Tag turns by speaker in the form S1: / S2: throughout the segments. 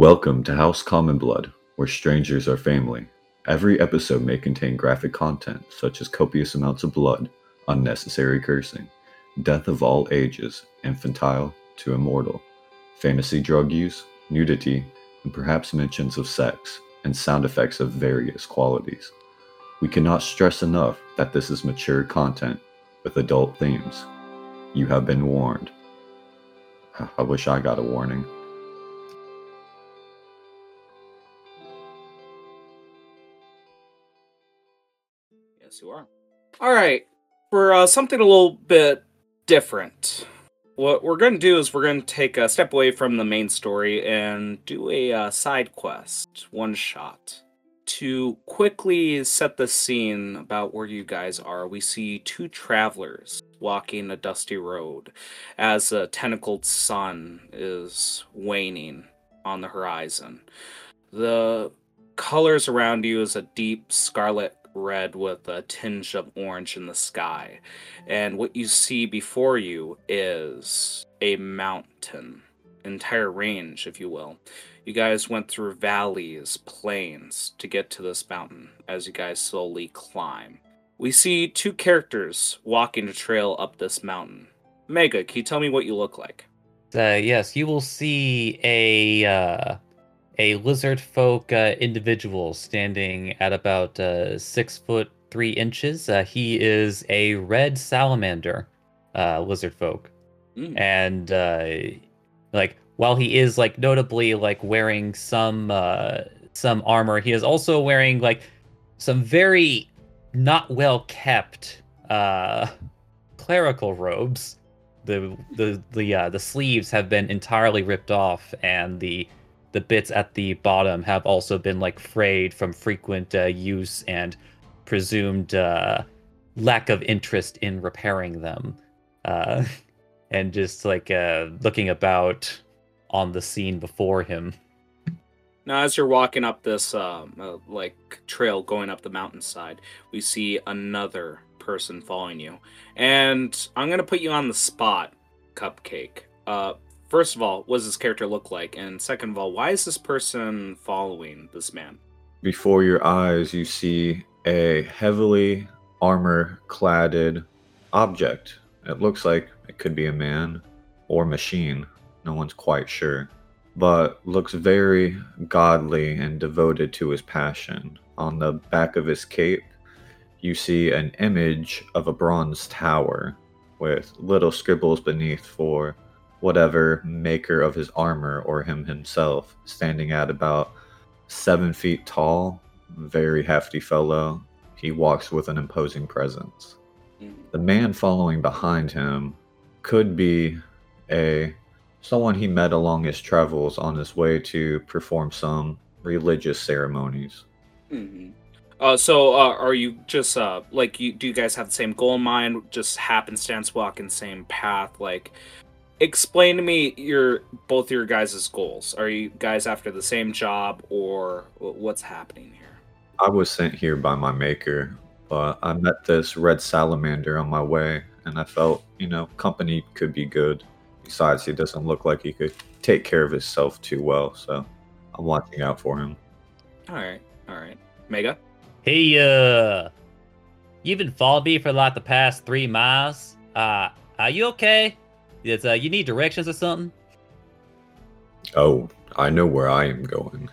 S1: Welcome to House Common Blood, where strangers are family. Every episode may contain graphic content such as copious amounts of blood, unnecessary cursing, death of all ages, infantile to immortal, fantasy drug use, nudity, and perhaps mentions of sex, and sound effects of various qualities. We cannot stress enough that this is mature content with adult themes. You have been warned. I wish I got a warning.
S2: You are. All right. For uh, something a little bit different, what we're going to do is we're going to take a step away from the main story and do a uh, side quest, one shot. To quickly set the scene about where you guys are, we see two travelers walking a dusty road as a tentacled sun is waning on the horizon. The colors around you is a deep scarlet red with a tinge of orange in the sky. And what you see before you is a mountain, entire range, if you will. You guys went through valleys, plains to get to this mountain as you guys slowly climb. We see two characters walking a trail up this mountain. Mega, can you tell me what you look like?
S3: Uh, yes, you will see a uh, a lizard folk uh, individual standing at about uh, six foot three inches. Uh, he is a red salamander uh, lizard folk,
S2: Mm.
S3: and uh, like while he is like notably like wearing some uh, some armor, he is also wearing like some very not well kept uh, clerical robes. The the the uh, the sleeves have been entirely ripped off, and the the bits at the bottom have also been like frayed from frequent uh, use and presumed uh, lack of interest in repairing them, uh, and just like uh, looking about on the scene before him.
S2: Now, as you're walking up this um, like trail going up the mountainside, we see another person following you, and I'm gonna put you on the spot, Cupcake. First of all, what does this character look like? And second of all, why is this person following this man?
S1: Before your eyes, you see a heavily armor cladded object. It looks like it could be a man or machine. No one's quite sure. But looks very godly and devoted to his passion. On the back of his cape, you see an image of a bronze tower with little scribbles beneath for whatever maker of his armor or him himself, standing at about seven feet tall, very hefty fellow. He walks with an imposing presence. The man following behind him could be a someone he met along his travels on his way to perform some religious ceremonies.
S2: Mm-hmm. Uh, so, uh, are you just uh, like you? Do you guys have the same goal in mind? Just happenstance walking same path? Like, explain to me your both your guys' goals. Are you guys after the same job, or what's happening here?
S1: I was sent here by my maker, but I met this red salamander on my way, and I felt, you know, company could be good. Besides, he doesn't look like he could take care of himself too well, so I'm watching out for him.
S2: All right, all right, Mega.
S3: Hey, uh, you've been following me for like the past three miles. Uh, are you okay? Is uh, you need directions or something?
S1: Oh, I know where I am going.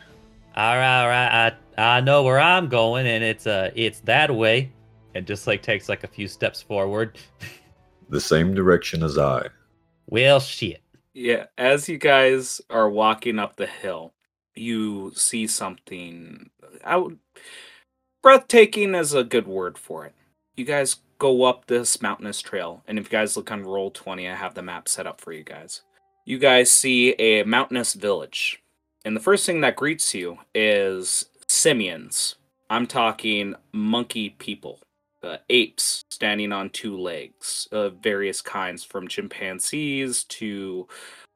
S3: All right, all right. I I know where I'm going, and it's uh, it's that way. And just like takes like a few steps forward.
S1: The same direction as I.
S3: well, shit.
S2: Yeah, as you guys are walking up the hill, you see something. I would, breathtaking is a good word for it. You guys go up this mountainous trail, and if you guys look on roll twenty, I have the map set up for you guys. You guys see a mountainous village, and the first thing that greets you is simians. I'm talking monkey people, uh, apes standing on two legs of various kinds, from chimpanzees to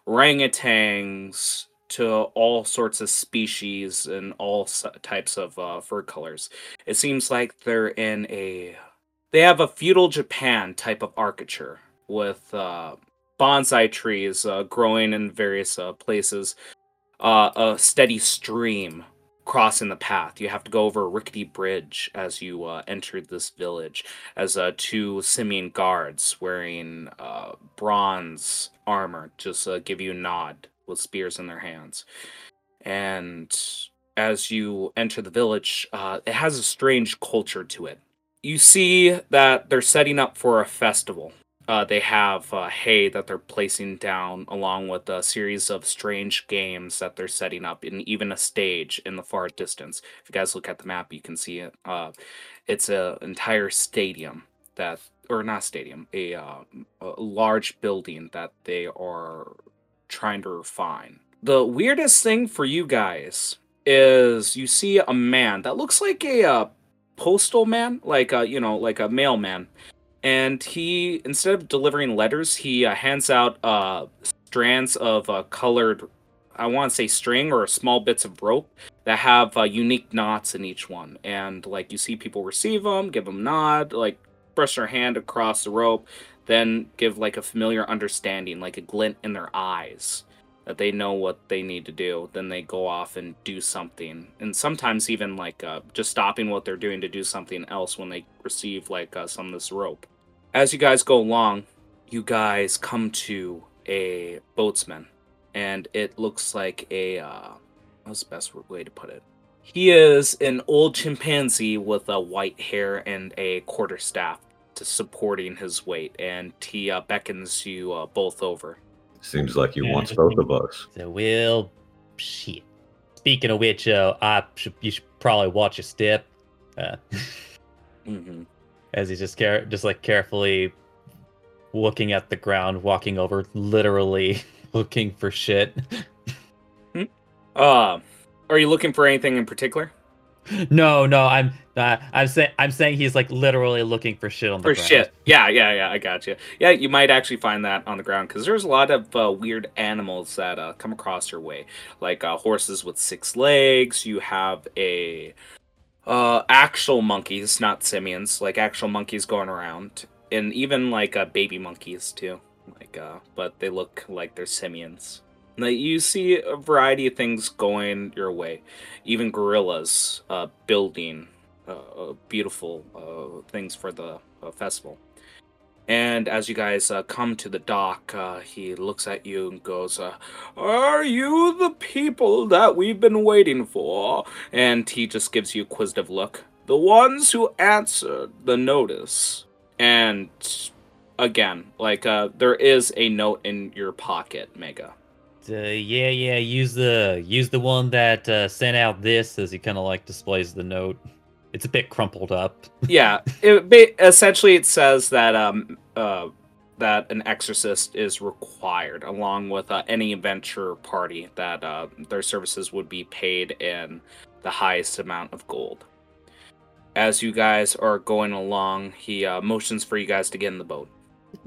S2: orangutans to all sorts of species and all types of uh, fur colors. It seems like they're in a they have a feudal Japan type of architecture with uh, bonsai trees uh, growing in various uh, places. uh, a steady stream crossing the path. You have to go over a rickety bridge as you uh, enter this village, as uh, two simian guards wearing bronze armor just give you a nod with spears in their hands. And as you enter the village, it has a strange culture to it. You see that they're setting up for a festival. Uh, they have uh, hay that they're placing down, along with a series of strange games that they're setting up, and even a stage in the far distance. If you guys look at the map, you can see it. Uh, it's an entire stadium that, or not stadium, a, uh, a large building that they are trying to refine. The weirdest thing for you guys is you see a man that looks like a uh, postal man, like a you know, like a mailman, and he instead of delivering letters, he uh, hands out uh, strands of uh, colored, I want to say string or small bits of rope that have uh, unique knots in each one, and like you see people receive them, give them a nod, like brush their hand across the rope, then give like a familiar understanding, like a glint in their eyes that they know what they need to do then they go off and do something. And sometimes even like uh, just stopping what they're doing to do something else when they receive like uh, some of this rope. As you guys go along you guys come to a boatsman and it looks like a uh, what's the best way to put it? He is an old chimpanzee with a white hair and a quarterstaff to supporting his weight and he uh, beckons you uh, both over
S1: Seems like he
S3: Yeah,
S1: wants both of us.
S3: So, well, shit. Speaking of which, uh, I should, you should probably watch your step. Uh,
S2: mm-hmm.
S3: as he's just care, just like carefully looking at the ground, walking over, literally looking for shit.
S2: Uh, are you looking for anything in particular?
S3: No, no, I'm uh, I'm saying I'm saying he's like literally looking for shit on the
S2: For
S3: ground.
S2: shit. Yeah, yeah, yeah. I got you. Yeah, you might actually find that on the ground because there's a lot of uh, weird animals that uh, come across your way, like uh, horses with six legs. You have a uh, actual monkeys, not simians, like actual monkeys going around, and even like uh, baby monkeys too. Like, uh, but they look like they're simians. Now, you see a variety of things going your way, even gorillas uh, building uh, beautiful uh, things for the uh, festival. And as you guys uh, come to the dock, uh, he looks at you and goes, uh, Are you the people that we've been waiting for? And he just gives you a quizzitive look. The ones who answered the notice. And again, like, uh, there is a note in your pocket, Mega.
S3: Uh, yeah, yeah. Use the use the one that uh, sent out this as he kind of like displays the note. It's a bit crumpled up.
S2: yeah, it, ba- essentially it says that um uh that an exorcist is required, along with uh, any adventure party that uh, their services would be paid in the highest amount of gold. As you guys are going along, he uh, motions for you guys to get in the boat.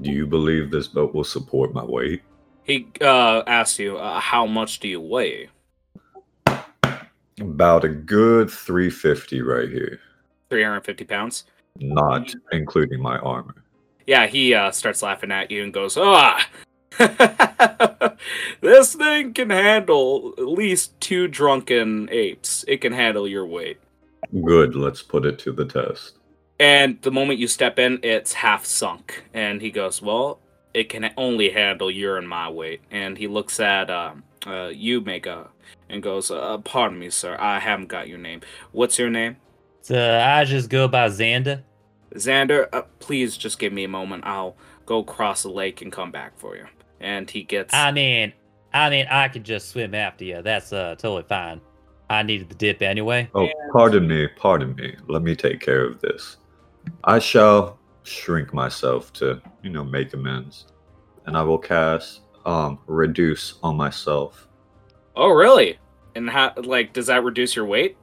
S1: Do you believe this boat will support my weight?
S2: He uh, asks you, uh, "How much do you weigh?"
S1: About a good 350 right here,
S2: Three hundred fifty pounds.
S1: not including my armor.
S2: Yeah, he uh, starts laughing at you and goes, "Ah, this thing can handle at least two drunken apes. It can handle your weight."
S1: Good, let's put it to the test.
S2: And the moment you step in, it's half sunk. And he goes, "Well, it can only handle your and my weight." And he looks at um, uh, you, Mega, and goes, uh, "Pardon me, sir. I haven't got your name. What's your name?"
S3: So I just go by Xander.
S2: Xander, uh, please just give me a moment. I'll go cross the lake and come back for you. And he gets.
S3: I mean, I mean, I could just swim after you. That's uh totally fine. I needed the dip anyway.
S1: Oh,
S2: And-
S1: pardon me, pardon me. Let me take care of this. I shall shrink myself to, you know, make amends. And I will cast um reduce on myself.
S2: Oh, really? And how? Like, does that reduce your weight?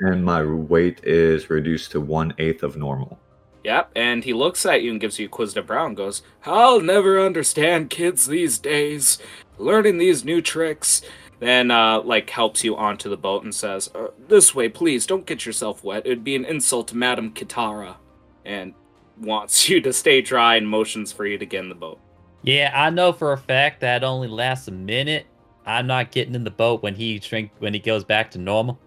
S1: And my weight is reduced to one eighth of normal.
S2: Yep. And he looks at you and gives you a quizzitive brow and goes, "I'll never understand kids these days, learning these new tricks." Then, uh, like, helps you onto the boat and says, uh, "This way, please. Don't get yourself wet. It'd be an insult to Madame Kitara." And wants you to stay dry and motions for you to get in the boat.
S3: Yeah, I know for a fact that only lasts a minute. I'm not getting in the boat when he shrink when he goes back to normal.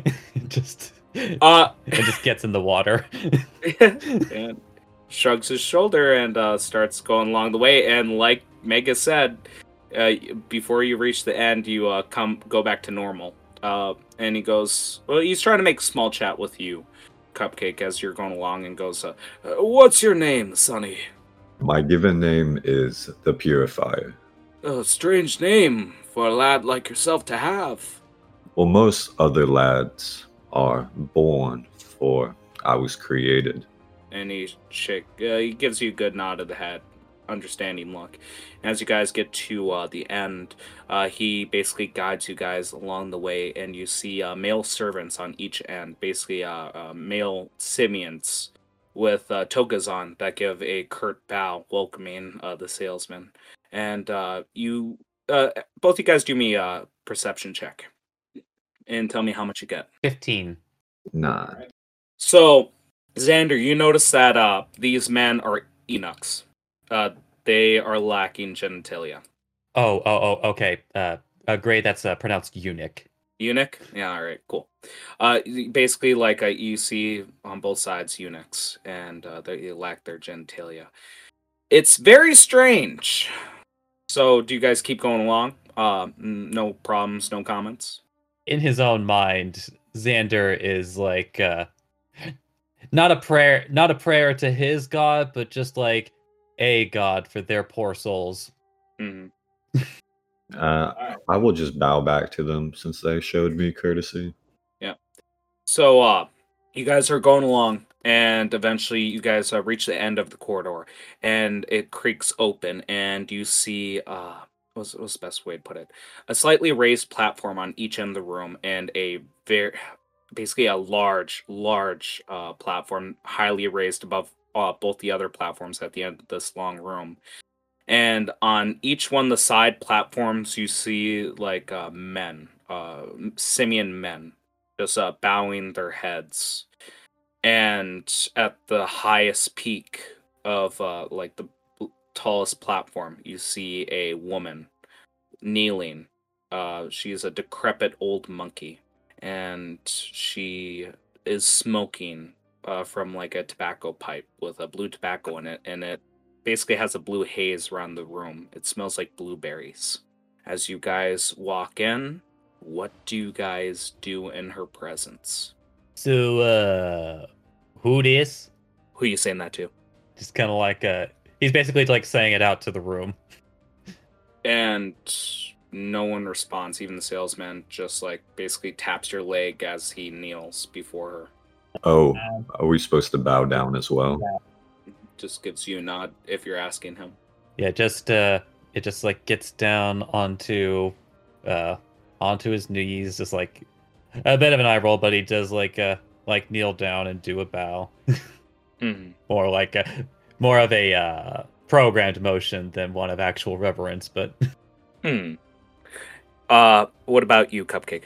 S3: just
S2: Uh,
S3: and just gets in the water.
S2: and shrugs his shoulder and uh, starts going along the way. And like Mega said, uh, before you reach the end, you uh, come go back to normal. Uh, and he goes, well, he's trying to make small chat with you, Cupcake, as you're going along, and goes, uh, uh, "What's your name, Sonny?"
S1: My given name is the Purifier.
S2: A strange name for a lad like yourself to have.
S1: Well, most other lads are born, for I was created.
S2: and he shake uh, he gives you a good nod of the head understanding look as you guys get to uh, the end uh, he basically guides you guys along the way and you see uh, male servants on each end basically uh, uh, male simians with uh, togas on that give a curt bow welcoming uh, the salesman and uh, you uh, both you guys do me a perception check and tell me how much you get
S3: Fifteen.
S1: Nah.
S2: so, Xander, you notice that uh, these men are eunuchs. They are lacking genitalia.
S3: Oh, oh, oh, okay. Uh, uh great. That's uh, pronounced eunuch.
S2: Eunuch? Yeah, all right, cool. Uh, basically, like uh, you see on both sides, eunuchs, and uh, they lack their genitalia. It's very strange. So, do you guys keep going along? Uh, no problems, no comments.
S3: In his own mind, Xander is like uh, not a prayer, not a prayer to his god, but just like a god for their poor souls.
S2: hmm
S1: Uh, I will just bow back to them since they showed me courtesy. Yeah.
S2: So, uh, you guys are going along, and eventually you guys uh, reach the end of the corridor, and it creaks open, and you see, uh, what's, what's the best way to put it? A slightly raised platform on each end of the room, and a very, basically a large, large uh, platform, highly raised above uh, both the other platforms at the end of this long room. And on each one the side platforms, you see like uh, men, uh, simian men, just uh, bowing their heads. And at the highest peak of uh, like the tallest platform, you see a woman kneeling. Uh, she's a decrepit old monkey, and she is smoking uh, from like a tobacco pipe with a blue tobacco in it, and it basically has a blue haze around the room. It smells like blueberries. As you guys walk in, what do you guys do in her presence?
S3: So, uh, who this?
S2: Who are you saying that to?
S3: Just kind of like uh, he's basically like saying it out to the room.
S2: And no one responds. Even the salesman just like basically taps your leg as he kneels before her.
S1: Oh, are we supposed to bow down as well?
S2: Just gives you a nod if you're asking him.
S3: Yeah, just uh, it just like gets down onto, uh, onto his knees, just like a bit of an eye roll, but he does like uh, like kneel down and do a bow,
S2: Mhm.
S3: or like a more of a uh programmed motion than one of actual reverence, but
S2: Hmm. Uh, what about you, Cupcake?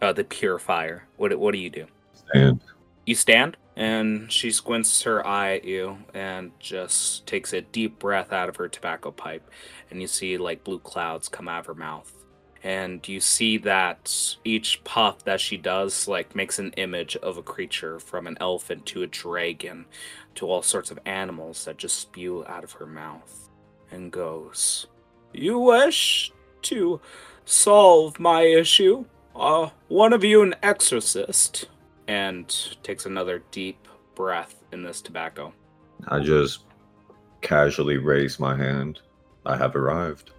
S2: Uh, the purifier. What what do you do?
S1: And
S2: You stand, and she squints her eye at you and just takes a deep breath out of her tobacco pipe, and you see like blue clouds come out of her mouth. And you see that each puff that she does like makes an image of a creature from an elephant to a dragon to all sorts of animals that just spew out of her mouth and goes, You wish to solve my issue? Uh, one of you an exorcist? And takes another deep breath in this tobacco.
S1: I just casually raise my hand. I have arrived.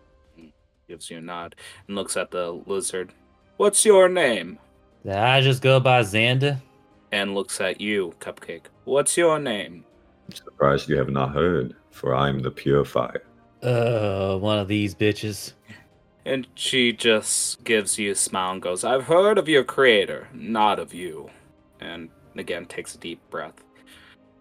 S2: Gives you a nod and looks at the lizard. What's your name?
S3: I just go by Xander.
S2: And looks at you, Cupcake. What's your name?
S1: I'm Surprised you have not heard, for I am the Purifier.
S3: Uh, one of these bitches.
S2: And she just gives you a smile and goes, I've heard of your creator, not of you. And again takes a deep breath.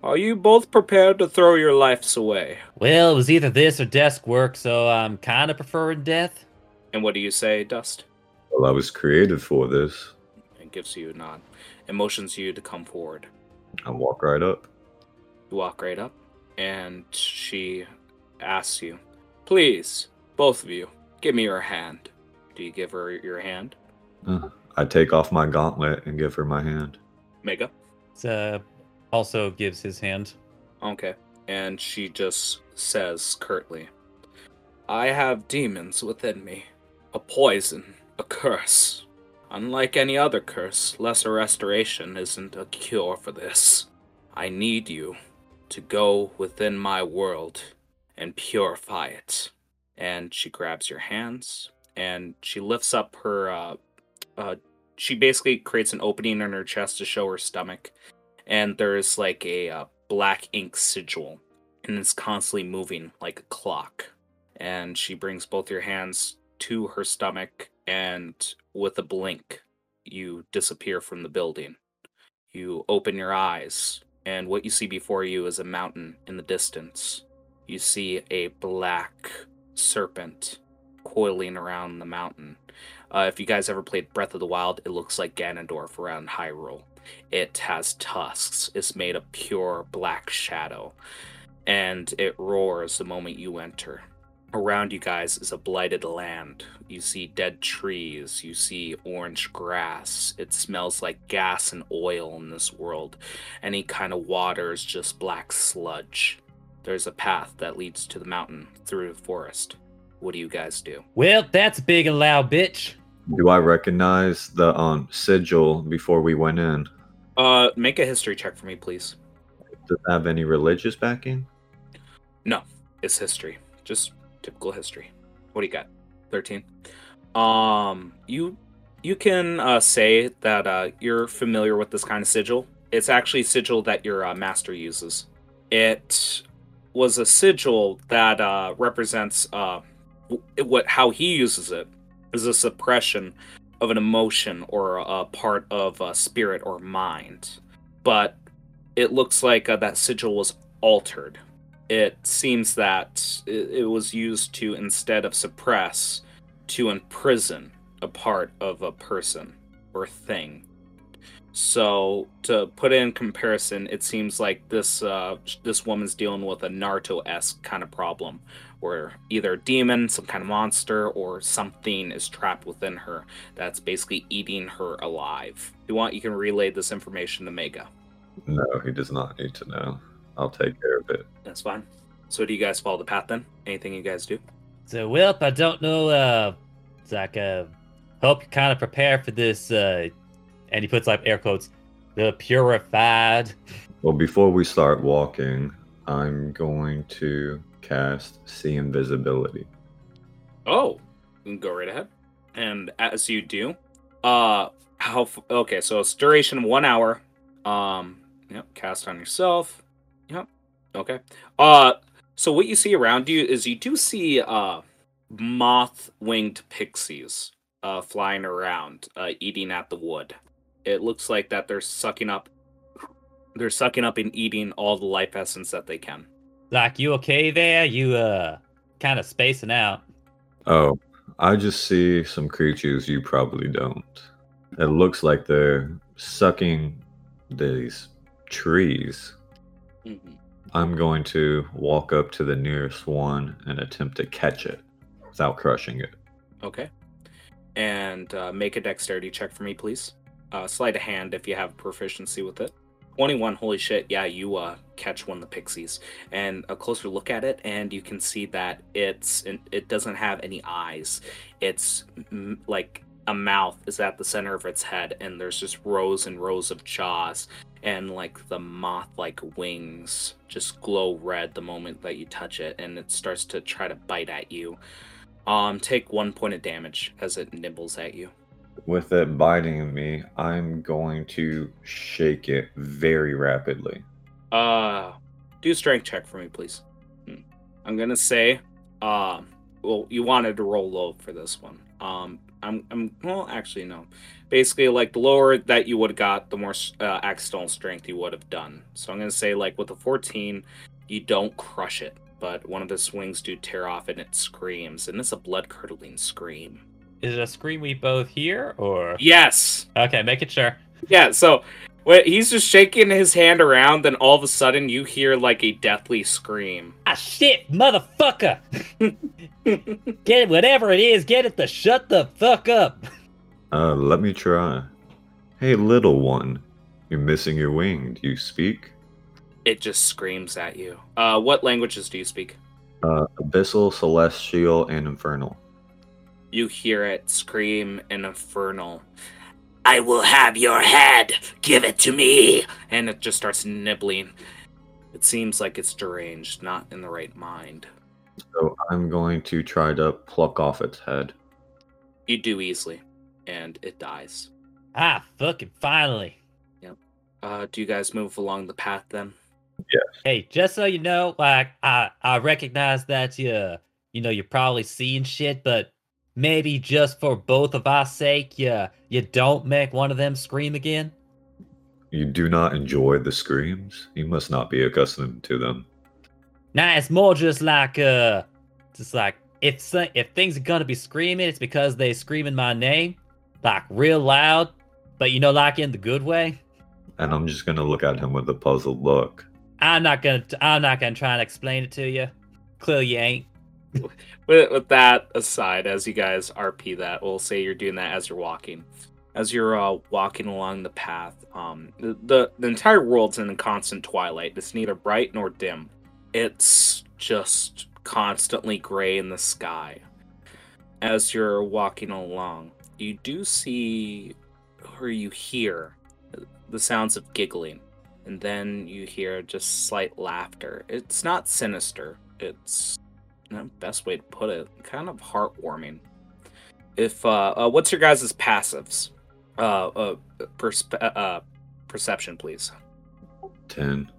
S2: Are you both prepared to throw your lives away?
S3: Well, it was either this or desk work, so I'm kind of preferring death.
S2: And what do you say, Dust?
S1: Well, I was created for this.
S2: And gives you a nod. And motions you to come forward.
S1: I walk right up.
S2: You walk right up, and she asks you, Please, both of you, give me your hand. Do you give her your hand?
S1: Uh, I take off my gauntlet and give her my hand.
S2: Mega.
S3: Uh, also gives his hand.
S2: Okay. And she just says curtly, I have demons within me. A poison, a curse. Unlike any other curse, Lesser Restoration isn't a cure for this. I need you to go within my world and purify it. And she grabs your hands and she lifts up her. Uh, uh, she basically creates an opening in her chest to show her stomach. And there's like a uh, black ink sigil. And it's constantly moving like a clock. And she brings both your hands to her stomach and with a blink, you disappear from the building. You open your eyes, and what you see before you is a mountain in the distance. You see a black serpent coiling around the mountain. Uh, if you guys ever played Breath of the Wild, it looks like Ganondorf around Hyrule. It has tusks. It's made of pure black shadow, and it roars the moment you enter around you guys is a blighted land. You see dead trees, you see orange grass. It smells like gas and oil in this world. Any kind of water is just black sludge. There's a path that leads to the mountain through the forest. What do you guys do?
S3: Well, that's big and loud, bitch.
S1: Do I recognize the um sigil before we went in?
S2: Uh, make a history check for me, please.
S1: Does it have any religious backing?
S2: No, it's history. Just typical history. What do you got? 13. Um, you you can uh, say that uh, you're familiar with this kind of sigil. It's actually sigil that your uh, master uses. It was a sigil that uh, represents uh, what how he uses it is a suppression of an emotion or a part of a spirit or mind. But it looks like uh, that sigil was altered it seems that it, was used to instead of suppress to imprison a part of a person or thing so to put it in comparison it seems like this uh, this woman's dealing with a naruto-esque kind of problem where either a demon some kind of monster or something is trapped within her that's basically eating her alive if you want you can relay this information to mega
S1: no he does not need to know I'll take care of it.
S2: That's fine. So do you guys follow the path then? Anything you guys do?
S3: So, well, I don't know. Uh, Zach, uh, hope you kind of prepare for this. Uh, and he puts like air quotes, the purified.
S1: Well, before we start walking, I'm going to cast see invisibility.
S2: Oh, go right ahead. And as you do, uh, how? Okay, so it's duration one hour. Um, yep, cast on yourself. Yep. Okay. Uh so what you see around you is you do see uh moth winged pixies uh flying around, uh eating at the wood. It looks like that they're sucking up they're sucking up and eating all the life essence that they can.
S3: Like you okay there? You uh kind of spacing out.
S1: Oh, I just see some creatures you probably don't. It looks like they're sucking these trees Mm-hmm. I'm going to walk up to the nearest one and attempt to catch it without crushing it.
S2: Okay. And uh, make a dexterity check for me, please. Uh, sleight of hand if you have proficiency with it. 21, holy shit, yeah, you uh, catch one of the pixies. And a closer look at it, and you can see that it's it doesn't have any eyes. It's m- like a mouth is at the center of its head, and there's just rows and rows of jaws and like the moth like wings just glow red the moment that you touch it and it starts to try to bite at you um take one point of damage as it nibbles at you
S1: with it biting me i'm going to shake it very rapidly
S2: uh do a strength check for me please hmm. i'm gonna say uh well you wanted to roll low for this one um I'm, I'm well, actually no. Basically, like the lower that you would have got, the more uh, accidental strength you would have done. So I'm gonna say like with a 14, you don't crush it, but one of the swings do tear off and it screams, and it's a blood curdling scream.
S3: Is it a scream we both hear, or
S2: yes?
S3: Okay, make it sure.
S2: Yeah. So Wait, he's just shaking his hand around, then all of a sudden you hear like a deathly scream.
S3: Ah, shit, motherfucker! get it, whatever it is, get it to shut the fuck up.
S1: Uh, let me try. Hey, little one, you're missing your wing. Do you speak?
S2: It just screams at you. Uh, what languages do you speak?
S1: Uh, abyssal, celestial, and infernal.
S2: You hear it scream in infernal. I will have your head. Give it to me. And it just starts nibbling. It seems like it's deranged, not in the right mind.
S1: So I'm going to try to pluck off its head.
S2: You do easily, and it dies.
S3: Ah, fucking finally. Yep.
S2: Uh, do you guys move along the path then? Yes.
S3: Hey, just so you know, like I I recognize that you you know you're probably seeing shit, but maybe just for both of our sake, you you don't make one of them scream again.
S1: You do not enjoy the screams? You must not be accustomed to them.
S3: Nah, it's more just like uh, just like if if things are gonna be screaming, it's because they screaming my name, like real loud, but you know, like in the good way.
S1: And I'm just gonna look at him with a puzzled look.
S3: I'm not gonna I'm not gonna try and explain it to you. Clearly, you ain't.
S2: With, with that aside, as you guys RP that, we'll say you're doing that as you're walking. As you're uh, walking along the path, um, the, the the entire world's in constant twilight. It's neither bright nor dim. It's just constantly gray in the sky. As you're walking along, you do see, or you hear, the sounds of giggling, and then you hear just slight laughter. It's not sinister. It's best way to put it, kind of heartwarming. If uh, uh what's your guys' passives? Uh, uh, perspe- uh, uh, perception, please.
S1: Ten.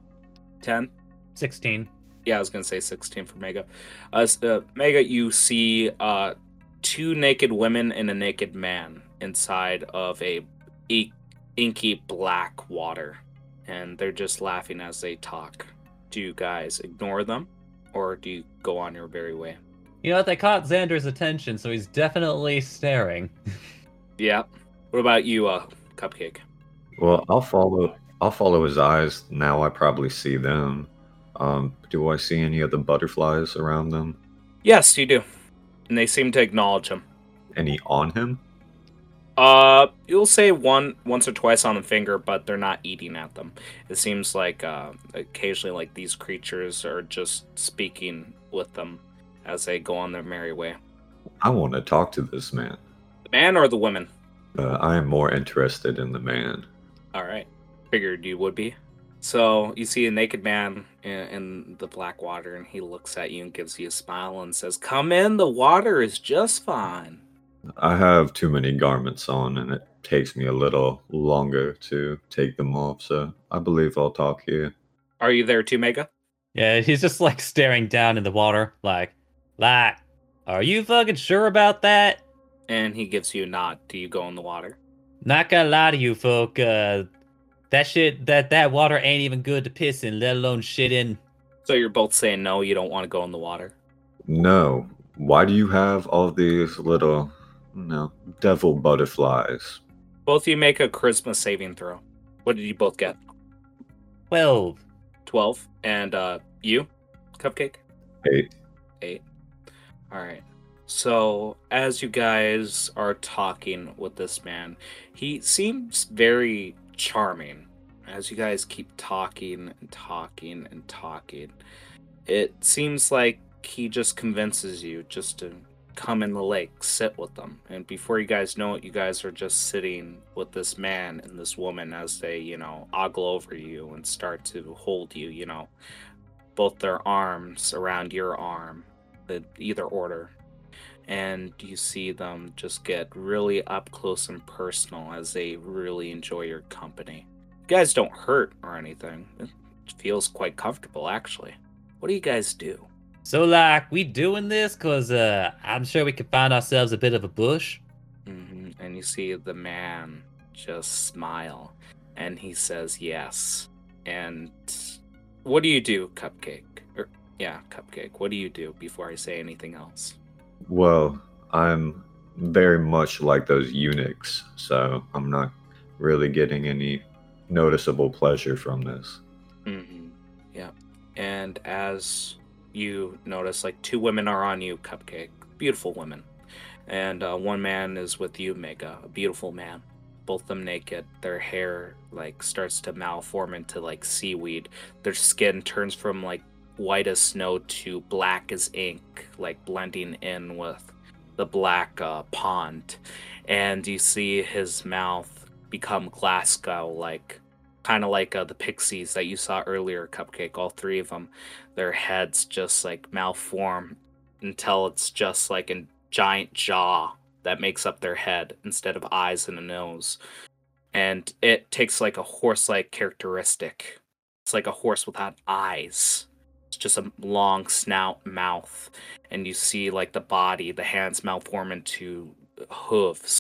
S2: Ten.
S3: Sixteen.
S2: Yeah, I was gonna say sixteen for Mega. Uh, uh Mega, you see uh two naked women and a naked man inside of a inky black water, and they're just laughing as they talk. Do you guys ignore them, or do you go on your merry way?
S3: You know what? They caught Xander's attention, so he's definitely staring.
S2: Yeah. What about you, uh, Cupcake?
S1: Well, I'll follow. I'll follow his eyes. Now I probably see them. Um, do I see any of the butterflies around them?
S2: Yes, you do. And they seem to acknowledge him.
S1: Any on him?
S2: Uh, you'll say one once or twice on the finger, but they're not eating at them. It seems like uh, occasionally, like these creatures are just speaking with them as they go on their merry way.
S1: I want to talk to this man.
S2: The man or the woman?
S1: Uh, I am more interested in the man.
S2: All right, figured you would be. So you see a naked man in, in the black water, and he looks at you and gives you a smile and says, "Come in. The water is just fine."
S1: I have too many garments on, and it takes me a little longer to take them off. So I believe I'll talk here.
S2: Are you there too, Mega?
S3: Yeah, he's just like staring down in the water, like, like, are you fucking sure about that?
S2: And he gives you a nod. Do you go in the water?
S3: Not gonna lie to you, folk. Uh, that shit, that that water ain't even good to piss in, let alone shit in.
S2: So you're both saying no, you don't want to go in the water.
S1: No. Why do you have all these little, no, devil butterflies?
S2: Both of you make a charisma saving throw. What did you both get?
S3: Well,
S2: 12. And uh you, Cupcake?
S1: Eight.
S2: Eight. All right. So, as you guys are talking with this man, he seems very charming. As you guys keep talking and talking and talking, it seems like he just convinces you just to come in the lake, sit with them. And before you guys know it, you guys are just sitting with this man and this woman as they, you know, ogle over you and start to hold you, you know, both their arms around your arm, in either order. And you see them just get really up close and personal as they really enjoy your company. You guys don't hurt or anything. It feels quite comfortable, actually. What do you guys do?
S3: So like, we doing this cause uh, I'm sure we could find ourselves a bit of a bush.
S2: hmm And you see the man just smile and he says yes. And what do you do, Cupcake? Or, yeah, Cupcake. What do you do before I say anything else?
S1: Well, I'm very much like those eunuchs, so I'm not really getting any noticeable pleasure from this.
S2: Mm-hmm. Yeah. And as you notice, like two women are on you, Cupcake. Beautiful women. And uh, one man is with you, Mega. A beautiful man. Both them naked. Their hair like starts to malform into like seaweed. Their skin turns from like white as snow to black as ink, like blending in with the black uh, pond. And you see his mouth become Glasgow like kind of like uh, the pixies that you saw earlier, Cupcake. All three of them, their heads just like malform until it's just like a giant jaw that makes up their head instead of eyes and a nose. And it takes like a horse like characteristic. It's like a horse without eyes. It's just a long snout, mouth, and you see like the body, the hands malform into hooves.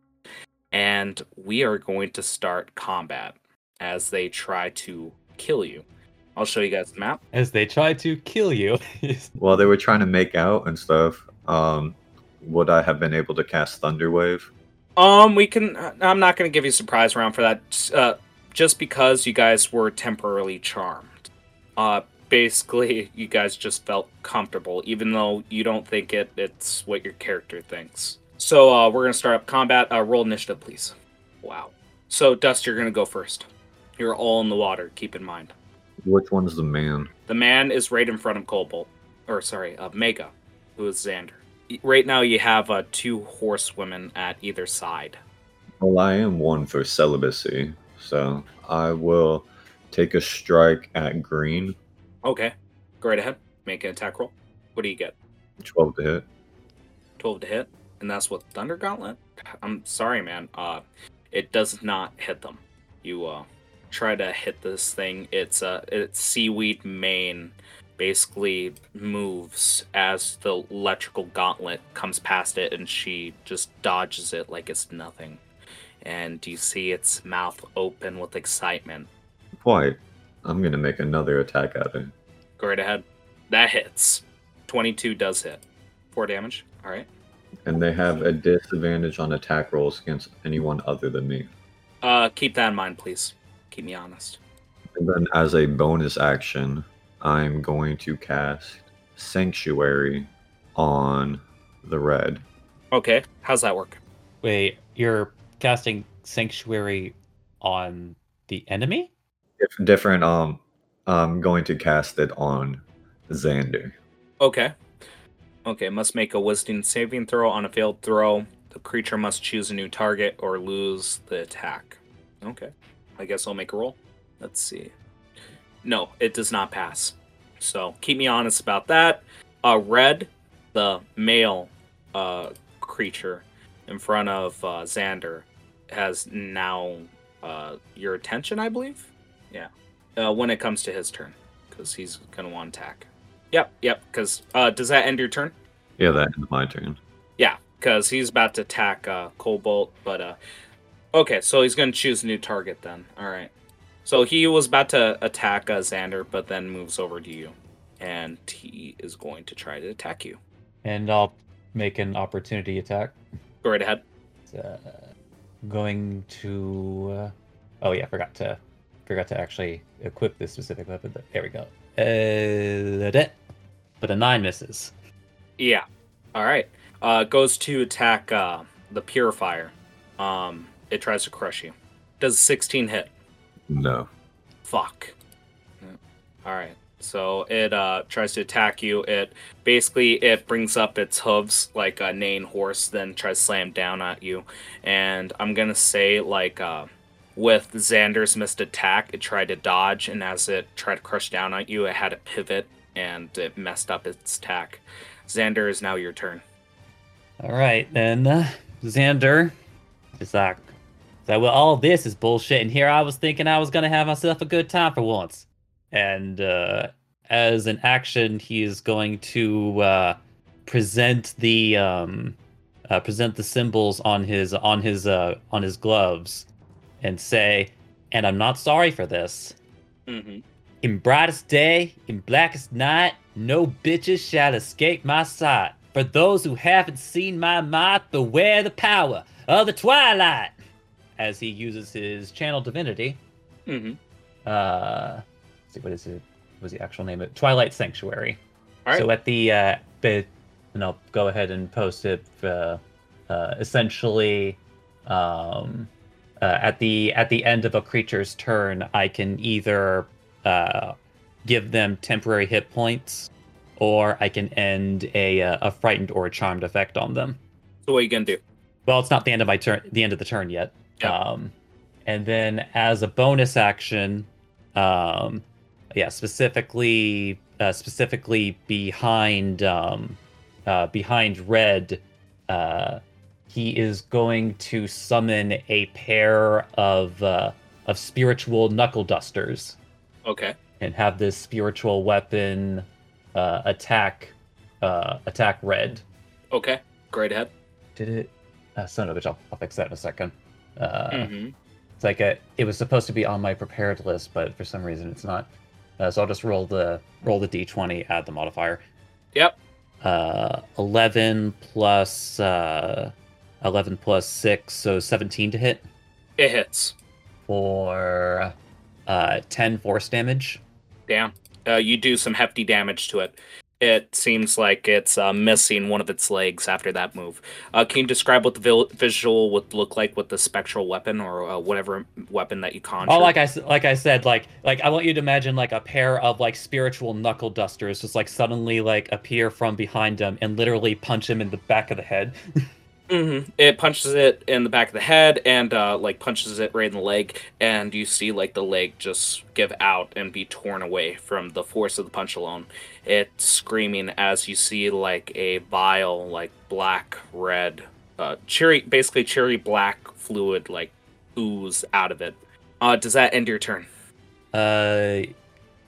S2: And we are going to start combat as they try to kill you. I'll show you guys the map.
S3: As they try to kill you.
S1: While they were trying to make out and stuff, um, would I have been able to cast Thunderwave?
S2: Um, we can. I'm not going to give you a surprise round for that, uh, just because you guys were temporarily charmed. Uh, basically, you guys just felt comfortable, even though you don't think it. It's what your character thinks. So uh, we're gonna start up combat. Uh, roll initiative, please. Wow. So Dust, you're gonna go first. You're all in the water. Keep in mind.
S1: Which one's the man?
S2: The man is right in front of Cobalt, or sorry, uh, Mega, who is Xander. Right now, you have uh, two horsewomen at either side.
S1: Well, I am one for celibacy, so I will take a strike at green.
S2: Okay, go right ahead. Make an attack roll. What do you get?
S1: 12 to hit.
S2: 12 to hit, and that's what Thunder Gauntlet. I'm sorry, man. Uh, it does not hit them. You uh, try to hit this thing. It's uh, its seaweed mane basically moves as the electrical gauntlet comes past it, and she just dodges it like it's nothing. And you see its mouth open with excitement.
S1: Quite. I'm gonna make another attack at her.
S2: Go right ahead. That hits. 22 does hit. 4 damage. All right.
S1: And they have a disadvantage on attack rolls against anyone other than me.
S2: Uh, keep that in mind, please. Keep me honest.
S1: And then as a bonus action, I'm going to cast Sanctuary on the red.
S2: Okay. How's that work?
S3: Wait, you're casting Sanctuary on the enemy?
S1: If different, um, I'm going to cast it on Xander.
S2: Okay. Okay, must make a wisdom saving throw. On a failed throw, the creature must choose a new target or lose the attack. Okay. I guess I'll make a roll. Let's see. No, it does not pass. So keep me honest about that. Uh, Red, the male uh, creature in front of uh, Xander, has now uh, your attention, I believe. Yeah. Uh, when it comes to his turn, because he's gonna want to attack. Yep, yep. Because uh, does that end your turn?
S1: Yeah, that ends my turn.
S2: Yeah, because he's about to attack uh, Cobalt, but uh, okay, so he's gonna choose a new target then. All right. So he was about to attack uh, Xander, but then moves over to you, and he is going to try to attack you.
S3: And I'll make an opportunity attack.
S2: Go right ahead.
S3: Uh, going to. Uh, oh yeah, forgot to forgot to actually equip this specific weapon. But there we go. Uh, but a nine misses.
S2: Yeah. All right. Uh, goes to attack uh, the purifier. Um, it tries to crush you. Does 16 hit?
S1: No.
S2: Fuck. All right. So it uh, tries to attack you. It basically it brings up its hooves like a neighing horse, then tries to slam down at you. And I'm gonna say like uh, with Xander's missed attack, it tried to dodge, and as it tried to crush down at you, it had to pivot and it messed up its attack. Xander is now your turn.
S3: All right, then uh, Xander is like, so well, all this is bullshit, and here I was thinking I was gonna have myself a good time for once. And uh, as an action, he is going to uh, present the um, uh, present the symbols on his on his uh, on his gloves, and say, "And I'm not sorry for this."
S2: Mm-hmm.
S3: In brightest day, in blackest night, no bitches shall escape my sight. For those who haven't seen my might, beware the power of the twilight. As he uses his channel divinity,
S2: Mm-hmm.
S3: Uh, let's see what is it? What was the actual name? of it? Twilight Sanctuary.
S2: All right.
S3: So at the uh, bit, and I'll go ahead and post it. Uh, uh, essentially, um, uh, at the at the end of a creature's turn, I can either uh, give them temporary hit points, or I can end a uh, a frightened or a charmed effect on them.
S2: So what are you gonna do?
S3: Well, it's not the end of my turn, the end of the turn yet.
S2: Yeah.
S3: Um, and then as a bonus action, um, yeah, specifically, uh, specifically behind, um, uh, behind red, uh, he is going to summon a pair of uh, of spiritual knuckle dusters
S2: Okay.
S3: and have this spiritual weapon uh, attack uh, attack red.
S2: Okay. Great head.
S3: Did it? Uh, son of a bitch, I'll, I'll fix that in a second. Uh,
S2: mm-hmm.
S3: It's like a, it was supposed to be on my prepared list, but for some reason it's not. Uh, so I'll just roll the roll the d20, add the modifier.
S2: Yep.
S3: Uh, 11 plus uh, 11 plus six, so 17 to hit
S2: It hits.
S3: for uh, 10 force damage.
S2: Damn. Uh, you do some hefty damage to it. It seems like it's uh, missing one of its legs after that move. Uh, can you describe what the vil- visual would look like with the spectral weapon or uh, whatever weapon that you conjure?
S3: Oh, like I like I said, like like I want you to imagine like a pair of like spiritual knuckle dusters just like suddenly like appear from behind him and literally punch him in the back of the head.
S2: Mm-hmm. It punches it in the back of the head and uh, like punches it right in the leg, and you see like the leg just give out and be torn away from the force of the punch alone. It's screaming as you see like a vile, like black red, uh, cherry, basically cherry black fluid like ooze out of it. Uh, does that end your turn?
S3: Uh,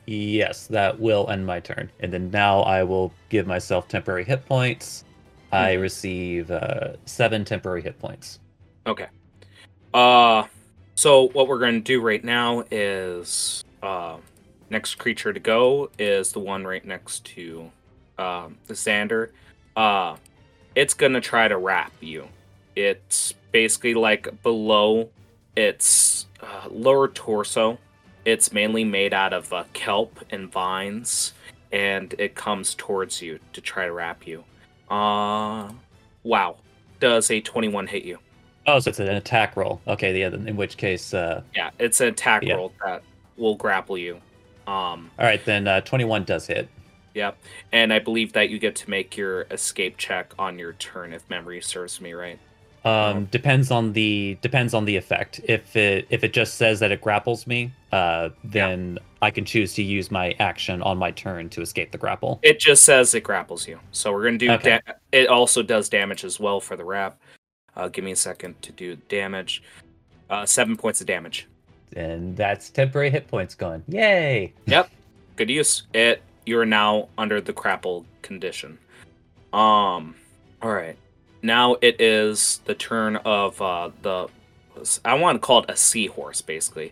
S3: yes, that will end my turn, and then now I will give myself temporary hit points. I
S2: Mhm.
S3: receive uh, seven temporary hit points.
S2: Okay. Uh so what we're going to do right now is uh next creature to go is the one right next to um the Xander. Uh it's going to try to wrap you. It's basically like below its uh, lower torso. It's mainly made out of uh, kelp and vines and it comes towards you to try to wrap you. Uh wow. Does a 21 hit you?
S3: Oh, so it's an attack roll. Okay, yeah. In which case, uh,
S2: Yeah, it's an attack
S3: Yeah.
S2: roll that will grapple you. Um,
S3: all right, then uh, twenty-one does hit.
S2: yep. And I believe that you get to make your escape check on your turn if memory serves me right.
S3: Um, depends on the depends on the effect. If it if it just says that it grapples me, uh, then I can choose to use my action on my turn to escape the grapple.
S2: It just says it grapples you. So we're gonna do.
S3: Okay.
S2: Da- it also does damage as well for the wrap. Uh, give me a second to do damage. Uh, seven points of damage.
S3: And that's temporary hit points gone. Yay! Yep.
S2: Good use. It. You are now under the grapple condition. Um. All right. Now it is the turn of uh, the. I want to call it a seahorse, basically,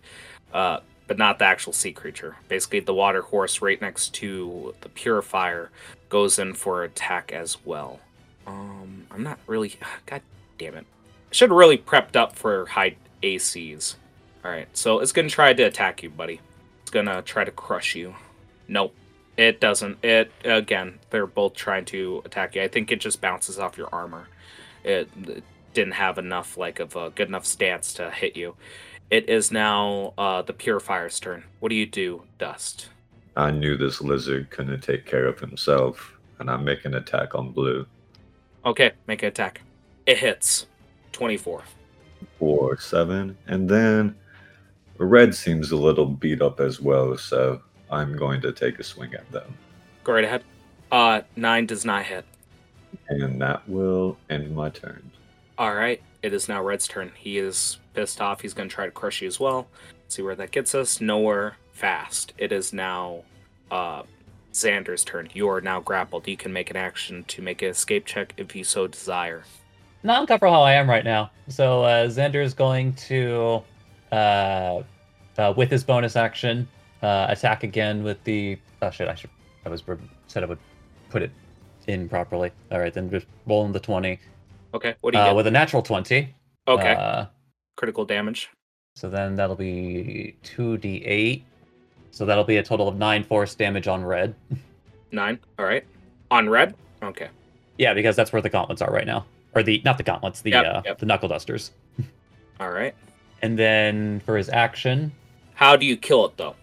S2: uh, but not the actual sea creature. Basically, the water horse right next to the purifier goes in for attack as well. Um, I'm not really. God damn it! I should have really prepped up for high ACs. All right, so it's gonna try to attack you, buddy. It's gonna try to crush you. Nope. It doesn't. It again, they're both trying to attack you. I think it just bounces off your armor. It, it didn't have enough like of a good enough stance to hit you. It is now uh, the purifier's turn. What do you do, Dust?
S1: I knew this lizard couldn't take care of himself, and I make an attack on blue.
S2: Okay, make an attack. It hits. Twenty-four.
S1: Four, seven, and then red seems a little beat up as well, so I'm going to take a swing at them.
S2: Go right ahead. Uh, nine does not hit.
S1: And that will end my turn.
S2: All right, it is now Red's turn. He is pissed off. He's going to try to crush you as well. See where that gets us. Nowhere fast. It is now uh, Xander's turn. You are now grappled. You can make an action to make an escape check if you so desire.
S3: Not uncomfortable how I am right now. So uh, Xander is going to, uh, uh, with his bonus action, uh, attack again with the. Oh shit! I should. I was said I would put it in properly. All right, then just rolling the twenty
S2: Okay, what do you
S3: uh,
S2: get?
S3: with a natural twenty.
S2: okay,
S3: Uh,
S2: critical damage.
S3: So then that'll be 2d8. So that'll be a total of 9 force damage on red.
S2: Nine. All right. On red. Okay.
S3: Yeah, because that's where the gauntlets are right now. Or the not the gauntlets, the
S2: Yep,
S3: uh,
S2: yep.
S3: the knuckle dusters.
S2: All right.
S3: And then for his action,
S2: How do you kill it though?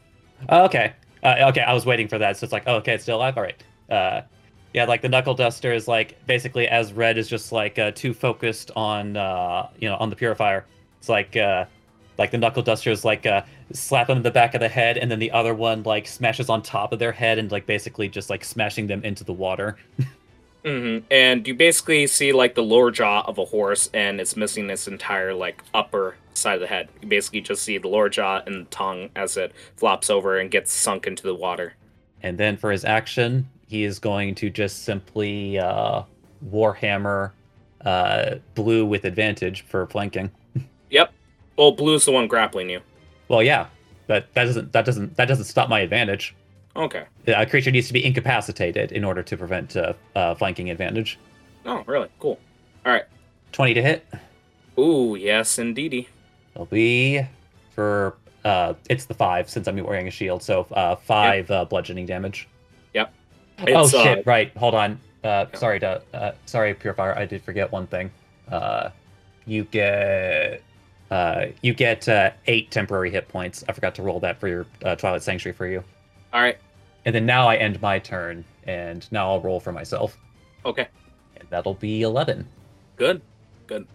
S3: Oh, okay. Uh, okay, I was waiting for that. So it's like, oh, okay, it's still alive. All right. Uh, yeah, like the knuckle duster is like basically as red is just like uh, too focused on uh, you know on the purifier. It's like uh, like the knuckle duster is like uh, slap them in the back of the head, and then the other one like smashes on top of their head and like basically just like smashing them into the water.
S2: hmm And you basically see like the lower jaw of a horse, and it's missing its entire like upper side of the head. You basically just see the lower jaw and the tongue as it flops over and gets sunk into the water.
S3: And then for his action, he is going to just simply uh, warhammer uh, blue with advantage for flanking.
S2: Yep. Well, blue's the one grappling you.
S3: Well, yeah, but that doesn't that doesn't that doesn't stop my advantage.
S2: Okay.
S3: A creature needs to be incapacitated in order to prevent uh, uh, flanking advantage.
S2: Oh, really? Cool. All right.
S3: Twenty to hit.
S2: Ooh, yes, indeedy.
S3: It'll be for uh, it's the five since I'm wearing a shield, so uh, five uh, bludgeoning damage. Oh
S2: It's, uh,
S3: shit! Right, hold on. Uh, sorry to uh, sorry purifier. I did forget one thing. Uh, you get uh, you get uh, eight temporary hit points. I forgot to roll that for your uh, Twilight Sanctuary for you.
S2: All right.
S3: And then now I end my turn, and now I'll roll for myself,
S2: Okay.
S3: and that'll be eleven.
S2: Good. Good.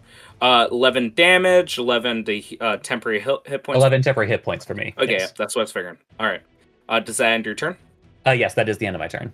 S2: Uh, 11 damage, 11 to uh, temporary hit, hit points.
S3: Eleven temporary hit points for me.
S2: Okay,
S3: Thanks.
S2: that's what I was figuring. All right. Uh, does that end your turn?
S3: Uh, yes, that is the end of my turn.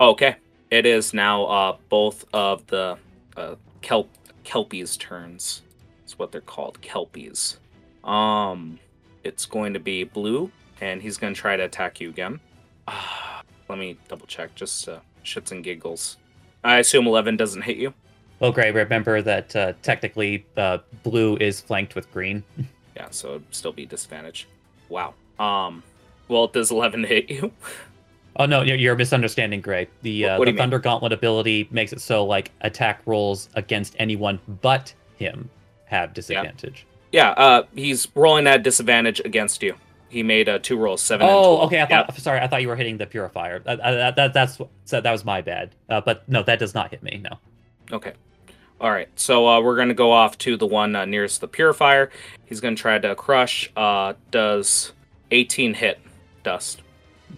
S2: Okay. It is now uh, both of the uh, kelp kelpies' turns. That's what they're called, kelpies. Um, it's going to be blue, and he's going to try to attack you again. Ah, let me double check, just uh, shits and giggles. I assume 11 doesn't hit you.
S3: Well, great. Remember that uh, technically uh, blue is flanked with green.
S2: Yeah, so it'd still be disadvantage. Wow. Um, well, does 11 hit you?
S3: Oh no, you're, you're misunderstanding, Gray. The uh,
S2: What do
S3: the
S2: you mean?
S3: Thunder Gauntlet ability makes it so like attack rolls against anyone but him have disadvantage.
S2: Yeah, uh, he's rolling at disadvantage against you. He made uh, two rolls, seven. and
S3: Oh,
S2: 12.
S3: okay. I
S2: Yeah.
S3: thought. Sorry, I thought you were hitting the purifier. Uh, uh, that, that that's so that was my bad. Uh, but no, that does not hit me. No.
S2: Okay. All right. So uh, we're gonna go off to the one uh, nearest the purifier. He's gonna try to crush. Uh, does 18 hit dust?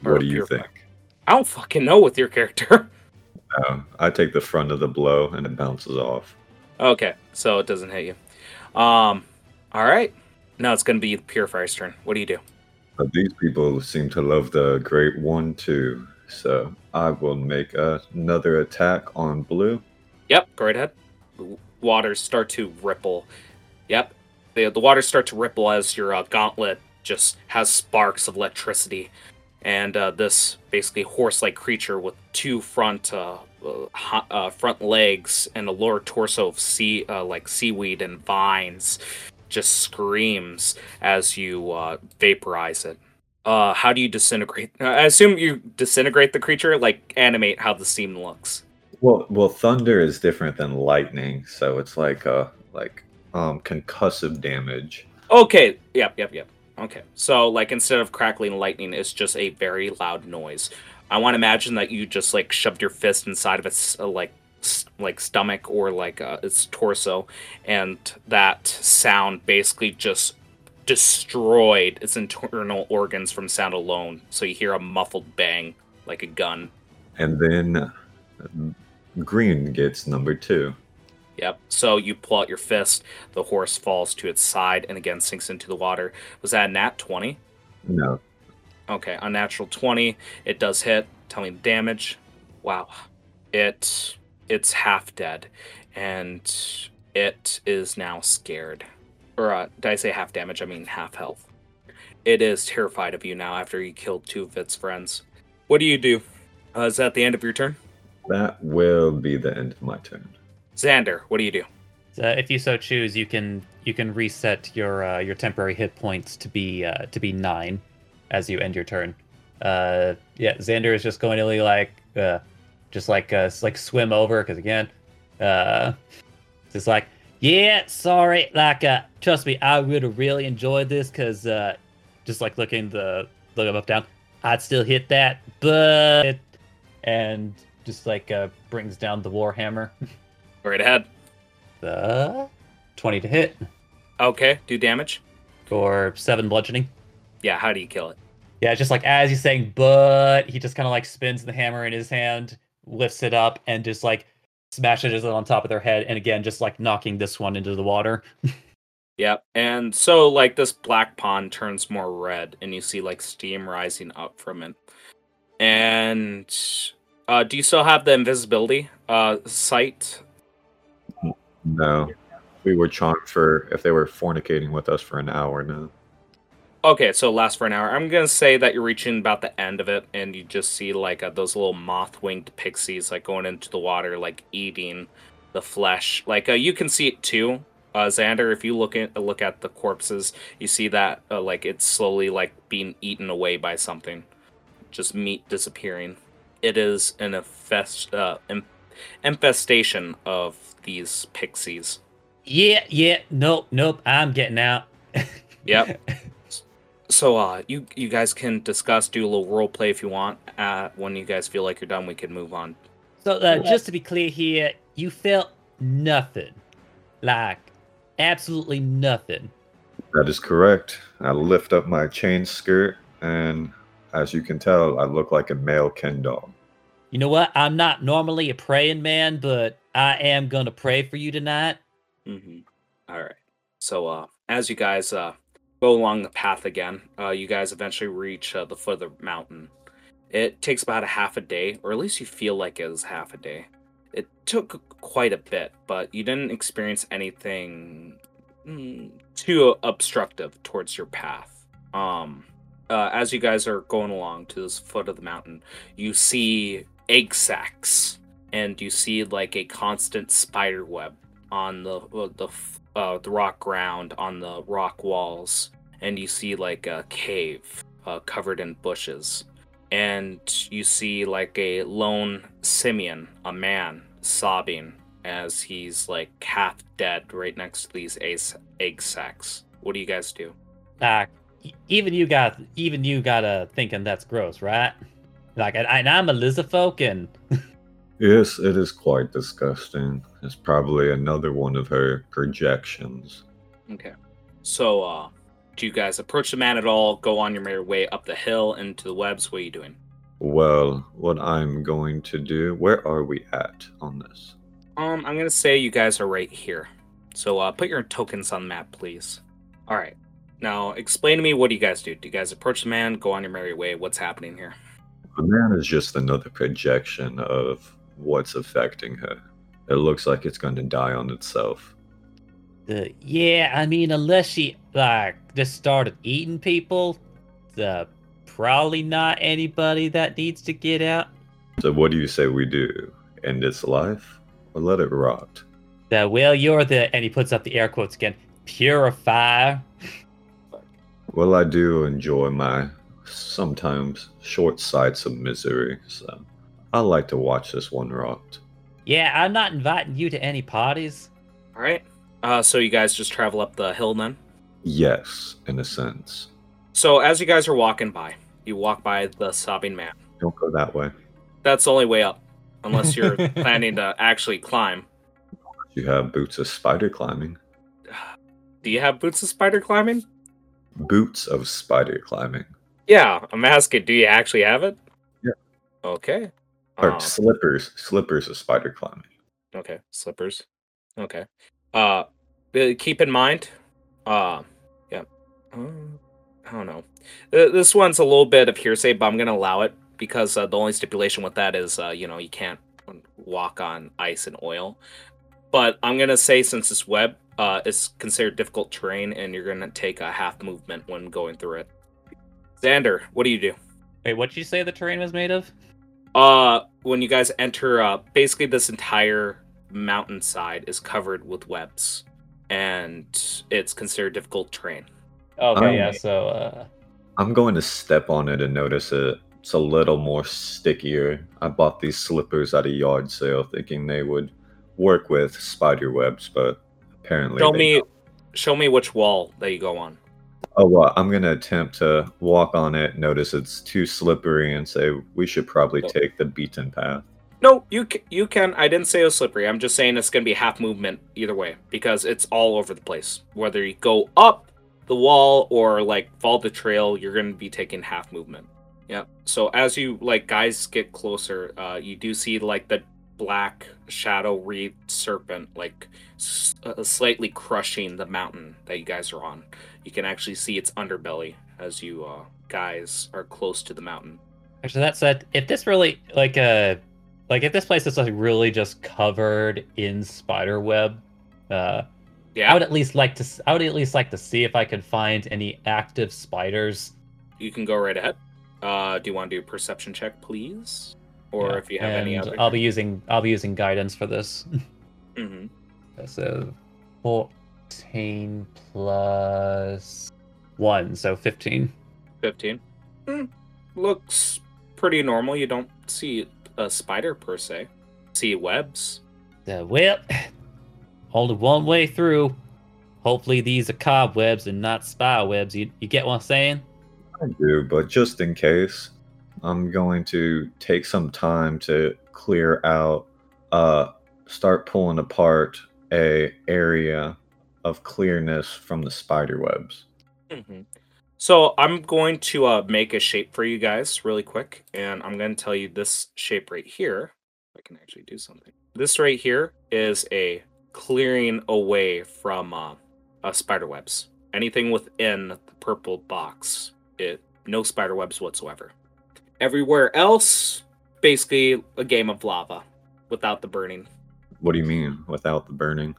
S1: What do you
S2: purifier?
S1: think?
S2: I don't fucking know with your character.
S1: Uh, I take the front of the blow and it bounces off.
S2: okay, so it doesn't hit you. Um. All right. Now it's gonna be the purifier's turn. What do you do?
S1: But these people seem to love the Great One too, so I will make uh, another attack on blue.
S2: Yep, go right ahead. The waters start to ripple. Yep, the, the waters start to ripple as your uh, gauntlet just has sparks of electricity. And uh, this basically horse-like creature with two front uh, uh, uh, front legs and a lower torso of sea uh, like seaweed and vines just screams as you uh, vaporize it. Uh, how do you disintegrate? I assume you disintegrate the creature, like animate how the steam looks.
S1: Well, well, thunder is different than lightning, so it's like uh like um concussive damage.
S2: Okay. Yep. Yep. Yep. Okay. So like instead of crackling lightning, it's just a very loud noise. I want to imagine that you just like shoved your fist inside of its uh, like like stomach or like uh, its torso, and that sound basically just destroyed its internal organs from sound alone. So you hear a muffled bang like a gun.
S1: And then uh, green gets number two.
S2: Yep. So you pull out your fist, the horse falls to its side and again sinks into the water. Was that a nat twenty?
S1: No,
S2: Okay, unnatural 20. It does hit. Tell me the damage. Wow. It it's half dead and it is now scared. Or uh, did I say half damage? I mean half health. It is terrified of you now after you killed two of its friends. What do you do? Uh, is that the end of your turn?
S1: that will be the end of my turn.
S2: Xander, what do you do?
S3: If you so choose, you can you can reset your uh, your temporary hit points to be uh, to be nine as you end your turn. Uh, yeah, Xander is just going to like uh, just like uh, like swim over because again, uh, just like Yeah, sorry. Like, uh, trust me, I would have really enjoyed this because, just like looking the look up down, I'd still hit that, but and just like brings down the warhammer.
S2: Right ahead.
S3: The twenty to hit
S2: Okay, do damage.
S3: for seven bludgeoning.
S2: Yeah, how do you kill it?
S3: Yeah, just like as he's saying, but he just kind of like spins the hammer in his hand, lifts it up, and just like smashes it on top of their head, and again, just like knocking this one into the water.
S2: Yep. And so like this black pond turns more red and you see like steam rising up from it. And uh do you still have the invisibility uh sight?
S1: No. We were charmed for if they were fornicating with us for an hour now.
S2: Okay, so it lasts for an hour. I'm gonna say that you're reaching about the end of it, and you just see like uh, those little moth-winged pixies like going into the water, like eating the flesh. Like uh, you can see it too, uh, Xander. If you look at look at the corpses, you see that uh, like it's slowly like being eaten away by something, just meat disappearing. It is an infest uh, infestation of these pixies.
S3: Yeah, yeah, nope, nope, I'm getting out.
S2: Yep. So uh you you guys can discuss, do a little role play if you want. Uh when you guys feel like you're done, we can move on.
S3: So uh, just to be clear here, you felt nothing, like absolutely nothing.
S1: That is correct. I lift up my chain skirt, and as you can tell, I look like a male Ken doll.
S3: You know what? I'm not normally a praying man, but I am gonna pray for you tonight.
S2: Mm-hmm. All right. So uh as you guys uh go along the path again, uh you guys eventually reach uh, the foot of the mountain. It takes about a half a day, or at least you feel like it was half a day. It took quite a bit, but you didn't experience anything mm, too obstructive towards your path. Um, uh, as you guys are going along to this foot of the mountain, you see egg sacs, and you see like a constant spider web on the uh, the uh, the rock ground, on the rock walls, and you see like a cave uh, covered in bushes and you see like a lone simian, a man, sobbing as he's like half dead right next to these egg sacs. What do you guys do?
S3: Like e- even you got even you gotta thinking that's gross, right? Like and, and I'm a lizardfolk and
S1: Yes, it is quite disgusting. It's probably another one of her projections.
S2: Okay. So, uh, do you guys approach the man at all? Go on your merry way up the hill into the webs? What are you doing?
S1: Well, what I'm going to do, where are we at on this?
S2: Um, I'm gonna say you guys are right here. So, uh, put your tokens on the map, please. All right. Now, explain to me what do you guys do? Do you guys approach the man? Go on your merry way? What's happening here?
S1: The man is just another projection of what's affecting her. It looks like it's going to die on itself.
S3: the yeah, I mean unless she like just started eating people, the probably not anybody that needs to get out.
S1: So, what do you say we do? End its life or let it rot?
S3: The well, you're the and he puts up the air quotes again. Purifier.
S1: Well, I do enjoy my sometimes short sights of misery, so I like to watch this one rot.
S3: Yeah, I'm not inviting you to any parties.
S2: All right. Uh, so you guys just travel up the hill then?
S1: Yes, in a sense.
S2: So as you guys are walking by, you walk by the sobbing man.
S1: Don't go that way.
S2: That's the only way up, unless you're planning to actually climb.
S1: You have boots of spider climbing.
S2: Do you have boots of spider climbing?
S1: Boots of spider climbing.
S2: Yeah, I'm asking. Do you actually have it?
S1: Yeah.
S2: Okay.
S1: Or
S2: Um,
S1: slippers. Slippers of spider climbing.
S2: okay. Slippers. Okay. Uh, keep in mind. Uh, yeah. Um, I don't know. This one's a little bit of hearsay, but I'm gonna allow it because uh, the only stipulation with that is, uh, you know, you can't walk on ice and oil. But I'm gonna say since this web uh, is considered difficult terrain, and you're gonna take a half movement when going through it. Xander, what do you do?
S3: Wait, what did you say the terrain was made of?
S2: Uh, when you guys enter, uh, basically this entire mountainside is covered with webs, and it's considered difficult terrain.
S3: Okay,
S1: Um,
S3: yeah. So, uh,
S1: I'm going to step on it and notice it. It's a little more stickier. I bought these slippers at a yard sale thinking they would work with spider webs, but Apparently.
S2: Show
S1: they
S2: me,
S1: don't.
S2: show me which wall that you go on.
S1: Oh well, I'm gonna attempt to walk on it. Notice it's too slippery, and say we should probably
S2: Oh.
S1: take the beaten path.
S2: No, you you can. I didn't say it was slippery. I'm just saying it's gonna be half movement either way because it's all over the place. Whether you go up the wall or like follow the trail, you're gonna be taking half movement. Yeah. So as you like guys get closer, uh, you do see like the black shadow wreathed serpent like s- uh, slightly crushing the mountain that you guys are on. You can actually see its underbelly as you uh, guys are close to the mountain.
S3: Actually, that said, if this really like uh like if this place is like really just covered in spider web, uh,
S2: Yeah.
S3: I would at least like to I would at least like to see if I could find any active spiders.
S2: You can go right ahead. Uh, do you want to do a perception check, please? Or
S3: Yeah,
S2: if you have any other.
S3: I'll be using I'll be using guidance for this.
S2: mm-hmm.
S3: so fourteen plus one, so fifteen.
S2: 15. Hmm, Looks pretty normal. You don't see a spider per se. See webs.
S3: Uh, well, only one way through. Hopefully these are cobwebs and not spy webs. You, you get what I'm saying?
S1: I do, but just in case, I'm going to take some time to clear out, uh, start pulling apart a area of clearness from the spider webs.
S2: hmm So I'm going to uh, make a shape for you guys really quick, and I'm going to tell you this shape right here. If I can actually do something. This right here is a clearing away from uh, uh, spider webs. Anything within the purple box, it no spider webs whatsoever. Everywhere else, basically a game of lava without the burning.
S1: What do you mean without the burning?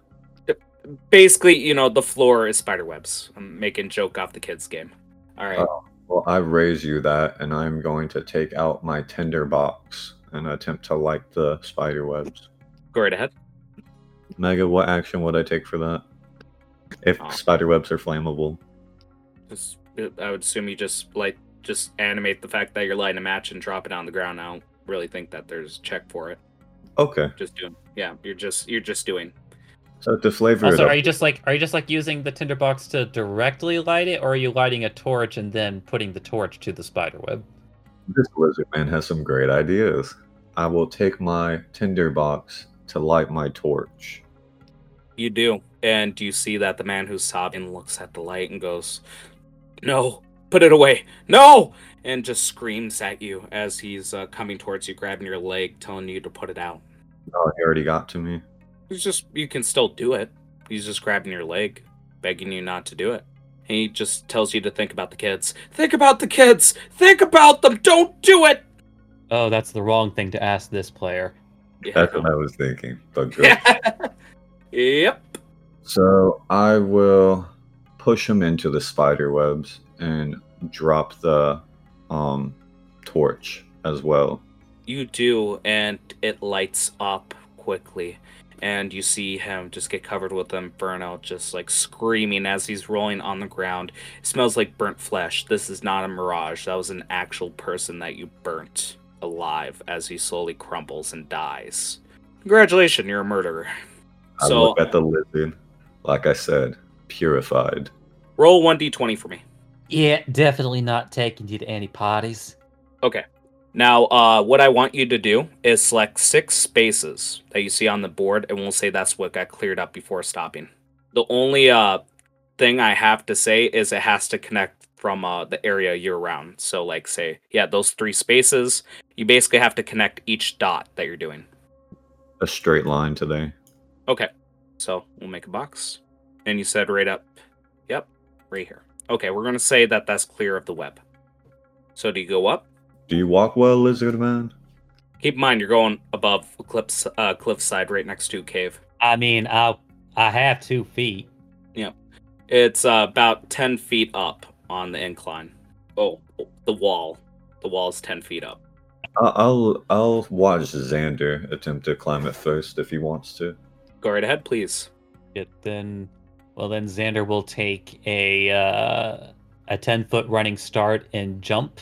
S2: Basically, you know, the floor is spider webs. I'm making joke off the kids' game. All right.
S1: Oh. Well, I raise you that, and I'm going to take out my tinder box and attempt to light the spider webs.
S2: Go right ahead.
S1: Mega, what action would I take for that? If ah.
S2: Oh.
S1: spider webs are flammable.
S2: Just, uh, I would assume you just like just animate the fact that you're lighting a match and drop it on the ground. I don't really think that there's check for it.
S1: Okay,
S2: Just doing, yeah. You're just you're just doing.
S1: So to flavor
S3: Also,
S1: it up,
S3: are you just like are you just like using the tinderbox to directly light it, or are you lighting a torch and then putting the torch to the spider web?
S1: this lizard man has some great ideas. I will take my tinder box to light my torch.
S2: You do, and do you see that the man who's sobbing looks at the light and goes, "No, put it away, no!" and just screams at you as he's uh, coming towards you, grabbing your leg, telling you to put it out.
S1: Oh, he already got to me.
S2: He's just you can still do it. He's just grabbing your leg, begging you not to do it. And he just tells you to think about the kids. Think about the kids. Think about them. Don't do it.
S3: Oh, that's the wrong thing to ask this player.
S2: Yeah.
S1: That's what I was thinking. But good.
S2: yep.
S1: So I will push him into the spider webs and drop the um torch as well.
S2: You do, and it lights up quickly. And you see him just get covered with them. inferno, just like screaming as he's rolling on the ground. It smells like burnt flesh. This is not a mirage. That was an actual person that you burnt alive as he slowly crumbles and dies. Congratulations, you're a murderer.
S1: I
S2: So
S1: look at the living, like I said, purified.
S2: roll 1d20 for me.
S3: Yeah, definitely not taking you to any parties.
S2: Okay. Now, uh, what I want you to do is select six spaces that you see on the board, and we'll say that's what got cleared up before stopping. The only uh, thing I have to say is it has to connect from uh, the area you're around. So, like, say, yeah, those three spaces, you basically have to connect each dot that you're doing.
S1: A straight line today.
S2: Okay. So, we'll make a box. And you said right up. Yep, right here. Okay, we're going to say that that's clear of the web. So, do you go up?
S1: Do you walk well, lizard man?
S2: Keep in mind, you're going above a cliffs, uh, cliffside right next to a cave.
S3: I mean, I I have two feet.
S2: It's uh, about 10 feet up on the incline. Oh, the wall. The wall is 10 feet up.
S1: I- I'll I'll watch Xander attempt to climb it first if he wants to.
S2: Go right ahead, please.
S3: It then, well, then Xander will take a uh, a ten foot running start and jump.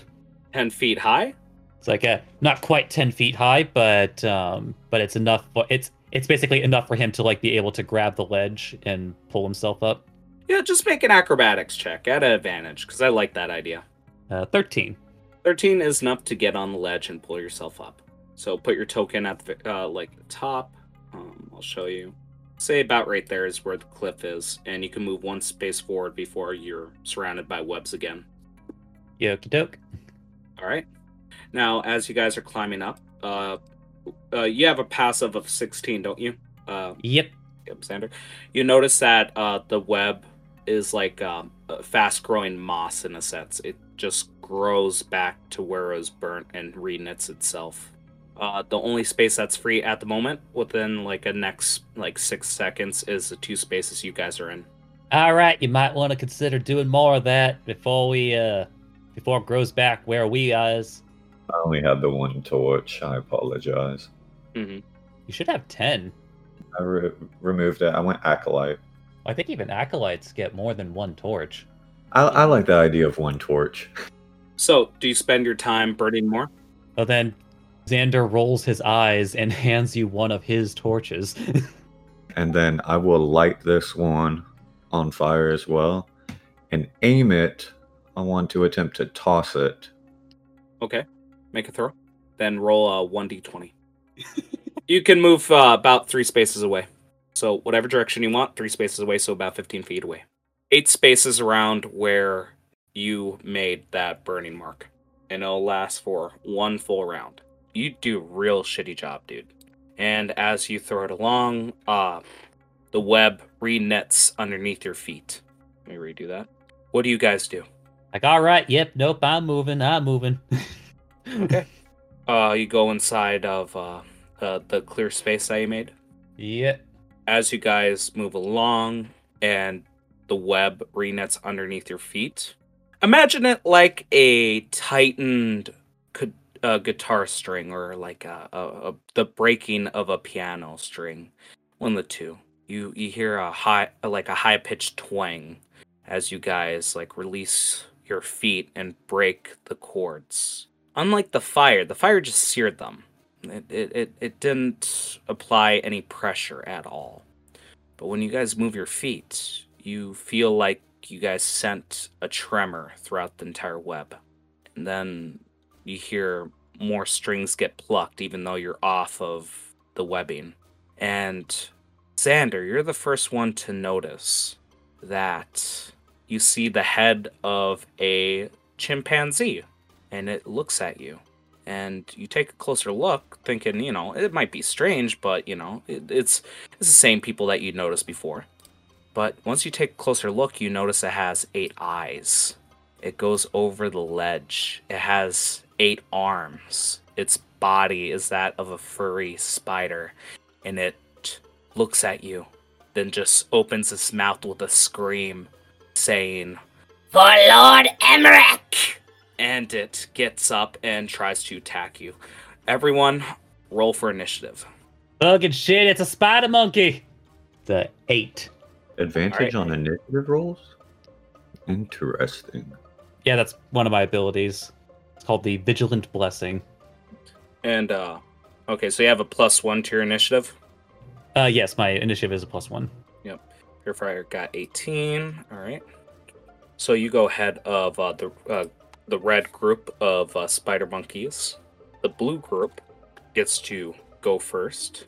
S2: 10 feet high?
S3: It's like a not quite ten feet high, but um, but it's enough. For, it's it's basically enough for him to like be able to grab the ledge and pull himself up.
S2: Yeah, just make an acrobatics check at an advantage because I like that idea.
S3: Uh, Thirteen.
S2: 13 is enough to get on the ledge and pull yourself up. So put your token at the uh, like top. Um, I'll show you. Say about right there is where the cliff is, and you can move one space forward before you're surrounded by webs again.
S3: Yoki doke.
S2: All right. Now, as you guys are climbing up, uh, uh, you have a passive of 16, don't you? Uh,
S3: Yep.
S2: Yep, Xander. You notice that uh, the web is like um, fast-growing moss in a sense. It just grows back to where it was burnt and reknits itself. Uh, the only space that's free at the moment, within like a next like six seconds, is the two spaces you guys are in.
S3: All right, you might want to consider doing more of that before we uh before it grows back where are we is.
S1: I only had the one torch. I apologize.
S2: hmm
S3: You should have ten.
S1: I re- removed it. I went acolyte.
S3: I think even acolytes get more than one torch.
S1: I, I like the idea of one torch.
S2: So, do you spend your time burning more?
S3: But then Xander rolls his eyes and hands you one of his torches.
S1: and then I will light this one on fire as well and aim it. I want to attempt to toss it.
S2: Okay, make a throw. Then roll a one d20. you can move uh, about three spaces away. So whatever direction you want, three spaces away, so about 15 feet away. Eight spaces around where you made that burning mark, and it'll last for one full round. You do real shitty job, dude. And as you throw it along, uh, the web re-nets underneath your feet. Let me redo that. What do you guys do?
S3: Like, all right, yep, nope, I'm moving, I'm moving.
S2: Okay. Uh, you go inside of uh, uh, the clear space that you made.
S3: Yep.
S2: As you guys move along and the web renets underneath your feet, imagine it like a tightened uh, guitar string or like a, a, a, the breaking of a piano string. One of the two. You you hear a high like a high pitched twang as you guys like release your feet and break the cords. Unlike the fire, the fire just seared them. It, it, it, it didn't apply any pressure at all. But when you guys move your feet, you feel like you guys sent a tremor throughout the entire web. And then you hear more strings get plucked, even though you're off of the webbing. And Xander, you're the first one to notice that you see the head of a chimpanzee and it looks at you. And you take a closer look thinking you know it might be strange but you know it, it's it's the same people that you noticed before. But once you take a closer look you notice it has eight eyes. It goes over the ledge. It has eight arms. Its body is that of a furry spider and it looks at you then just opens its mouth with a scream saying for lord emmerich and it gets up and tries to attack you. Everyone, roll for initiative.
S3: Fucking shit, it's a spider monkey. The eight.
S1: Advantage
S2: Alright.
S1: on initiative rolls? Interesting.
S3: Yeah, that's one of my abilities. It's called the Vigilant Blessing.
S2: And uh okay, so you have a plus one to your initiative.
S3: Uh, yes, my initiative is a plus one.
S2: Purifier got 18. All right. So you go ahead of uh, the uh, the red group of uh, spider monkeys. The blue group gets to go first,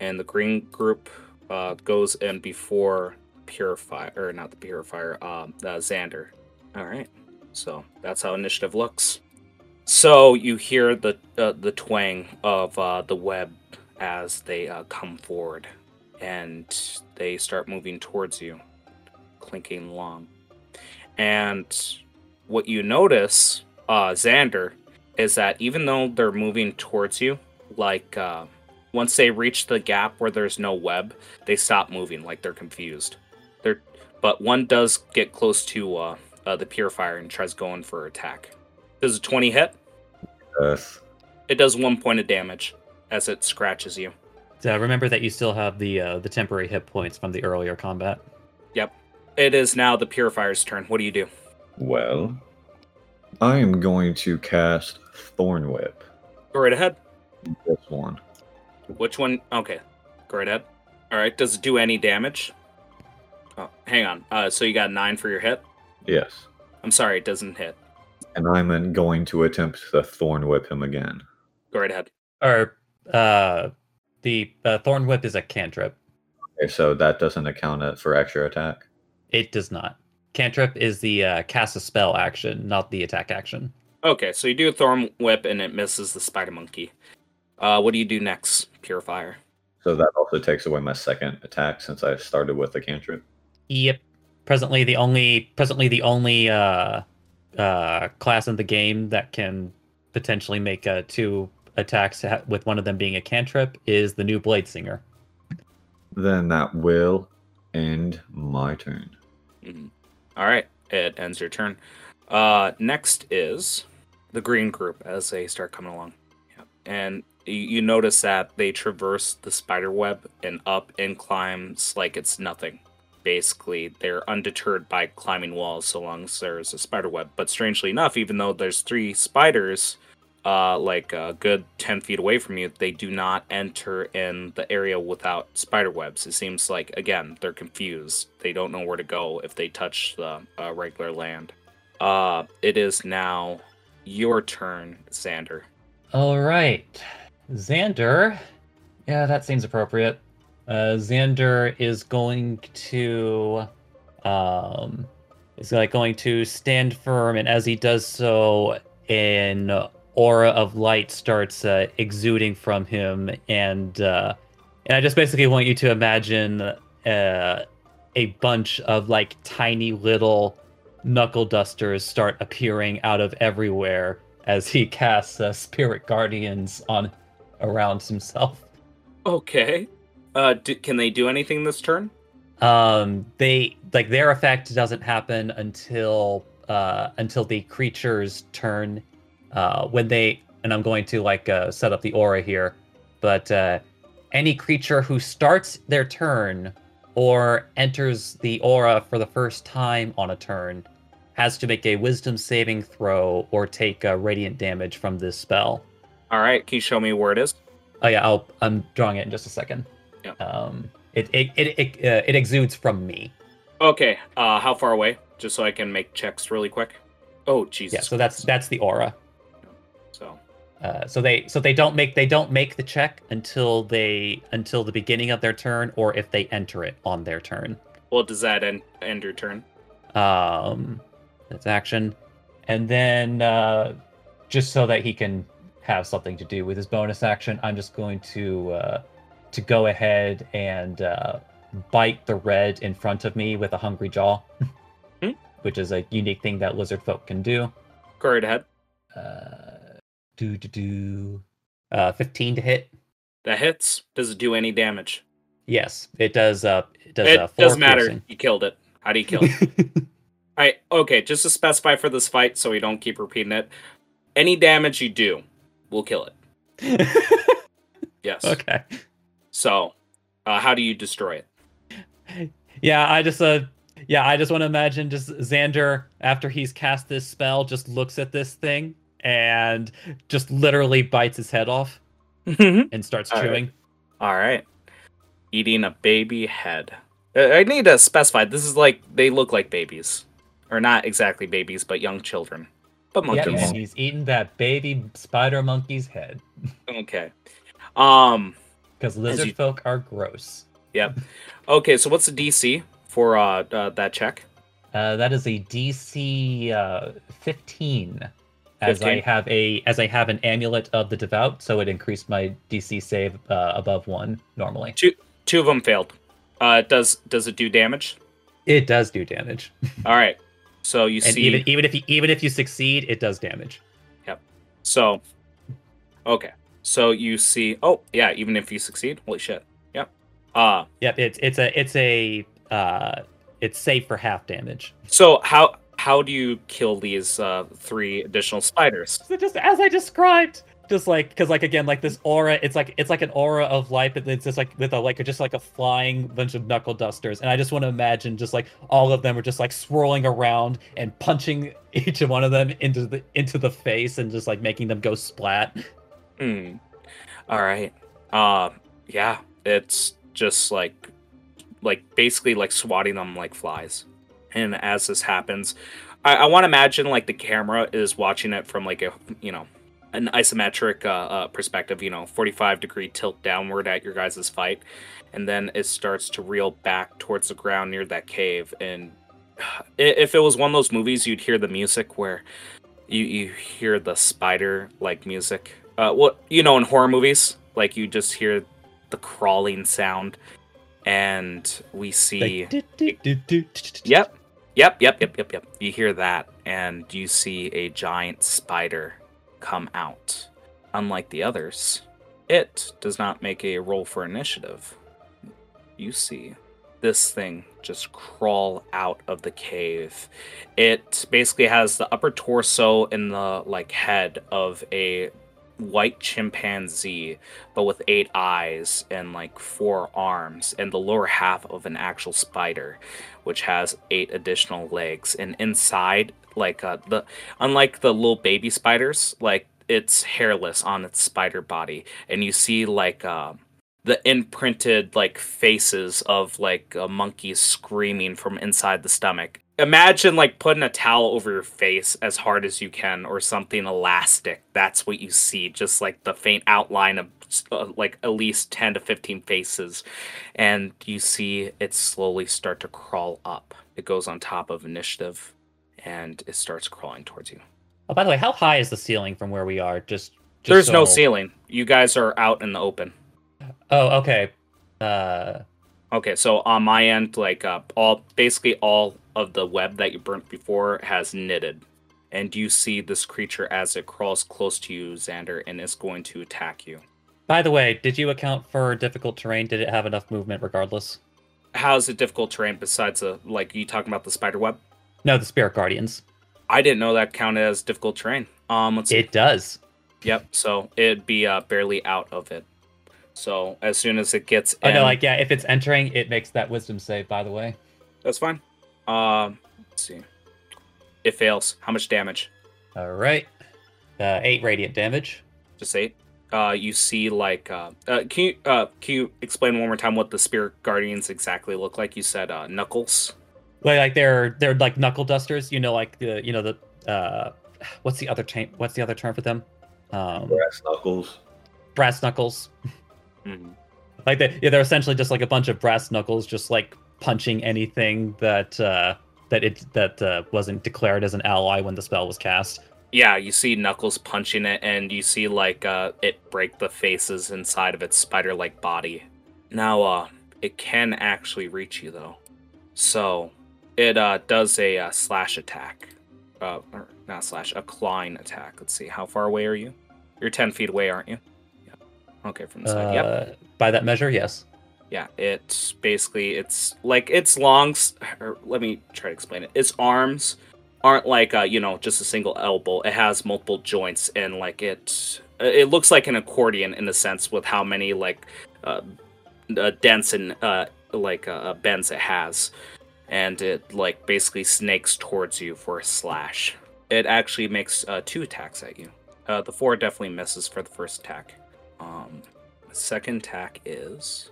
S2: and the green group uh, goes in before Purifier, or not the Purifier, um, Xander. All right. So that's how initiative looks. So you hear the uh, the twang of uh, the web as they come forward and they start moving towards you, clinking along. And what you notice, uh, Xander, is that even though they're moving towards you, like uh, once they reach the gap where there's no web, they stop moving, like they're confused. They're, but one does get close to uh, uh, the purifier and tries going for attack. Does a 20 hit?
S1: Yes.
S2: It does one point of damage as it scratches you.
S3: Uh, remember that you still have the uh, the temporary hit points from the earlier combat. Yep.
S2: It is now the purifier's turn. What do you do?
S1: Well, I am going to cast Thorn Whip.
S2: Go right ahead.
S1: This one.
S2: Which one? Okay. Go right ahead. All right. Does it do any damage? Oh, hang on. Uh, so you got nine for your hit.
S1: Yes.
S2: I'm sorry, it doesn't hit.
S1: And I'm going to attempt to thorn whip him again.
S2: Go right ahead.
S3: Or uh, the uh, thorn whip is a cantrip.
S1: Okay, so that doesn't account for extra attack.
S3: It does not. Cantrip is the uh, cast a spell action, not the attack action.
S2: Okay, so you do a thorn whip and it misses the spider monkey. Uh, what do you do next, Purifier?
S1: So that also takes away my second attack since I started with the cantrip.
S3: Yep. Presently, the only presently the only uh, uh, class in the game that can potentially make uh, two attacks with one of them being a cantrip is the new Blade Singer.
S1: Then that will end my turn.
S2: Mhm. All right, it ends your turn. Uh, next is the green group as they start coming along. Yeah. And you, you notice that they traverse the spider web and up and climbs like it's nothing. Basically, they're undeterred by climbing walls so long as there's a spider web. But strangely enough, even though there's three spiders, uh, like a good 10 feet away from you, they do not enter in the area without spider webs. It seems like, again, they're confused. They don't know where to go if they touch the uh, regular land. Uh, it is now your turn, Xander.
S3: All right, Xander. Yeah, that seems appropriate. Uh, Xander is going to, um, is like going to stand firm, and as he does so, an aura of light starts uh, exuding from him, and uh, and I just basically want you to imagine uh, a bunch of like tiny little knuckle dusters start appearing out of everywhere as he casts uh, spirit guardians on around himself.
S2: Okay. Uh, do, can they do anything this turn?
S3: Um, they like their effect doesn't happen until uh, until the creature's turn. Uh, when they and I'm going to like uh, set up the aura here, but uh, any creature who starts their turn or enters the aura for the first time on a turn has to make a Wisdom saving throw or take uh, radiant damage from this spell.
S2: All right. Can you show me where it is?
S3: Oh yeah, I'll, I'm drawing it in just a second.
S2: Yeah.
S3: Um, it it it it, uh, it exudes from me.
S2: Okay. Uh, how far away? Just so I can make checks really quick. Oh, Jesus.
S3: Yeah, so that's that's the aura.
S2: So.
S3: Uh, so they so they don't make they don't make the check until they until the beginning of their turn or if they enter it on their turn.
S2: Well, does that end end your turn?
S3: Um, that's action, and then uh, just so that he can have something to do with his bonus action, I'm just going to uh, to go ahead and uh, bite the red in front of me with a hungry jaw,
S2: Hmm.
S3: which is a unique thing that lizard folk can do.
S2: Go right ahead.
S3: Uh, do do do. Uh, 15 to hit.
S2: That hits. Does it do any damage?
S3: Yes, it does. Uh, it does.
S2: it
S3: uh,
S2: doesn't matter.
S3: piercing.
S2: You killed it. How do you kill it? All right. Okay. Just to specify for this fight, so we don't keep repeating it. Any damage you do, will kill it. Yes.
S3: okay.
S2: So, uh, how do you destroy it?
S3: Yeah, I just uh yeah, I just want to imagine just Xander after he's cast this spell just looks at this thing and just literally bites his head off and starts
S2: All right.
S3: chewing.
S2: All right. Eating a baby head. Uh, I need to specify. This is like they look like babies, or not exactly babies, but young children. But
S3: Yeah,
S2: monkeys.
S3: and he's eating that baby spider monkey's head
S2: Okay. Um.
S3: because
S2: you-
S3: lizard folk are gross.
S2: Yep. Okay. So what's the DC for uh, uh that check?
S3: Uh, that is a DC uh, 15. As I have a as I have an amulet of the devout, so it increased my DC save uh, above one normally.
S2: Two of them failed. Uh, does does it do damage?
S3: It does do damage,
S2: All right. So you
S3: and
S2: see.
S3: even even if you even if you succeed, it does damage. Yep.
S2: So, okay. So you see. Oh, yeah. Even if you succeed, holy shit. Yep. Uh
S3: Yep, it's it's a it's a uh, it's safe for half damage.
S2: so how how do you kill these uh three additional spiders?
S3: So just as I described, just like because like again like this aura, it's like it's like an aura of light, but it's just like with a like just like a flying bunch of knuckle dusters, and I just want to imagine just like all of them are just like swirling around and punching each one of them into the into the face and just like making them go splat.
S2: Hmm. All right. Uh, yeah. It's just like like basically like swatting them like flies. And as this happens, I, I want to imagine like the camera is watching it from like a you know an isometric uh, uh, perspective, you know, 45 degree tilt downward at your guys' fight, and then it starts to reel back towards the ground near that cave. And if it was one of those movies, you'd hear the music where you you hear the spider like music. Uh, what you know in horror movies, like you just hear the crawling sound, and we see. Yep, yep, yep, yep, yep, yep. You hear that, and you see a giant spider come out. Unlike the others, it does not make a roll for initiative. You see this thing just crawl out of the cave. It basically has the upper torso and the like head of a white chimpanzee, but with eight eyes and like four arms, and the lower half of an actual spider, which has eight additional legs. And inside, like uh, the unlike the little baby spiders, like it's hairless on its spider body, and you see like uh, the imprinted like faces of like a monkey screaming from inside the stomach. Imagine like putting a towel over your face as hard as you can, or something elastic. That's what you see, just like the faint outline of uh, like at least ten to fifteen faces, and you see it slowly start to crawl up. It goes on top of initiative, and it starts crawling towards you.
S3: Oh, by the way, how high is the ceiling from where we are? Just, just
S2: There's no ceiling. You guys are out in the open.
S3: Oh, okay. Uh,
S2: Okay, so on my end, like uh, all basically all of the web that you burnt before has knitted, and you see this creature as it crawls close to you, Xander, and is going to attack you.
S3: by the way, did you account for difficult terrain? Did it have enough movement regardless?
S2: How's it difficult terrain besides the like you talking about the spider web?
S3: No, the spirit guardians.
S2: I didn't know that counted as difficult terrain. Um, let's see.
S3: It does.
S2: Yep. So it'd be uh, barely out of it. So as soon as it gets,
S3: Oh no, like yeah, if it's entering, it makes that wisdom save. By the way,
S2: that's fine. Um, let's see. It fails. How much damage?
S3: all right. Uh, eight radiant damage.
S2: Just eight. Uh, you see like uh, uh, can you uh can you explain one more time what the spirit guardians exactly look like? You said uh, knuckles.
S3: Like, like they're they're like knuckle dusters. You know, like the you know the uh, what's the other term? What's the other term for them? Um,
S1: Brass knuckles.
S3: brass knuckles.
S2: Mhm.
S3: Like they yeah, they're essentially just like a bunch of brass knuckles, just like punching anything that uh that it that uh, wasn't declared as an ally when the spell was cast.
S2: Yeah, you see knuckles punching it, and you see like uh, it break the faces inside of its spider-like body. Now, uh, it can actually reach you though, so it uh, does a uh, slash attack. Uh, or not slash, a clawing attack. Let's see, how far away are you? You're ten feet away, aren't you? Okay, from the side. Yep.
S3: Uh, By that measure, yes.
S2: Yeah, it's basically it's like its long. Or let me try to explain it. Its arms aren't like uh, you know just a single elbow. It has multiple joints and like it. It looks like an accordion in a sense with how many like uh, uh, dents and uh, like uh, bends it has, and it like basically snakes towards you for a slash. It actually makes uh, two attacks at you. Uh, the four definitely misses for the first attack. Um, second attack is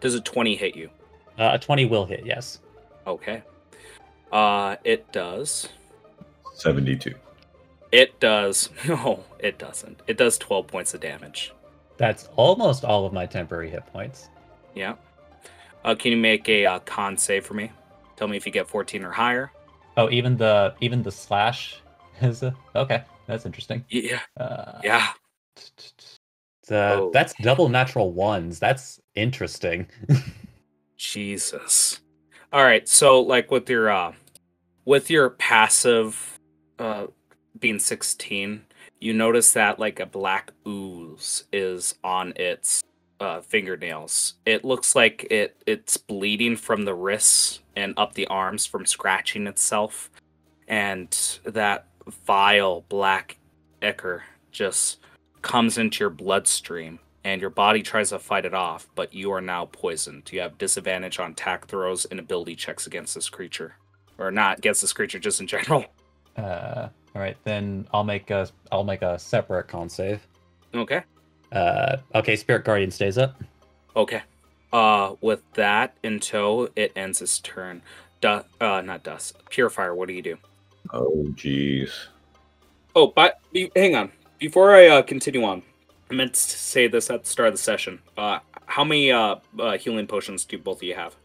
S2: does a 20 hit you?
S3: Uh, a twenty will hit. Yes.
S2: Okay. Uh it does.
S1: 72.
S2: It does. No, it doesn't. It does 12 points of damage.
S3: That's almost all of my temporary hit points.
S2: Yeah. Uh can you make a uh, con save for me? Tell me if you get 14 or higher.
S3: Oh, even the even the slash is a, okay. That's interesting.
S2: Yeah.
S3: Uh,
S2: Yeah. Oh.
S3: That's double natural ones. That's interesting.
S2: Jesus. All right, so like with your uh with your passive uh being 16, you notice that like a black ooze is on its uh fingernails. It looks like it it's bleeding from the wrists and up the arms from scratching itself. And that vile black ichor just comes into your bloodstream and your body tries to fight it off, but you are now poisoned. You have disadvantage on attack throws and ability checks against this creature. Or not against this creature, just in general.
S3: Uh, all right, then I'll make a I'll make a separate con save.
S2: Okay.
S3: Uh, okay, Spirit Guardian stays up.
S2: Okay. Uh, with that in tow, it ends its turn. Du- uh, not dust. Purifier. What do you do?
S1: Oh, jeez.
S2: Oh, but hang on. Before I uh, continue on, I meant to say this at the start of the session. Uh, how many uh, uh, healing potions do both of you have?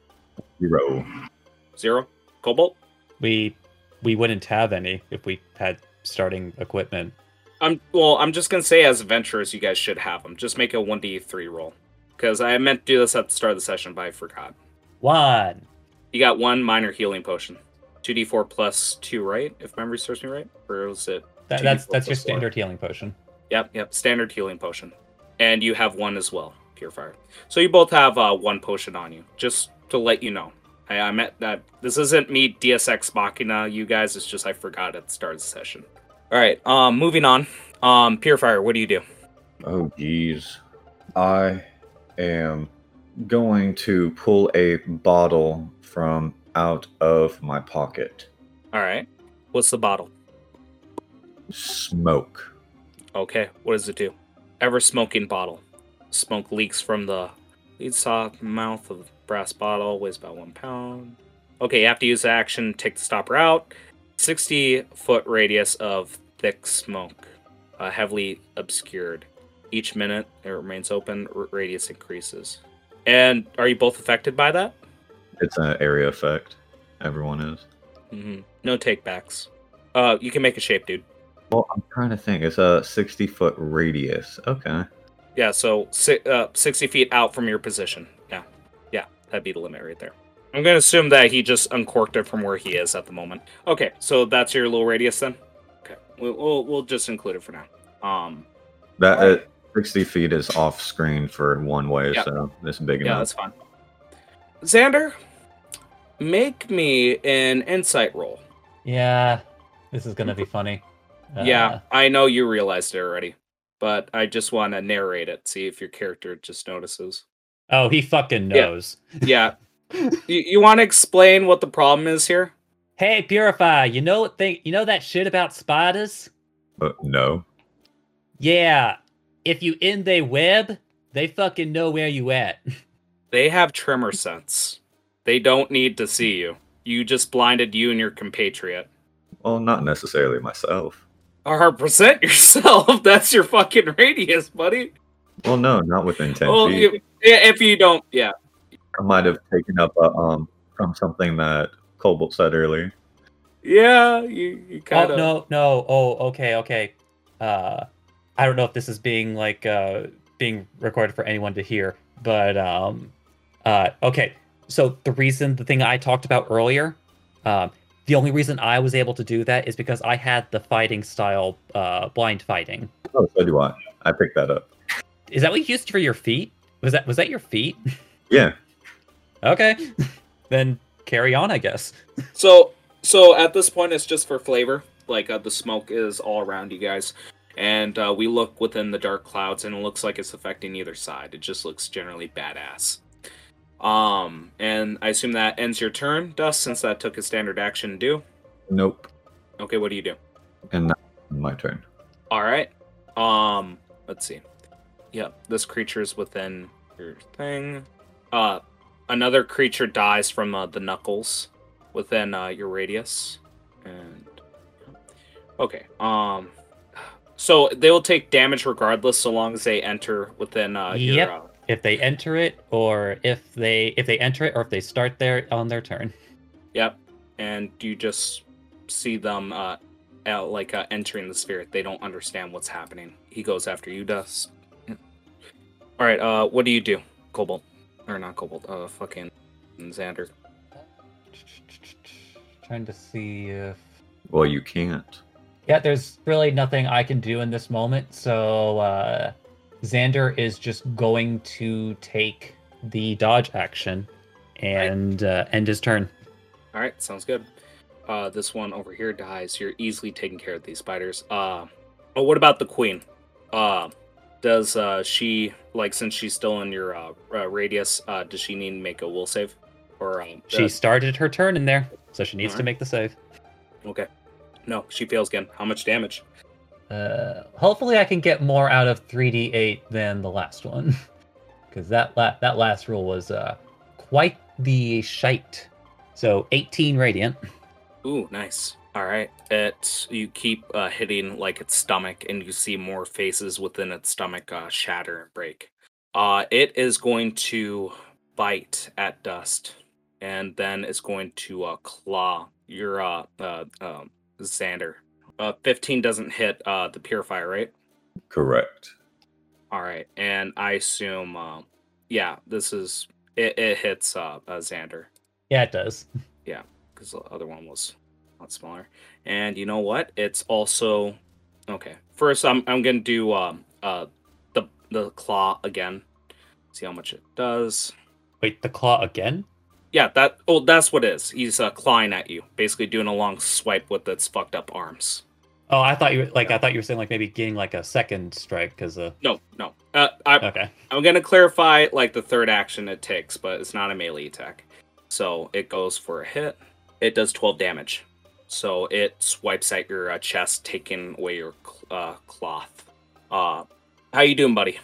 S1: Zero.
S2: Zero. Cobalt.
S3: We we wouldn't have any if we had starting equipment.
S2: I'm well. I'm just gonna say, as adventurers, you guys should have them. Just make a one d three roll, because I meant to do this at the start of the session, but I forgot.
S3: One.
S2: You got one minor healing potion, two d four plus two, right? If memory serves me right, or was it?
S3: That, that's that's your
S2: plus four?
S3: standard healing potion.
S2: Yep, yep. Standard healing potion, and you have one as well, purifier. So you both have uh, one potion on you. Just to let you know, I, I meant that this isn't me deus ex machina, you guys. It's just I forgot at the start of the session. All right. Um, moving on. Um, purifier. What do you do?
S1: Oh, jeez. I am going to pull a bottle from out of my pocket.
S2: All right. What's the bottle?
S1: Smoke.
S2: Okay. What does it do? Ever smoking bottle. Smoke leaks from the lead saw mouth of the brass bottle. Weighs about one pound. Okay. You have to use the action. Take the stopper out. Sixty foot radius of thick smoke, uh, heavily obscured. Each minute it remains open. r- radius increases. And are you both affected by that?
S1: It's an area effect. Everyone is.
S2: Mm-hmm. No takebacks. Uh, you can make a shape, dude.
S1: Well, I'm trying to think. It's a 60 foot radius. Okay.
S2: Yeah, so uh, 60 feet out from your position. Yeah. Yeah, that'd be the limit right there. I'm going to assume that he just uncorked it from where he is at the moment. Okay, so that's your little radius then? Okay, we'll, we'll, we'll just include it for now. Um,
S1: That
S2: Alright.
S1: uh, 60 feet is off screen for one way,
S2: Yeah.
S1: so it's big enough.
S2: yeah, that's fine. Xander, make me an insight roll.
S3: Yeah, this is gonna be funny.
S2: Yeah,
S3: Uh,
S2: I know you realized it already, but I just want to narrate it, see if your character just notices.
S3: Oh, he fucking knows.
S2: Yeah. you you want to explain what the problem is here?
S3: Hey, Purify, you know what they you know that shit about spiders?
S1: But no.
S3: Yeah. If you in they web, they fucking know where you at.
S2: They have tremor sense. They don't need to see you. You just blinded you and your compatriot.
S1: Well, not necessarily myself.
S2: Or present yourself. That's your fucking radius, buddy.
S1: Well, no, not within 10
S2: Well,
S1: feet.
S2: you, yeah, if you don't, yeah.
S1: I might have taken up a, um from something that Cobalt said earlier.
S2: Yeah, you, you kind
S3: oh
S2: of.
S3: no, no. Oh, okay, okay. Uh I don't know if this is being like uh being recorded for anyone to hear, but um uh okay. So the reason the thing I talked about earlier, um the only reason I was able to do that is because I had the fighting style uh blind fighting.
S1: Oh, so do I. I picked that up.
S3: Is that what you used for your feet? Was that was that your feet?
S1: Yeah.
S3: okay. then carry on, I guess.
S2: So, so at this point, it's just for flavor. Like uh, the smoke is all around you guys, and uh, we look within the dark clouds, and it looks like it's affecting either side. It just looks generally badass. Um, and I assume that ends your turn, Dust, since that took a standard action to do.
S1: Nope.
S2: Okay, what do you do?
S1: And now my turn.
S2: All right. Um, let's see. Yep, this creature is within your thing. Uh, another creature dies from uh, the knuckles within uh, your radius. And okay. Um, so they will take damage regardless, so long as they enter within uh, your.
S3: Yep. If they enter it, or if they if they enter it, or if they start there on their turn.
S2: Yep. And you just see them uh, out, like uh, entering the sphere. They don't understand what's happening. He goes after you, Dust. All right. Uh, what do you do, Cobalt? Or not Cobalt? Uh, fucking Xander.
S3: Trying to see if
S1: Well, you can't.
S3: yeah, there's really nothing I can do in this moment. So uh, Xander is just going to take the dodge action and uh, end his turn.
S2: All right. Sounds good. Uh, this one over here dies. You're easily taking care of these spiders. Uh, oh, what about the queen? Uh, does uh she like since she's still in your uh, uh radius? Uh, does she need to make a will save? Or um,
S3: She
S2: uh,
S3: started her turn in there, so she needs to make the save.
S2: okay. No, she fails again. How much damage?
S3: Uh, hopefully, I can get more out of 3d8 than the last one. because that la- that last roll was uh, quite the shite. So 18 radiant.
S2: Ooh, nice. All right. It you keep uh, hitting like its stomach, and you see more faces within its stomach uh, shatter and break. Uh, it is going to bite at dust, and then it's going to uh, claw your uh um, Xander. Uh, 15 doesn't hit uh the purifier, right?
S1: Correct.
S2: All right, and I assume, um, yeah, this is it. It hits uh, uh Xander
S3: Yeah, it does.
S2: Yeah, because the other one was a lot smaller. And you know what? It's also okay. First, I'm I'm gonna do um uh the the claw again. See how much it does.
S3: Wait, the claw again?
S2: Yeah, that oh that's what it is. He's uh, clawing at you, basically doing a long swipe with its fucked up arms.
S3: Oh, I thought you were like I thought you were saying like maybe getting like a second strike because uh
S2: No, no. Uh, I,
S3: okay.
S2: I'm gonna clarify like the third action it takes, but it's not a melee attack. So it goes for a hit. It does 12 damage. So it swipes at your uh, chest, taking away your cl- uh, cloth. Uh, how you doing, buddy?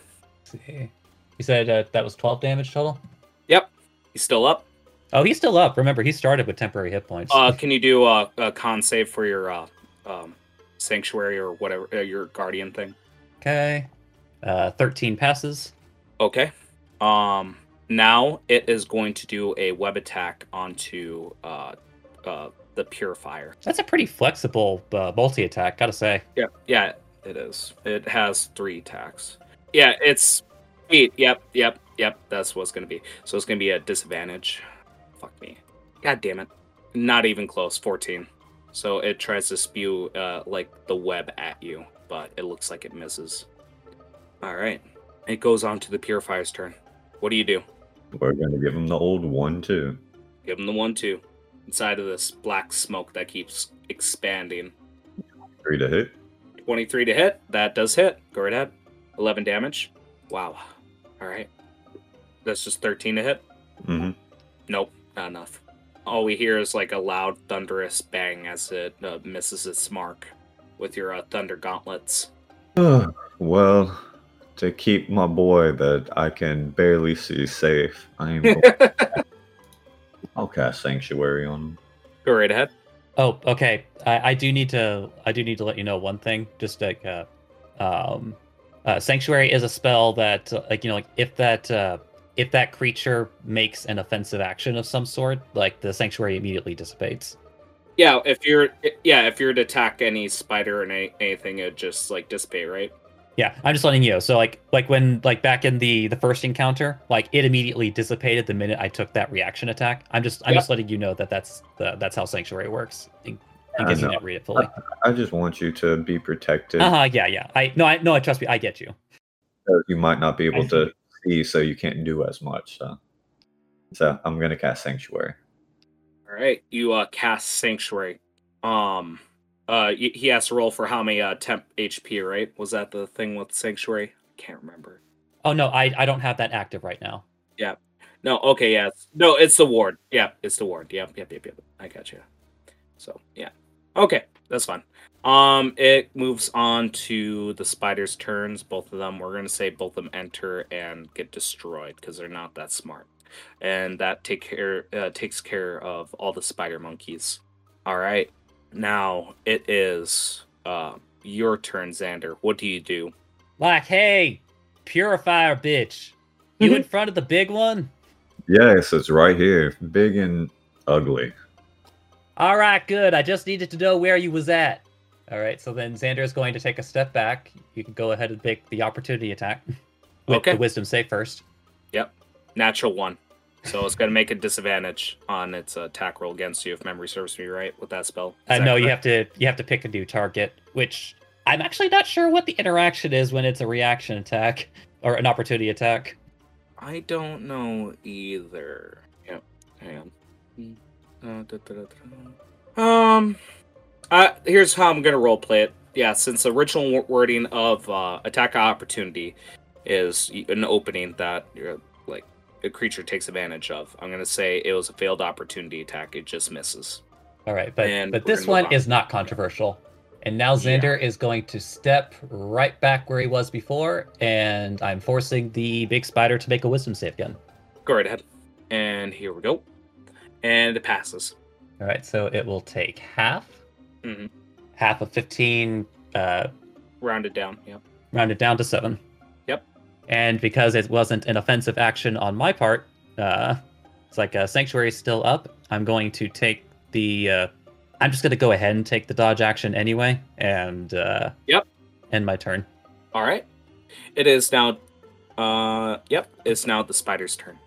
S3: You said uh, that was 12 damage total. Yep.
S2: You still up?
S3: Oh, he's still up. Remember, he started with temporary hit points.
S2: Uh, can you do a, a con save for your uh, um, sanctuary or whatever uh, your guardian thing?
S3: okay. Uh, 13 passes.
S2: Okay. Um, now it is going to do a web attack onto uh, uh, the purifier.
S3: That's a pretty flexible uh, multi attack, gotta say.
S2: Yeah, yeah, it is. It has three attacks. Yeah, it's eight. Yep, yep, yep. That's what's gonna be. So it's gonna be a disadvantage. Fuck me. God damn it. Not even close. Fourteen. So it tries to spew uh, like the web at you, but it looks like it misses. All right. It goes on to the purifier's turn. What do you do?
S1: We're going to give him the old one, too.
S2: Give him the one two inside of this black smoke that keeps expanding.
S1: Three to hit.
S2: 23 to hit. That does hit. Go right ahead. 11 damage. Wow. All right. That's just 13 to hit.
S1: hmm
S2: Nope, not enough. All we hear is like a loud, thunderous bang as it uh, misses its mark with your uh, thunder gauntlets.
S1: well, to keep my boy that I can barely see safe, I am. I'll cast Sanctuary on him.
S2: Go right ahead.
S3: Oh, okay. I, I do need to. I do need to let you know one thing. Just like, uh, um, uh, sanctuary is a spell that, uh, like, you know, like if that uh, if that creature makes an offensive action of some sort, like the sanctuary immediately dissipates.
S2: Yeah, if you're yeah, if you're to attack any spider or any, anything, it just like dissipate, right?
S3: Yeah, I'm just letting you know. So like like when like back in the the first encounter, like it immediately dissipated the minute I took that reaction attack. I'm just I'm
S2: Yep.
S3: just letting you know that that's the that's how sanctuary works. In, in
S1: I
S3: case you
S1: know.
S3: didn't read it fully.
S1: I just want you to be protected.
S3: Uh huh. Yeah, yeah. I no, I no, I trust me. I get you.
S1: You might not be able
S3: I
S1: to see, so you can't do as much. So, so I'm going to cast Sanctuary.
S2: All right, you uh cast sanctuary. Um, uh, he has to roll for how many uh temp HP, right? Was that the thing with sanctuary? I can't remember.
S3: Oh no, I I don't have that active right now. Yeah.
S2: No, okay, yeah, it's- no, it's the ward. Yeah, it's the ward. Yep, yep, yep, yep. I got you. So yeah, okay, that's fine. Um, it moves on to the spider's turns. Both of them, we're gonna say both of them enter and get destroyed because they're not that smart, and that take care uh, takes care of all the spider monkeys. All right, now it is uh your turn, Xander. What do you do?
S3: Like, hey, purifier bitch, you in front of the big one?
S1: Yes, it's right here, big and ugly.
S3: All right, good. I just needed to know where you was at. All right, so then Xander is going to take a step back. You can go ahead and make the opportunity attack with
S2: Okay.
S3: the wisdom save first.
S2: Yep, Natural one. So it's going to make a disadvantage on its attack roll against you if memory serves me right with that spell. Is
S3: Uh, no, you have to you have to pick a new target, which I'm actually not sure what the interaction is when it's a reaction attack or an opportunity attack.
S2: I don't know either. Yep. Hang on. Uh, da, da, da. Um. Uh, here's how I'm gonna roleplay it. Yeah, since the original wording of uh, attack opportunity is an opening that you're like a creature takes advantage of, I'm gonna say it was a failed opportunity attack. It just misses.
S3: All right, but
S2: And
S3: but this one
S2: on.
S3: is not controversial. And now
S2: Yeah.
S3: Xander is going to step right back where he was before, and I'm forcing the big spider to make a wisdom save again.
S2: Go right ahead. And here we go. And it passes.
S3: All right, so it will take half,
S2: Mhm.
S3: half of 15, uh,
S2: Rounded down. Yep.
S3: rounded down to seven.
S2: Yep.
S3: And because it wasn't an offensive action on my part, uh, it's like uh, sanctuary is still up. I'm going to take the. Uh, I'm just going to go ahead and take the dodge action anyway, and uh,
S2: Yep.
S3: end my turn.
S2: All right. It is now. Uh, yep. It's now the spider's turn.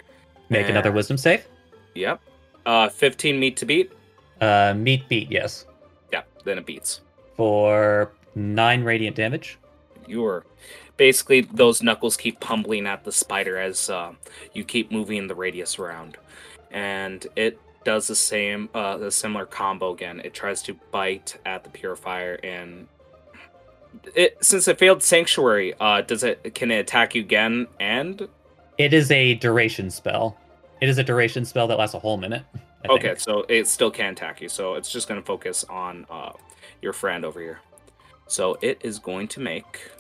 S3: Make another wisdom save.
S2: Yep. Uh, 15 meet to beat.
S3: Uh, meet beat, yes,
S2: Yeah, Then it beats.
S3: for nine radiant damage.
S2: You're basically those knuckles keep pummeling at the spider as uh, you keep moving the radius around, and it does the same, uh, the similar combo again. It tries to bite at the purifier, and it since it failed sanctuary, uh, does it can it attack you again? And
S3: It is a duration spell. It is a duration spell that lasts a whole minute. I
S2: okay,
S3: think.
S2: so it still can attack you. So it's just going to focus on uh, your friend over here. So it is going to make,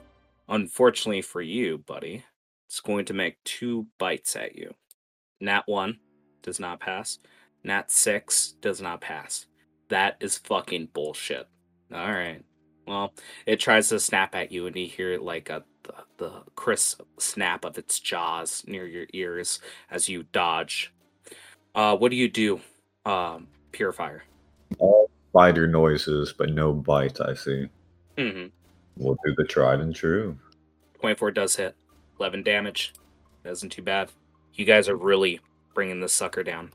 S2: unfortunately for you, buddy, it's going to make two bites at you. Nat 1 does not pass. Nat 6 does not pass. That is fucking bullshit. All right. Well, it tries to snap at you, and you hear like a the, the crisp snap of its jaws near your ears as you dodge. Uh, what do you do, um, Purifier?
S1: All spider noises, but no bite, I see.
S2: Mm-hmm.
S1: We'll do the tried and true.
S2: 24 does hit. 11 damage. That isn't too bad. You guys are really bringing this sucker down.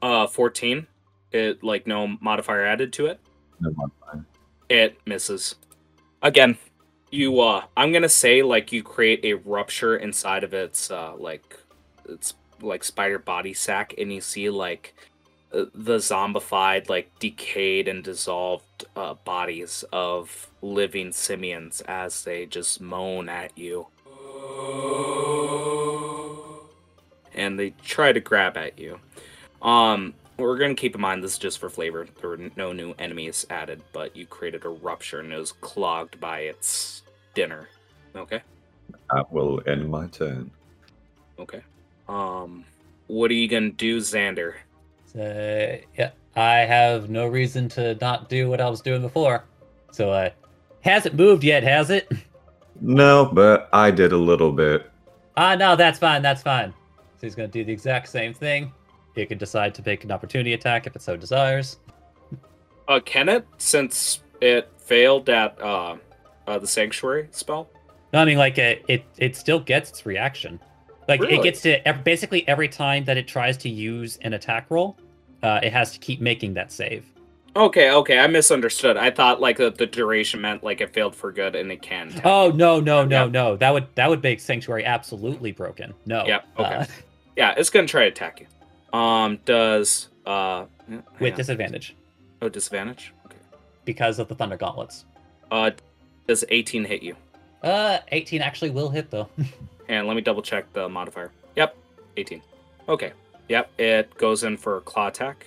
S2: Uh, 14. It, like, no modifier added to it.
S1: No modifier.
S2: It misses. Again, you, uh, I'm gonna say, like, you create a rupture inside of its, uh, like, its, like, spider body sac, and you see, like, uh, the zombified, like, decayed and dissolved, uh, bodies of living simians as they just moan at you. And they try to grab at you. Um, we're gonna keep in mind this is just for flavor. There were no new enemies added, but you created a rupture and it was clogged by its dinner. Okay.
S1: That will end my turn.
S2: Okay. Um, what are you gonna do, Xander?
S3: Uh, yeah, I have no reason to not do what I was doing before. So, uh, hasn't moved yet, has it?
S1: No, but I did a little bit.
S3: Ah, no, that's fine. That's fine. So he's going to do the exact same thing. He can decide to make an opportunity attack if it so desires.
S2: Uh, can it since it failed at uh, uh the sanctuary spell?
S3: No, I mean, like, uh, it it still gets its reaction. Like,
S2: Really?
S3: it gets to ev- basically every time that it tries to use an attack roll, uh, it has to keep making that save.
S2: Okay, okay, I misunderstood. I thought like the, the duration meant like it failed for good and it can. attack.
S3: Oh no, no, no,
S2: Yep.
S3: no! That would that would make sanctuary absolutely broken. No.
S2: Yep, okay.
S3: Uh,
S2: Yeah, it's gonna try to attack you. Um, does uh
S3: with
S2: on.
S3: disadvantage
S2: oh disadvantage? Okay.
S3: because of the thunder gauntlets.
S2: Uh, does 18 hit you?
S3: Uh, 18 actually will hit though.
S2: And let me double check the modifier. Yep, 18. Okay. Yep, it goes in for claw attack.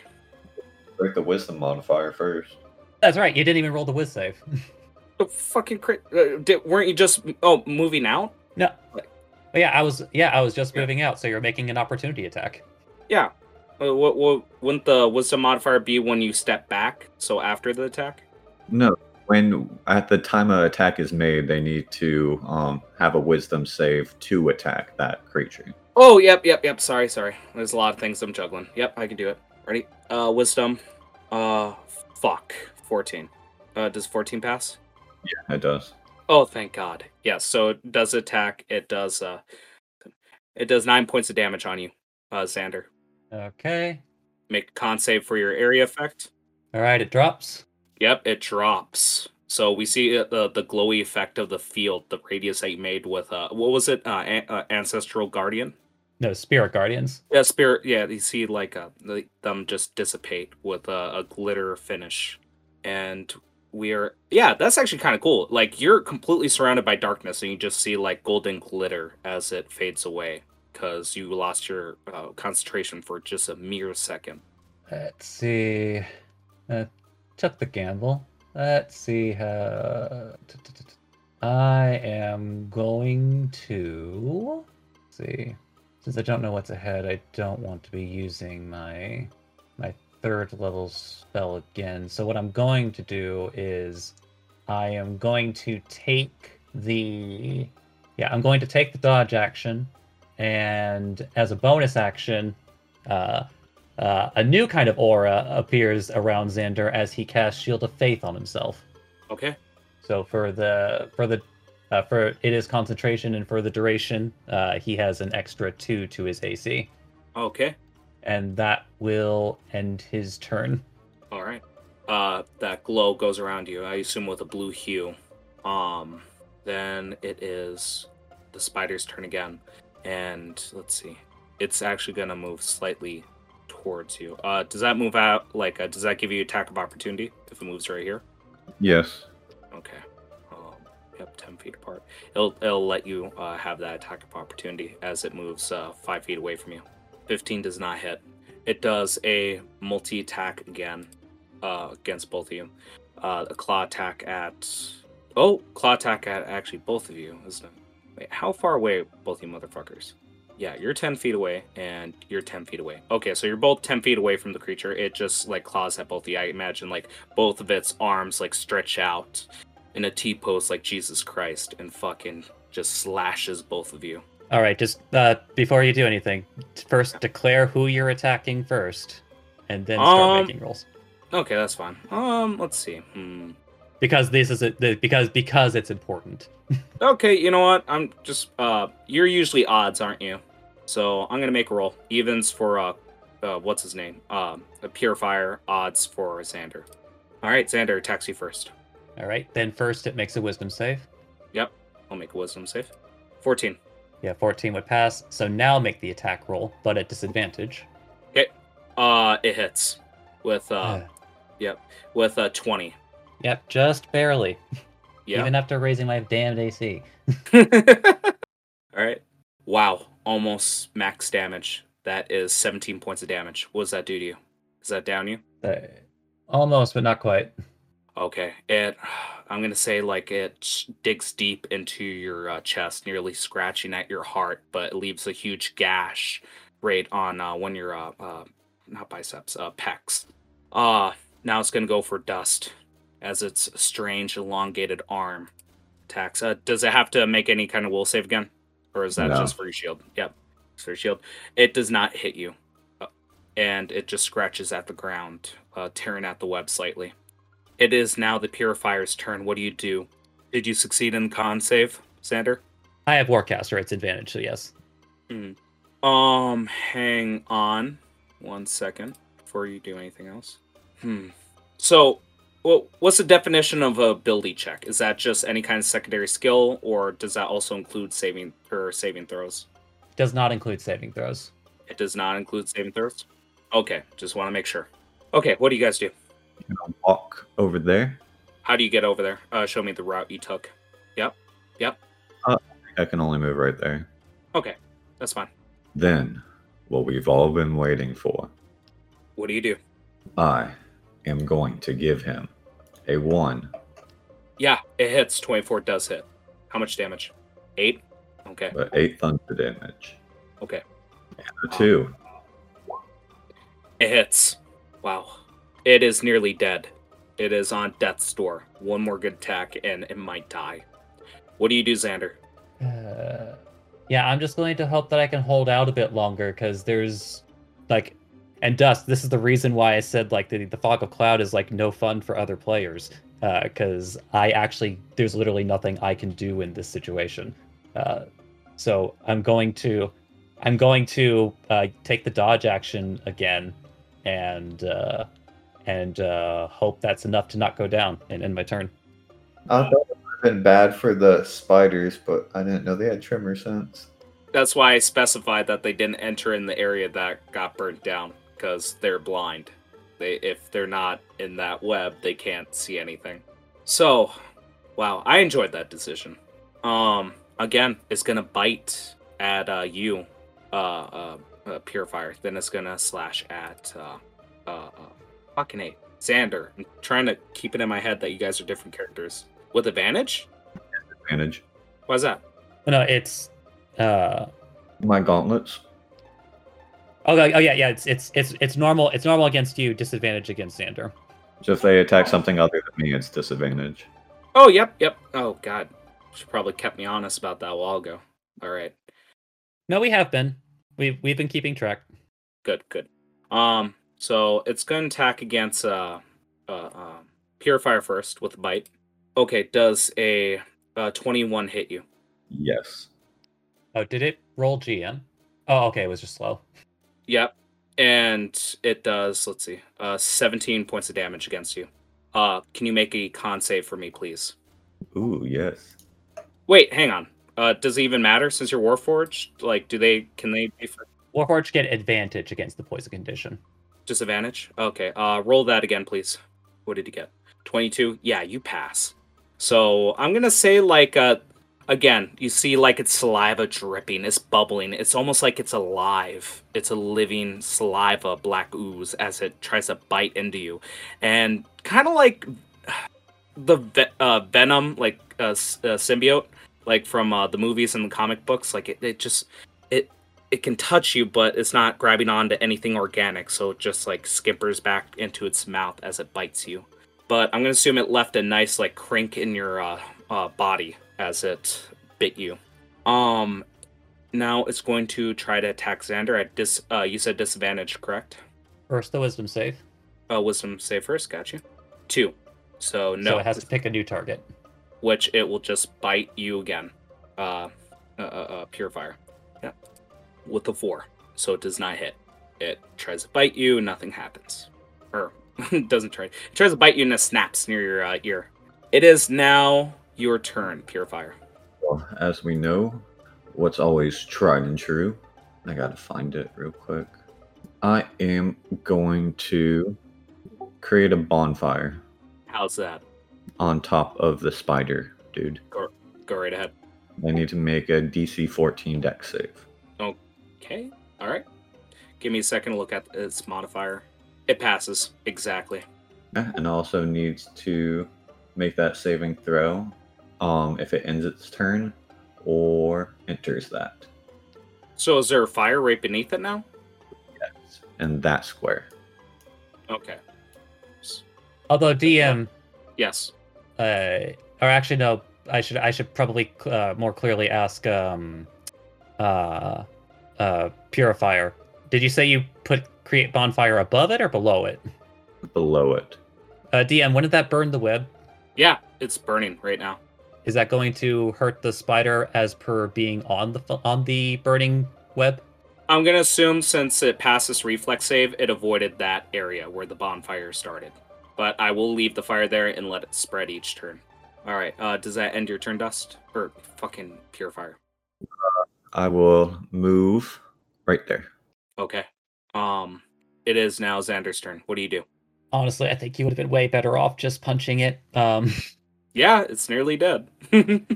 S1: Break the wisdom modifier first.
S3: That's right. You didn't even roll the whiz save.
S2: Oh, fucking crit! Uh, did, weren't you just oh moving out?
S3: no. But yeah, I was. Yeah, I was just
S2: Yeah.
S3: moving out. So you're making an opportunity attack.
S2: Yeah. Uh, what, what, wouldn't the wisdom modifier be when you step back? So after the attack?
S1: No, when at the time an attack is made, they need to um, have a wisdom save to attack that creature.
S2: Oh, yep, yep, yep. Sorry, sorry. There's a lot of things I'm juggling. Yep, I can do it. Ready? Uh, wisdom. Uh, fuck. 14. Uh, does 14 pass?
S1: Yeah, it does.
S2: Oh, thank God. Yes. so it does attack. It does. Uh, it does nine points of damage on you, uh, Xander.
S3: Okay.
S2: Make a con save for your area effect.
S3: All right. It drops.
S2: Yep, it drops. So we see uh, the the glowy effect of the field, the radius that you made with uh, what was it? Uh, an- uh ancestral guardian.
S3: No, spirit guardians.
S2: Yeah, spirit. Yeah, you see like uh, them just dissipate with a, a glitter finish, and we are. Yeah, that's actually kind of cool. Like you're completely surrounded by darkness, and you just see like golden glitter as it fades away because you lost your uh, concentration for just a mere second.
S3: Let's see. Uh, took the gamble. let's see. Uh, t- t- I am going to see. Since I don't know what's ahead, I don't want to be using my my third level spell again. So what I'm going to do is I am going to take the yeah, I'm going to take the dodge action and as a bonus action, uh, uh, a new kind of aura appears around Xander as he casts Shield of Faith on himself.
S2: Okay.
S3: So for the for the uh, for it is concentration and for the duration, uh, he has an extra two to his AC,
S2: Okay.
S3: and that will end his turn.
S2: All right. Uh, that glow goes around you. I assume with a blue hue. Um, then it is the spider's turn again, and let's see. It's actually gonna move slightly towards you. Uh, does that move out? Like, uh, does that give you attack of opportunity if it moves right here?
S1: Yes.
S2: Okay. Um, yep, ten feet apart. It'll it'll let you uh, have that attack of opportunity as it moves uh, five feet away from you. Fifteen does not hit. It does a multi attack again uh, against both of you. Uh, a claw attack at oh claw attack at actually both of you, isn't it? Wait, how far away both you motherfuckers? Yeah, you're ten feet away, and you're ten feet away. Okay, so you're both ten feet away from the creature. It just like claws at both of you. I imagine like both of its arms like stretch out in a T pose like Jesus Christ and fucking just slashes both of you.
S3: All right, just uh, before you do anything, first declare who you're attacking first, and then start
S2: Um,
S3: making rolls.
S2: Okay, that's fine. Um, let's see. Hmm.
S3: Because this is a, the, because because it's important.
S2: Okay, you know what? I'm just uh you're usually odds, aren't you? So I'm gonna make a roll. Evens for uh uh what's his name? Um a purifier, odds for Xander. Alright, Xander attacks you first.
S3: All right, then first it makes a wisdom save.
S2: Yep, I'll make a wisdom save. Fourteen.
S3: Yeah, 14 would pass. So now make the attack roll, but at disadvantage.
S2: Uh it hits. With uh
S3: Yep.
S2: with a twenty.
S3: Yep, just barely.
S2: Yeah.
S3: Even after raising my damned AC.
S2: Alright. Wow. Almost max damage. That is seventeen points of damage. What does that do to you? Does that down you?
S3: Uh, almost, but not quite.
S2: Okay, it. I'm gonna say like it digs deep into your uh, chest, nearly scratching at your heart, but leaves a huge gash right on uh, one of your uh, uh, not biceps, uh, pecs. Uh now it's gonna go for dust, as its strange elongated arm attacks. Uh, does it have to make any kind of will save again, or is that
S1: No.
S2: just for your shield? Yep, it's for your shield. It does not hit you, uh, and it just scratches at the ground, uh, tearing at the web slightly. It is now the purifier's turn. What do you do? Did you succeed in the con save, Xander?
S3: I have Warcaster, it's advantage, so yes.
S2: Um, hang on one second before you do anything else. Hmm. So, well, what's the definition of a ability check? Is that just any kind of secondary skill, or does that also include saving or saving throws?
S3: Does not include saving throws.
S2: It does not include saving throws. Okay, just want to make sure. Okay, what do you guys do?
S1: Walk over there.
S2: How do you get over there? Uh, show me the route you took. Yep, yep.
S1: Uh, I can only move right there.
S2: Okay, that's fine.
S1: Then, what we've all been waiting for.
S2: What do you do?
S1: I am going to give him a one.
S2: Yeah, it hits. 24 does hit. How much damage? Eight? Okay,
S1: but eight thunder damage.
S2: okay.
S1: And a two.
S2: It hits. Wow. It is nearly dead. It is on death's door. One more good attack and it might die. What do you do, Xander?
S3: Uh, yeah, I'm just going to hope that I can hold out a bit longer because there's like, and dust. This is the reason why I said like the the fog of cloud is like no fun for other players because I actually there's literally nothing I can do in this situation. Uh, so I'm going to I'm going to uh, take the dodge action again and uh, and uh, hope that's enough to not go down and end my turn.
S4: I thought it would have been bad for the spiders, but I didn't know they had tremor sense.
S2: That's why I specified that they didn't enter in the area that got burnt down because they're blind. They if they're not in that web, they can't see anything. So, wow, I enjoyed that decision. Um, again, it's gonna bite at uh, you, uh, uh, uh, purifier. Then it's gonna slash at uh, uh, uh fucking eight. Xander. I'm trying to keep it in my head that you guys are different characters. With advantage?
S1: Advantage.
S2: Why's that?
S3: No, it's uh
S1: My gauntlets.
S3: Oh, oh yeah, yeah, it's it's it's it's normal. It's normal against you, disadvantage against Xander.
S1: So if they attack something other than me, it's disadvantage.
S2: Oh, yep, yep. Oh, God. Should probably kept me honest about that a while ago. All right.
S3: No, we have been. We've we've been keeping track.
S2: Good, good. Um, so it's going to attack against uh, uh, uh, Purifier first with a bite. Okay, does a uh, 21 hit you?
S1: Yes.
S3: Oh, did it roll GM? Oh, okay, it was just slow.
S2: Yep. And it does, let's see, uh, 17 points of damage against you. Uh, can you make a con save for me, please?
S1: Ooh, yes.
S2: Wait, hang on. Uh, does it even matter since you're Warforged? Like, do they, can they be for
S3: Warforged get advantage against the poison condition.
S2: disadvantage? Okay, uh, roll that again, please. What did you get? 22? Yeah, you pass. So I'm gonna say, like, uh, again, you see, like, it's saliva dripping, it's bubbling, it's almost like it's alive. It's a living saliva, black ooze, as it tries to bite into you. And kind of like the ve- uh, venom, like, uh, uh, symbiote, like from uh, the movies and the comic books, like, it, it just, it, it can touch you, but it's not grabbing onto anything organic, so it just like skimpers back into its mouth as it bites you. But I'm gonna assume it left a nice like crink in your uh, uh, body as it bit you. Um, now it's going to try to attack Xander at dis. Uh, you said disadvantage, correct?
S3: First, the wisdom save.
S2: Uh, wisdom save first. Got you. Two. So no,
S3: So it has to pick a new target.
S2: which it will just bite you again. Uh, uh, uh, uh purifier. Yeah. With the four. So it does not hit. It tries to bite you, nothing happens. Or it doesn't try. It tries to bite you and it snaps near your uh, ear. It is now your turn, purifier.
S1: Well, as we know, what's always tried and true. I gotta find it real quick. I am going to create a bonfire
S2: How's that?
S1: on top of the spider, dude.
S2: Go right ahead.
S1: I need to make a DC 14 Dex save.
S2: Okay. All right. Give me a second to look at its modifier. It passes exactly.
S1: Yeah, and also needs to make that saving throw um, if it ends its turn or enters that.
S2: So is there a fire right beneath it now?
S1: Yes. And that square.
S2: Okay.
S3: Although DM,
S2: Yes.
S3: uh, or actually no, I should I should probably uh, more clearly ask um, uh, uh, purifier. Did you say you put create bonfire above it or below it?
S1: Below it.
S3: Uh, DM, when did that burn the web?
S2: Yeah, it's burning right now.
S3: Is that going to hurt the spider as per being on the on the burning web?
S2: I'm gonna assume since it passed this reflex save, it avoided that area where the bonfire started. But I will leave the fire there and let it spread each turn. All right. Uh, does that end your turn, Dust? Or fucking purifier?
S1: I will move right there.
S2: Okay. Um, it is now Xander's turn. What do you do?
S3: Honestly, I think you would have been way better off just punching it. Um,
S2: Yeah, it's nearly dead.
S3: and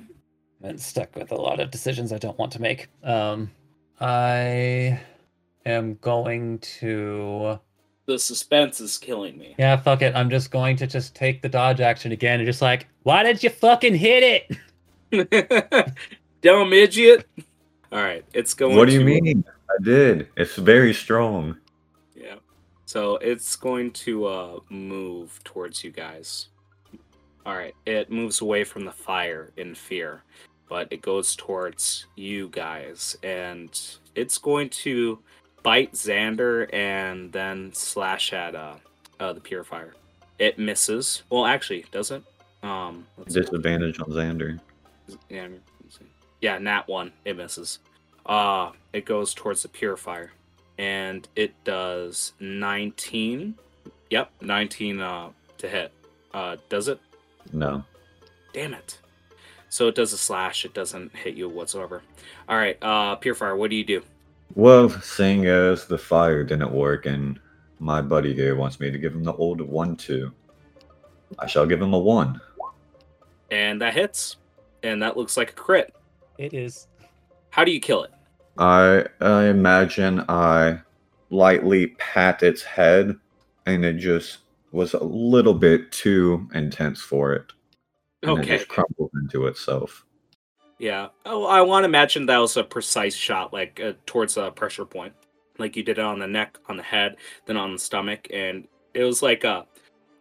S3: stuck with a lot of decisions I don't want to make. Um, I am going to.
S2: the suspense is killing me.
S3: Yeah, fuck it. I'm just going to just take the dodge action again and just like, why did you fucking hit it?
S2: Dumb idiot. All right, it's going.
S1: What do you
S2: to-
S1: mean? I did. It's very strong.
S2: Yeah. So it's going to uh move towards you guys. All right. It moves away from the fire in fear, but it goes towards you guys and it's going to bite Xander and then slash at uh, uh the purifier. It misses. Well, actually, does it? Um let's see.
S1: Disadvantage on Xander.
S2: Yeah, yeah, nat one. It misses. Uh it goes towards the purifier, and it does nineteen. Yep, nineteen uh to hit. Uh, does it?
S1: No.
S2: Damn it. So it does a slash. It doesn't hit you whatsoever. All right, uh, purifier. What do you do?
S1: Well, seeing as the fire didn't work and my buddy here wants me to give him the old one two, I shall give him a one.
S2: And that hits, and that looks like a crit.
S3: It is.
S2: How do you kill it?
S1: I I imagine I lightly pat its head and it just was a little bit too intense for it. And
S2: Okay.
S1: it just crumbled into itself.
S2: Yeah. Oh, I want to imagine that was a precise shot, like uh, towards a pressure point, like you did it on the neck, on the head, then on the stomach, and it was like a,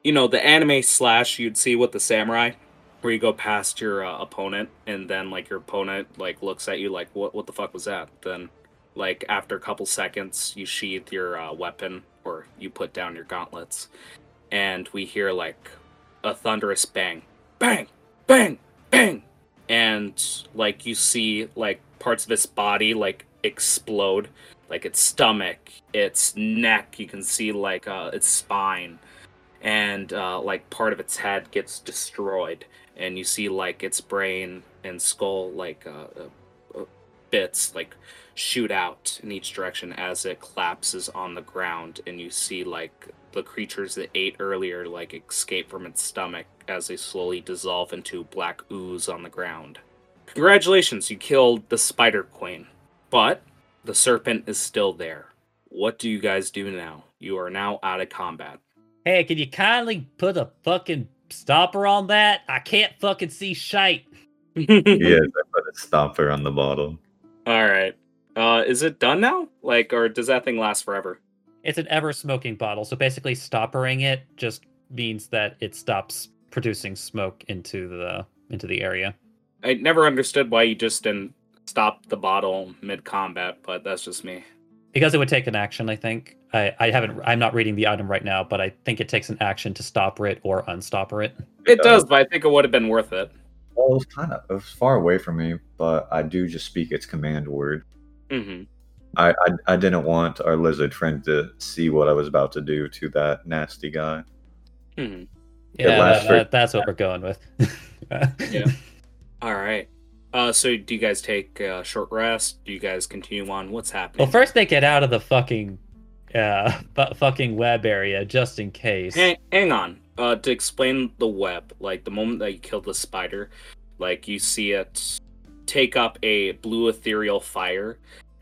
S2: you know, the anime slash you'd see with the samurai, where you go past your uh, opponent, and then like your opponent like looks at you like, what what the fuck was that? Then, like after a couple seconds, you sheath your uh, weapon or you put down your gauntlets, and we hear like a thunderous bang, bang, bang, bang! And like you see like parts of its body like explode. Like its stomach its neck you can see like uh, its spine. And uh, like part of its head gets destroyed. And you see like its brain and skull like uh, uh, uh, bits like shoot out in each direction as it collapses on the ground. And you see like the creatures that ate earlier like escape from its stomach as they slowly dissolve into black ooze on the ground. Congratulations, you killed the Spider Queen, but the serpent is still there. What do you guys do now? You are now out of combat.
S3: Hey, can you kindly put a fucking stopper on that? I can't fucking see shite.
S1: Yes, I put a stopper on the bottle.
S2: All right. Uh, is it done now? Like, or does that thing last forever?
S3: It's an ever smoking bottle, so basically stoppering it just means that it stops producing smoke into the into the area.
S2: I never understood why you just didn't stop the bottle mid combat, but that's just me.
S3: Because it would take an action, I think. I, I haven't I'm not reading the item right now, but I think it takes an action to stopper it or unstopper it.
S2: It does, but I think it would have been worth it.
S1: Well, it was kind of it was far away from me, but I do just speak its command word.
S2: hmm
S1: I, I I didn't want our lizard friend to see what I was about to do to that nasty guy.
S2: hmm
S3: Yeah, that-
S1: for-
S3: that- that's what we're going with.
S2: Yeah. All right. Uh, so do you guys take a short rest? Do you guys continue on? What's happening?
S3: Well, first they get out of the fucking uh bu- fucking web area just in case.
S2: hang, hang on. Uh, to explain the web, like the moment that you kill the spider, like you see it take up a blue ethereal fire,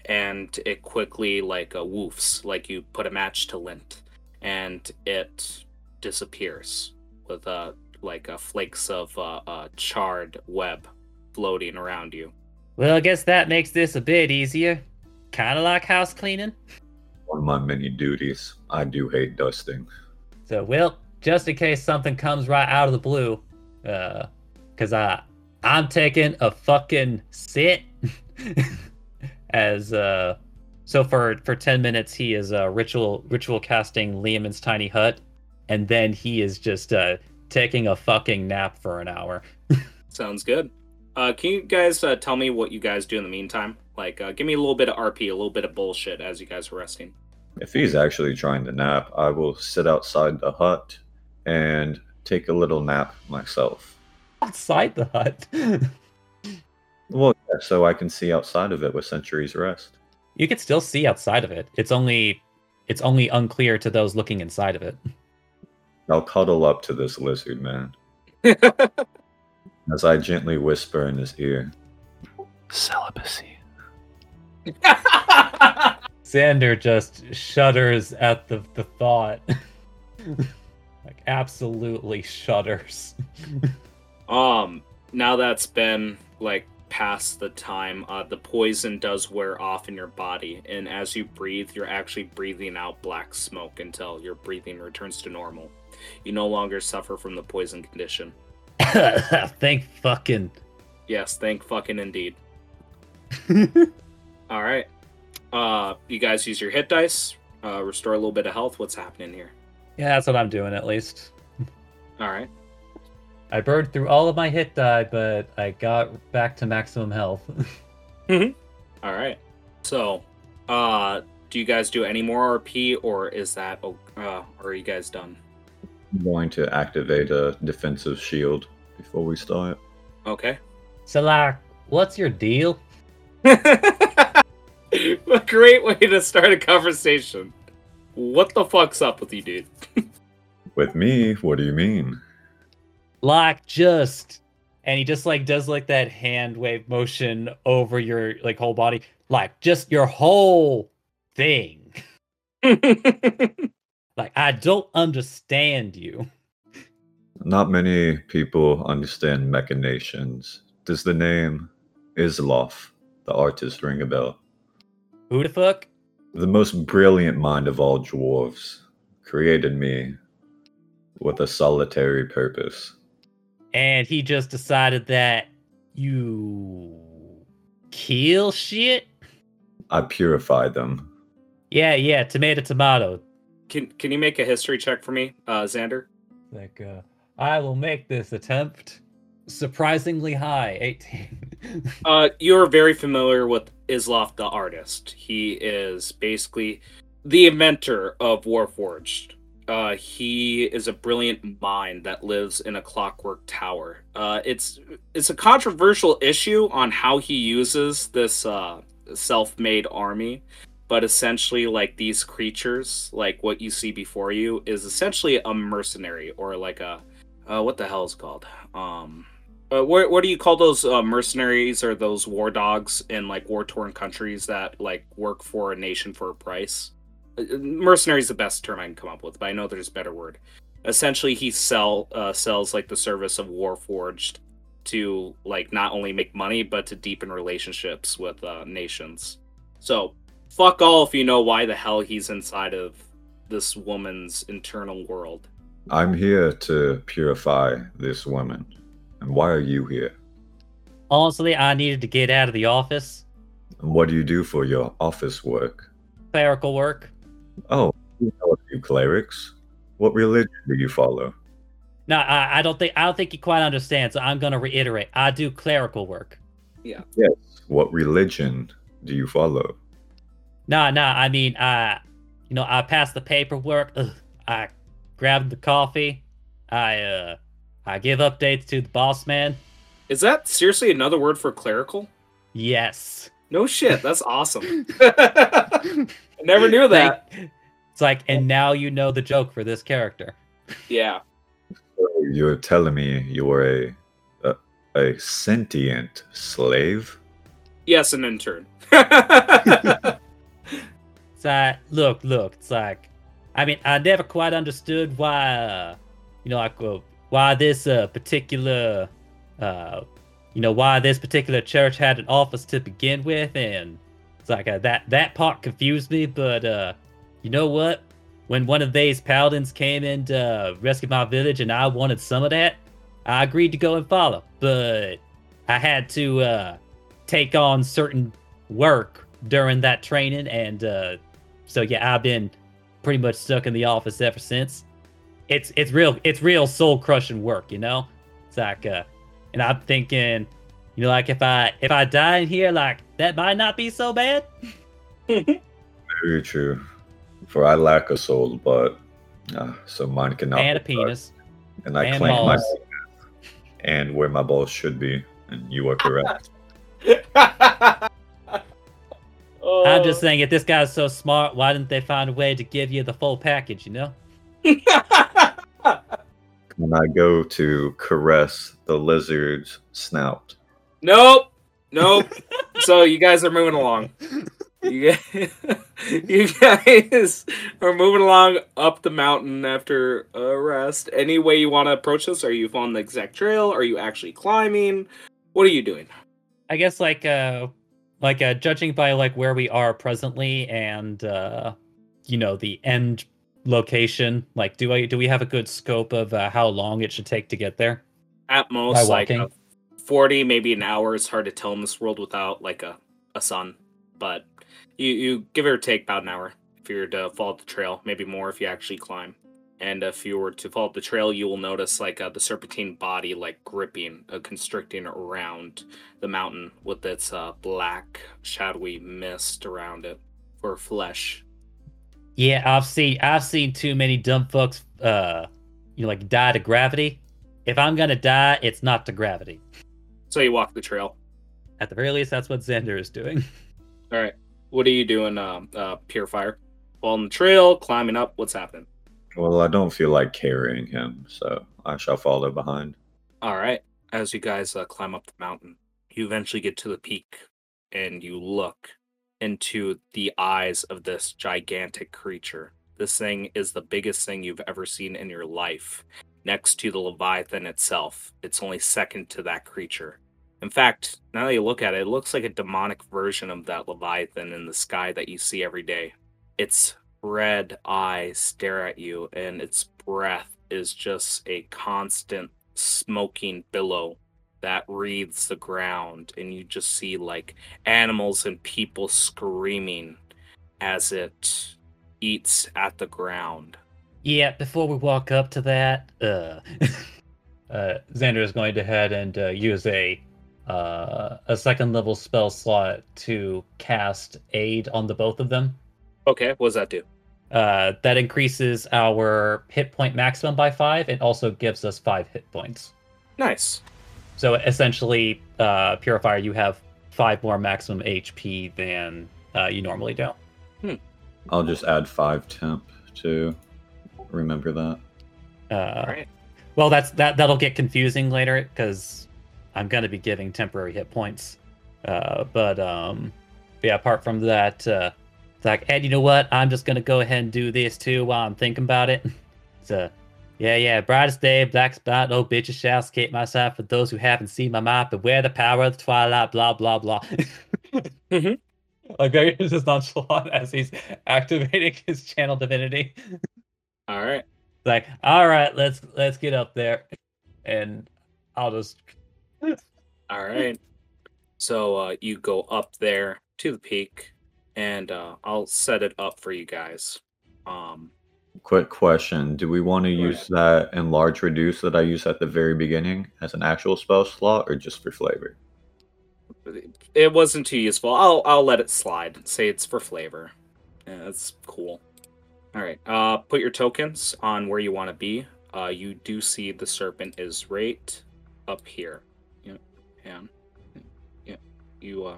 S2: and it quickly like uh, woofs, like you put a match to lint, and it disappears with uh like uh, flakes of uh, uh, charred web floating around you.
S3: Well, I guess that makes this a bit easier. Kind of like house cleaning.
S1: One of my many duties. I do hate dusting.
S3: So, well, just in case something comes right out of the blue, uh, cause I, I'm taking a fucking sit. As uh, so for for ten minutes he is uh ritual ritual casting Leomund's tiny hut, and then he is just uh taking a fucking nap for an hour.
S2: Sounds good. Uh, can you guys uh, tell me what you guys do in the meantime? Like, uh, give me a little bit of RP, a little bit of bullshit as you guys are resting.
S1: If he's actually trying to nap, I will sit outside the hut and take a little nap myself.
S3: Outside the hut.
S1: Well, yeah, so I can see outside of it with Century's Rest.
S3: you can still see outside of it. It's only it's only unclear to those looking inside of it.
S1: I'll cuddle up to this lizard man as I gently whisper in his ear. Celibacy.
S3: Xander just shudders at the, the thought. like absolutely shudders.
S2: um, now that's been like past the time, uh, the poison does wear off in your body, and as you breathe, you're actually breathing out black smoke until your breathing returns to normal. You no longer suffer from the poison condition.
S3: Thank fucking.
S2: Yes, thank fucking indeed. All right. Uh, you guys use your hit dice, uh, restore a little bit of health. What's happening here?
S3: Yeah, that's what I'm doing at least.
S2: All right.
S3: I burned through all of my hit die, but I got back to maximum health.
S2: All right. So, uh, do you guys do any more RP, or is that, uh, or are you guys done?
S1: I'm going to activate a defensive shield before we start.
S2: Okay.
S3: so, like, what's your deal?
S2: a great way to start a conversation. What the fuck's up with you, dude?
S1: With me? What do you mean?
S3: Like just and he just like does like that hand wave motion over your like whole body like just your whole thing Like I don't understand you.
S1: Not many people understand machinations. Does the name Isloff, the artist, ring a bell?
S3: Who the fuck?
S1: The most brilliant mind of all dwarves created me with a solitary purpose.
S3: And he just decided that you kill shit?
S1: I purify them.
S3: Yeah, yeah, tomato tomato.
S2: Can Can you make a history check for me, uh, Xander?
S3: Like uh I will make this attempt surprisingly high, 18.
S2: Uh, you're very familiar with Isloff the artist. He is basically the inventor of Warforged. Uh, he is a brilliant mind that lives in a clockwork tower. Uh, it's it's a controversial issue on how he uses this uh, self-made army, but essentially, like these creatures, like what you see before you, is essentially a mercenary or like a uh, what the hell is called? Um, uh, what what do you call those uh, mercenaries or those war dogs in like war torn countries that like work for a nation for a price? Uh, mercenary is the best term I can come up with, but I know there's a better word. Essentially, he sell uh, sells like the service of Warforged to like not only make money but to deepen relationships with uh, nations. So fuck all if you know why the hell he's inside of this woman's internal world.
S1: I'm here to purify this woman. And why are you here?
S3: Honestly, I needed to get out of the office.
S1: And what do you do for your office work?
S3: Clerical work.
S1: Oh, you know a few clerics. What religion do you follow?
S3: No, I, I don't think I don't think you quite understand, so I'm gonna reiterate. I do clerical work. Yeah.
S1: Yes. What religion do you follow?
S3: Nah, nah, I mean I you know, I passed the paperwork, ugh, I grab the coffee, I uh I give updates to the boss man.
S2: Is that seriously another word for clerical?
S3: Yes.
S2: No shit, that's awesome. I never knew that.
S3: Like, it's like, and now you know the joke for this character.
S2: Yeah.
S1: You're telling me you were a, a a sentient slave?
S2: Yes, an intern.
S3: It's like, look, look, it's like, I mean, I never quite understood why, uh, you know, like, uh, why this uh, particular, uh, you know, why this particular church had an office to begin with, and it's like uh, that that part confused me. But uh, you know what? When one of these paladins came and uh, rescued my village, and I wanted some of that, I agreed to go and follow. But I had to uh, take on certain work during that training, and uh, so yeah, I've been pretty much stuck in the office ever since. It's it's real it's real soul crushing work, you know. It's like, uh, and I'm thinking, you know, like if I if I die in here, like that might not be so bad.
S1: Very true. For I lack a soul, but uh, so mine cannot.
S3: and a
S1: be touched.
S3: penis.
S1: And I
S3: and
S1: claim my and where my balls should be. And you are correct.
S2: Oh.
S3: I'm just saying, if this guy's so smart, why didn't they find a way to give you the full package? You know?
S1: When I go to caress the lizard's snout.
S2: nope. Nope. so you guys are moving along. You guys, you guys are moving along up the mountain after a rest. Any way you want to approach this? Are you following the exact trail? Are you actually climbing? What are you doing?
S3: I guess like uh like uh judging by like where we are presently and uh you know the end location, like do I do we have a good scope of uh, how long it should take to get there?
S2: At most, like a 40, maybe an hour. It's hard to tell in this world without like a, a sun. But you, you give or take about an hour if you were to follow the trail. Maybe more if you actually climb. And if you were to follow the trail, you will notice like uh, the serpentine body like gripping, uh, constricting around the mountain with its uh, black, shadowy mist around it for flesh.
S3: Yeah, I've seen I've seen too many dumb fucks uh you know like die to gravity. If I'm gonna die, it's not to gravity.
S2: So you walk the trail.
S3: At the very least, that's what Xander is doing.
S2: All right. What are you doing, um, uh, Purifier? Following the trail, climbing up. What's happening?
S1: Well, I don't feel like carrying him, so I shall follow behind.
S2: All right. As you guys uh, climb up the mountain, you eventually get to the peak and you look into the eyes of this gigantic creature. This thing is the biggest thing you've ever seen in your life. Next to the Leviathan itself, it's only second to that creature. In fact, now that you look at it, it looks like a demonic version of that Leviathan in the sky that you see every day. Its red eyes stare at you, and its breath is just a constant smoking billow that wreathes the ground, and you just see like animals and people screaming as it eats at the ground.
S3: Yeah, before we walk up to that, uh, uh, Xander is going to head and uh, use a uh, a second level spell slot to cast aid on the both of them.
S2: Okay, what does that do?
S3: Uh, that increases our hit point maximum by five and also gives us five hit points.
S2: Nice.
S3: So essentially, uh, Purifier, you have five more maximum HP than uh, you normally do. Hmm.
S1: I'll just add five temp to remember that.
S3: Uh,
S2: All right.
S3: Well, that's that. That'll get confusing later because I'm gonna be giving temporary hit points. Uh, but um, yeah. Apart from that, uh, it's like, and you know what? I'm just gonna go ahead and do this too while I'm thinking about it. So, yeah, yeah. Brightest day, black spot. No bitches shall escape my sight. For those who haven't seen my mind, beware the power of the twilight. Blah blah blah.
S2: Mhm.
S3: Like very just nonchalant as he's activating his channel divinity.
S2: All right.
S3: like all right let's let's get up there and i'll just
S2: All right. So uh, you go up there to the peak, and uh, I'll set it up for you guys. Um,
S1: Quick question: Do we want to
S2: Go
S1: use that enlarge reduce that I used at the very beginning as an actual spell slot, or just for flavor?
S2: it wasn't too useful. I'll I'll let it slide. Say it's for flavor. Yeah, that's cool. All right. Uh, put your tokens on where you want to be. Uh, you do see the serpent is right up here. Yeah, And yeah, you uh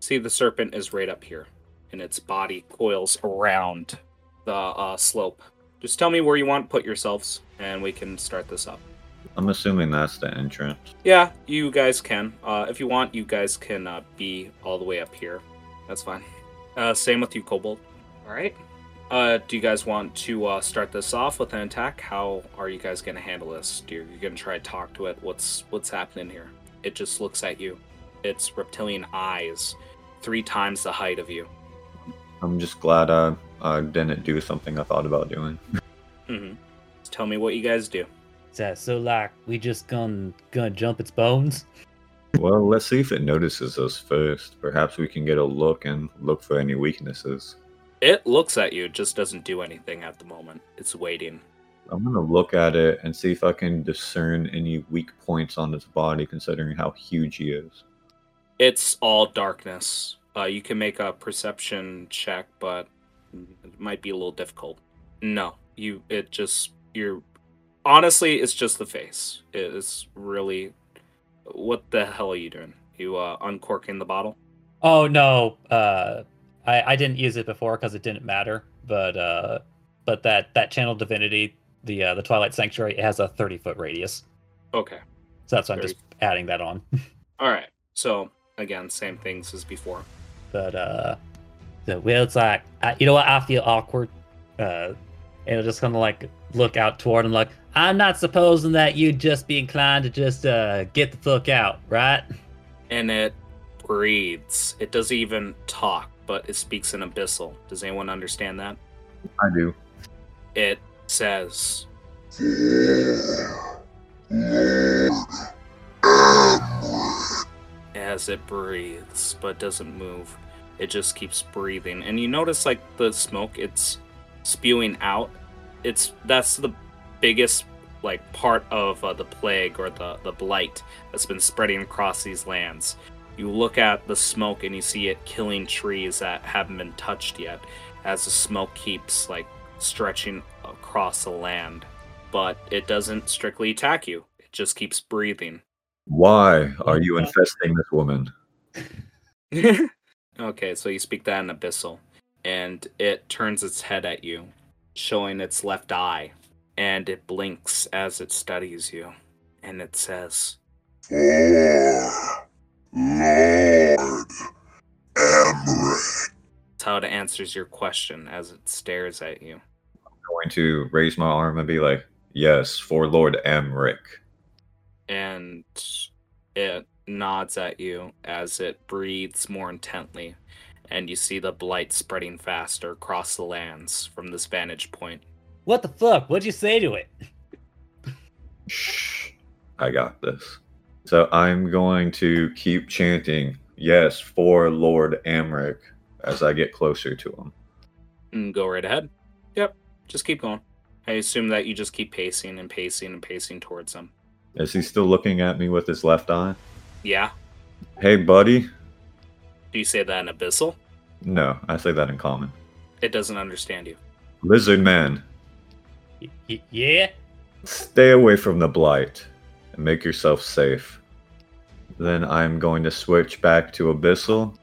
S2: see the serpent is right up here, and its body coils around the uh, slope. Just tell me where you want to put yourselves, and we can start this up.
S1: I'm assuming that's the entrance.
S2: Yeah, you guys can. Uh, if you want, you guys can uh, be all the way up here. That's fine. Uh, same with you, Kobold. All right. Uh, do you guys want to uh, start this off with an attack? How are you guys gonna handle this? Do you, you gonna try to talk to it? What's what's happening here? It just looks at you. Its reptilian eyes, three times the height of you.
S1: I'm just glad I, I didn't do something I thought about doing.
S2: mm-hmm. Tell me what you guys do.
S3: so, so like we just gonna gonna jump its bones
S1: well, let's see if it notices us first. Perhaps we can get a look and look for any weaknesses.
S2: It looks at you, it just doesn't do anything at the moment. It's waiting.
S1: I'm gonna look at it and see if I can discern any weak points on its body, considering how huge he is.
S2: It's all darkness. Uh, you can make a perception check, but it might be a little difficult. No, you. It just you're. Honestly, it's just the face. It is really. What the hell are you doing? You uh, uncorking the bottle?
S3: oh no uh i i didn't use it before because it didn't matter but uh but that that channel divinity the uh the twilight sanctuary it has a 30 foot radius
S2: Okay.
S3: so that's why i'm just adding that on
S2: All right. So again, same things as before.
S3: but uh the well it's like I, you know what i feel awkward uh and it'll just kind of like look out toward him like i'm not supposing that you'd just be inclined to just uh get the fuck out right
S2: And it breathes. It doesn't even talk, but it speaks in abyssal. Does anyone understand that?
S1: I do.
S2: It says, as it breathes but doesn't move it just keeps breathing and you notice like the smoke it's spewing out it's that's the biggest like part of uh, the plague or the the blight that's been spreading across these lands you look at the smoke and you see it killing trees that haven't been touched yet as the smoke keeps like stretching across the land. But it doesn't strictly attack you. It just keeps breathing.
S1: Why are you infesting this woman?
S2: okay, so you speak that in abyssal, and it turns its head at you, showing its left eye, and it blinks as it studies you, and it says,
S5: For Lord Emmerich.
S2: That's how it answers your question as it stares at you.
S1: I'm going to raise my arm and be like, "Yes, for Lord Emric."
S2: and it nods at you as it breathes more intently, and you see the blight spreading faster across the lands from this vantage point.
S3: What the fuck? What'd you say to it?
S1: Shh, I got this. So I'm going to keep chanting, "Yes, for Lord Amric as I get closer to him.
S2: And go right ahead. Yep, just keep going. I assume that you just keep pacing and pacing and pacing towards him.
S1: Is he still looking at me with his left eye?
S2: Yeah.
S1: Hey, buddy.
S2: Do you say that in Abyssal?
S1: No, I say that in common.
S2: It doesn't understand you.
S1: Lizard man,
S3: Y- y- yeah?
S1: stay away from the blight and make yourself safe. Then I'm going to switch back to Abyssal,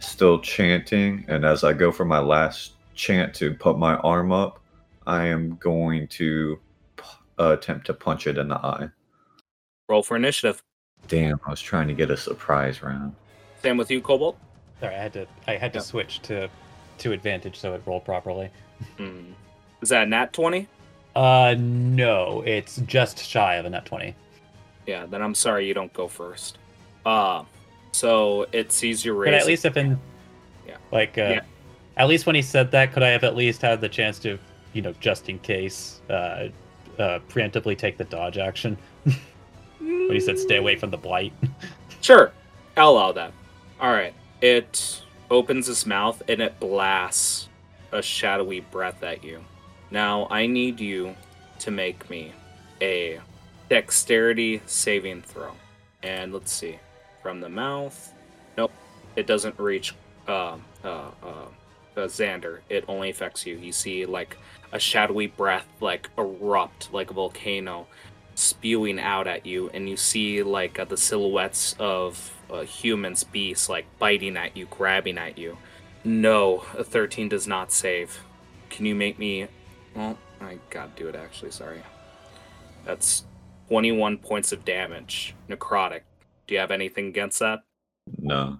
S1: still chanting, and as I go for my last chant to put my arm up, I am going to p- uh, attempt to punch it in the eye.
S2: Roll for initiative.
S1: Damn, I was trying to get a surprise round.
S2: Same with you, Cobalt.
S3: Sorry, I had to I had to
S2: Yeah.
S3: switch to to advantage so it rolled properly.
S2: Hmm. Is that a nat 20?
S3: Uh no, it's just shy of a nat 20.
S2: Yeah, then I'm sorry you don't go first. Uh, so it sees your raise.
S3: But at least if in
S2: Yeah.
S3: like uh
S2: Yeah.
S3: at least when he said that, could I have at least had the chance to, you know, just in case, uh uh preemptively take the dodge action when he said stay away from the blight.
S2: Sure, I'll allow that. All right. It opens its mouth and it blasts a shadowy breath at you. Now I need you to make me a dexterity saving throw. And let's see, from the mouth. Nope, it doesn't reach uh, uh, uh, uh, Xander. It only affects you. You see like a shadowy breath like erupt like a volcano spewing out at you, and you see like uh, the silhouettes of uh, humans, beasts, like biting at you, grabbing at you. No, a 13 does not save. Can you make me? Well, I gotta do it actually. Sorry. That's 21 points of damage, necrotic. Do you have anything against that?
S1: No.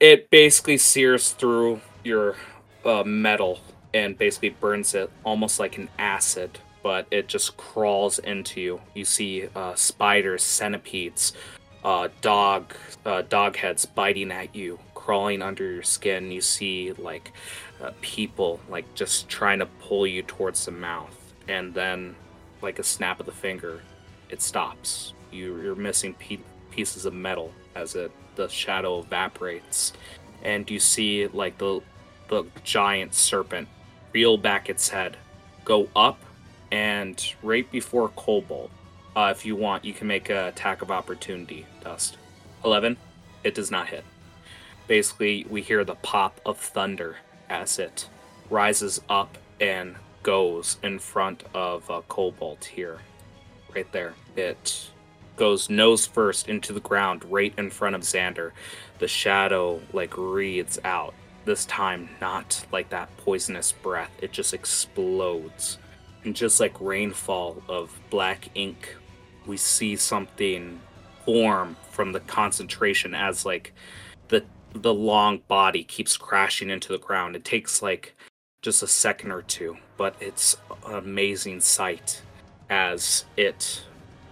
S2: it basically sears through your uh, metal and basically burns it almost like an acid but it just crawls into you you see uh, spiders centipedes uh, dog uh, dog heads biting at you crawling under your skin you see like uh, people like just trying to pull you towards the mouth and then like a snap of the finger it stops. You, you're missing pe- pieces of metal as it the shadow evaporates. And you see like the the giant serpent reel back its head go up and right before cobalt uh, if you want you can make a attack of opportunity dust. 11 it does not hit. Basically we hear the pop of thunder as it rises up and goes in front of uh, cobalt here right there it goes nose first into the ground right in front of Xander. The shadow like wreathes out. This time not like that poisonous breath. It just explodes. And just like rainfall of black ink, we see something form from the concentration as like the the long body keeps crashing into the ground. It takes like just a second or two, but it's an amazing sight as it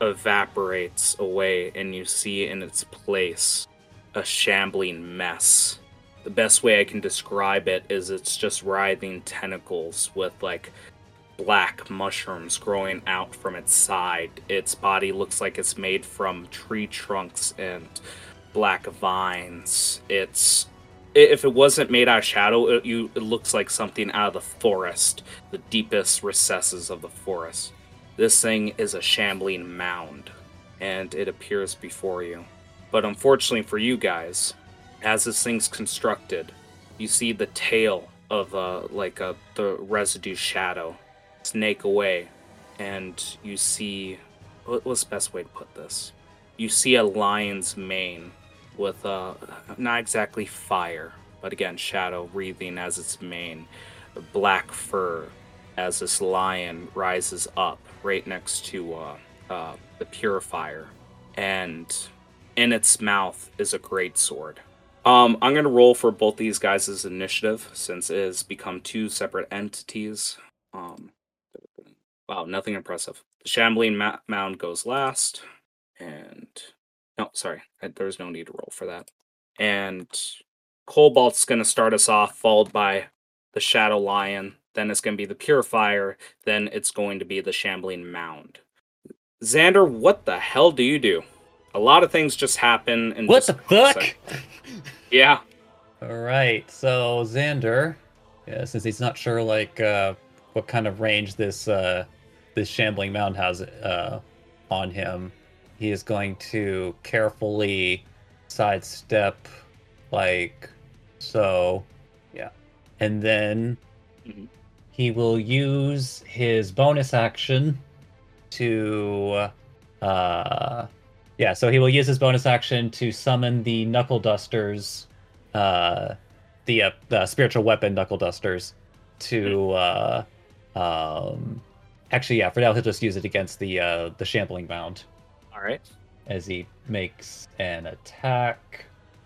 S2: evaporates away and you see in its place a shambling mess. The best way I can describe it is it's just writhing tentacles with like black mushrooms growing out from its side. Its body looks like it's made from tree trunks and black vines. It's if it wasn't made out of shadow, it, you it looks like something out of the forest, the deepest recesses of the forest. This thing is a shambling mound, and it appears before you. But unfortunately for you guys, as this thing's constructed, you see the tail of uh, like a the residue shadow snake away, and you see what's the best way to put this? You see a lion's mane with uh, not exactly fire, but again shadow wreathing as its mane, black fur as this lion rises up right next to uh, uh, the purifier, and in its mouth is a great sword. Um, I'm gonna roll for both these guys' initiative since it has become two separate entities. Um, Wow, nothing impressive. The shambling ma- mound goes last, and no, sorry, I- there's no need to roll for that. And Cobalt's to start us off, followed by the Shadow Lion. Then it's going to be the Purifier. Then it's going to be the Shambling Mound. Xander, what the hell do you do? A lot of things just happen. And
S3: What the fuck?
S2: Yeah.
S3: All right, so Xander, yeah, since he's not sure like uh, what kind of range this uh, this shambling mound has uh, on him, he is going to carefully sidestep, like so, yeah, and then
S2: Mhm.
S3: He will use his bonus action to, uh, yeah, so he will use his bonus action to summon the knuckle dusters uh, the uh, the spiritual weapon knuckle dusters to uh, um, actually yeah for now he'll just use it against the uh, the shambling mound
S2: All right.
S3: as he makes an attack.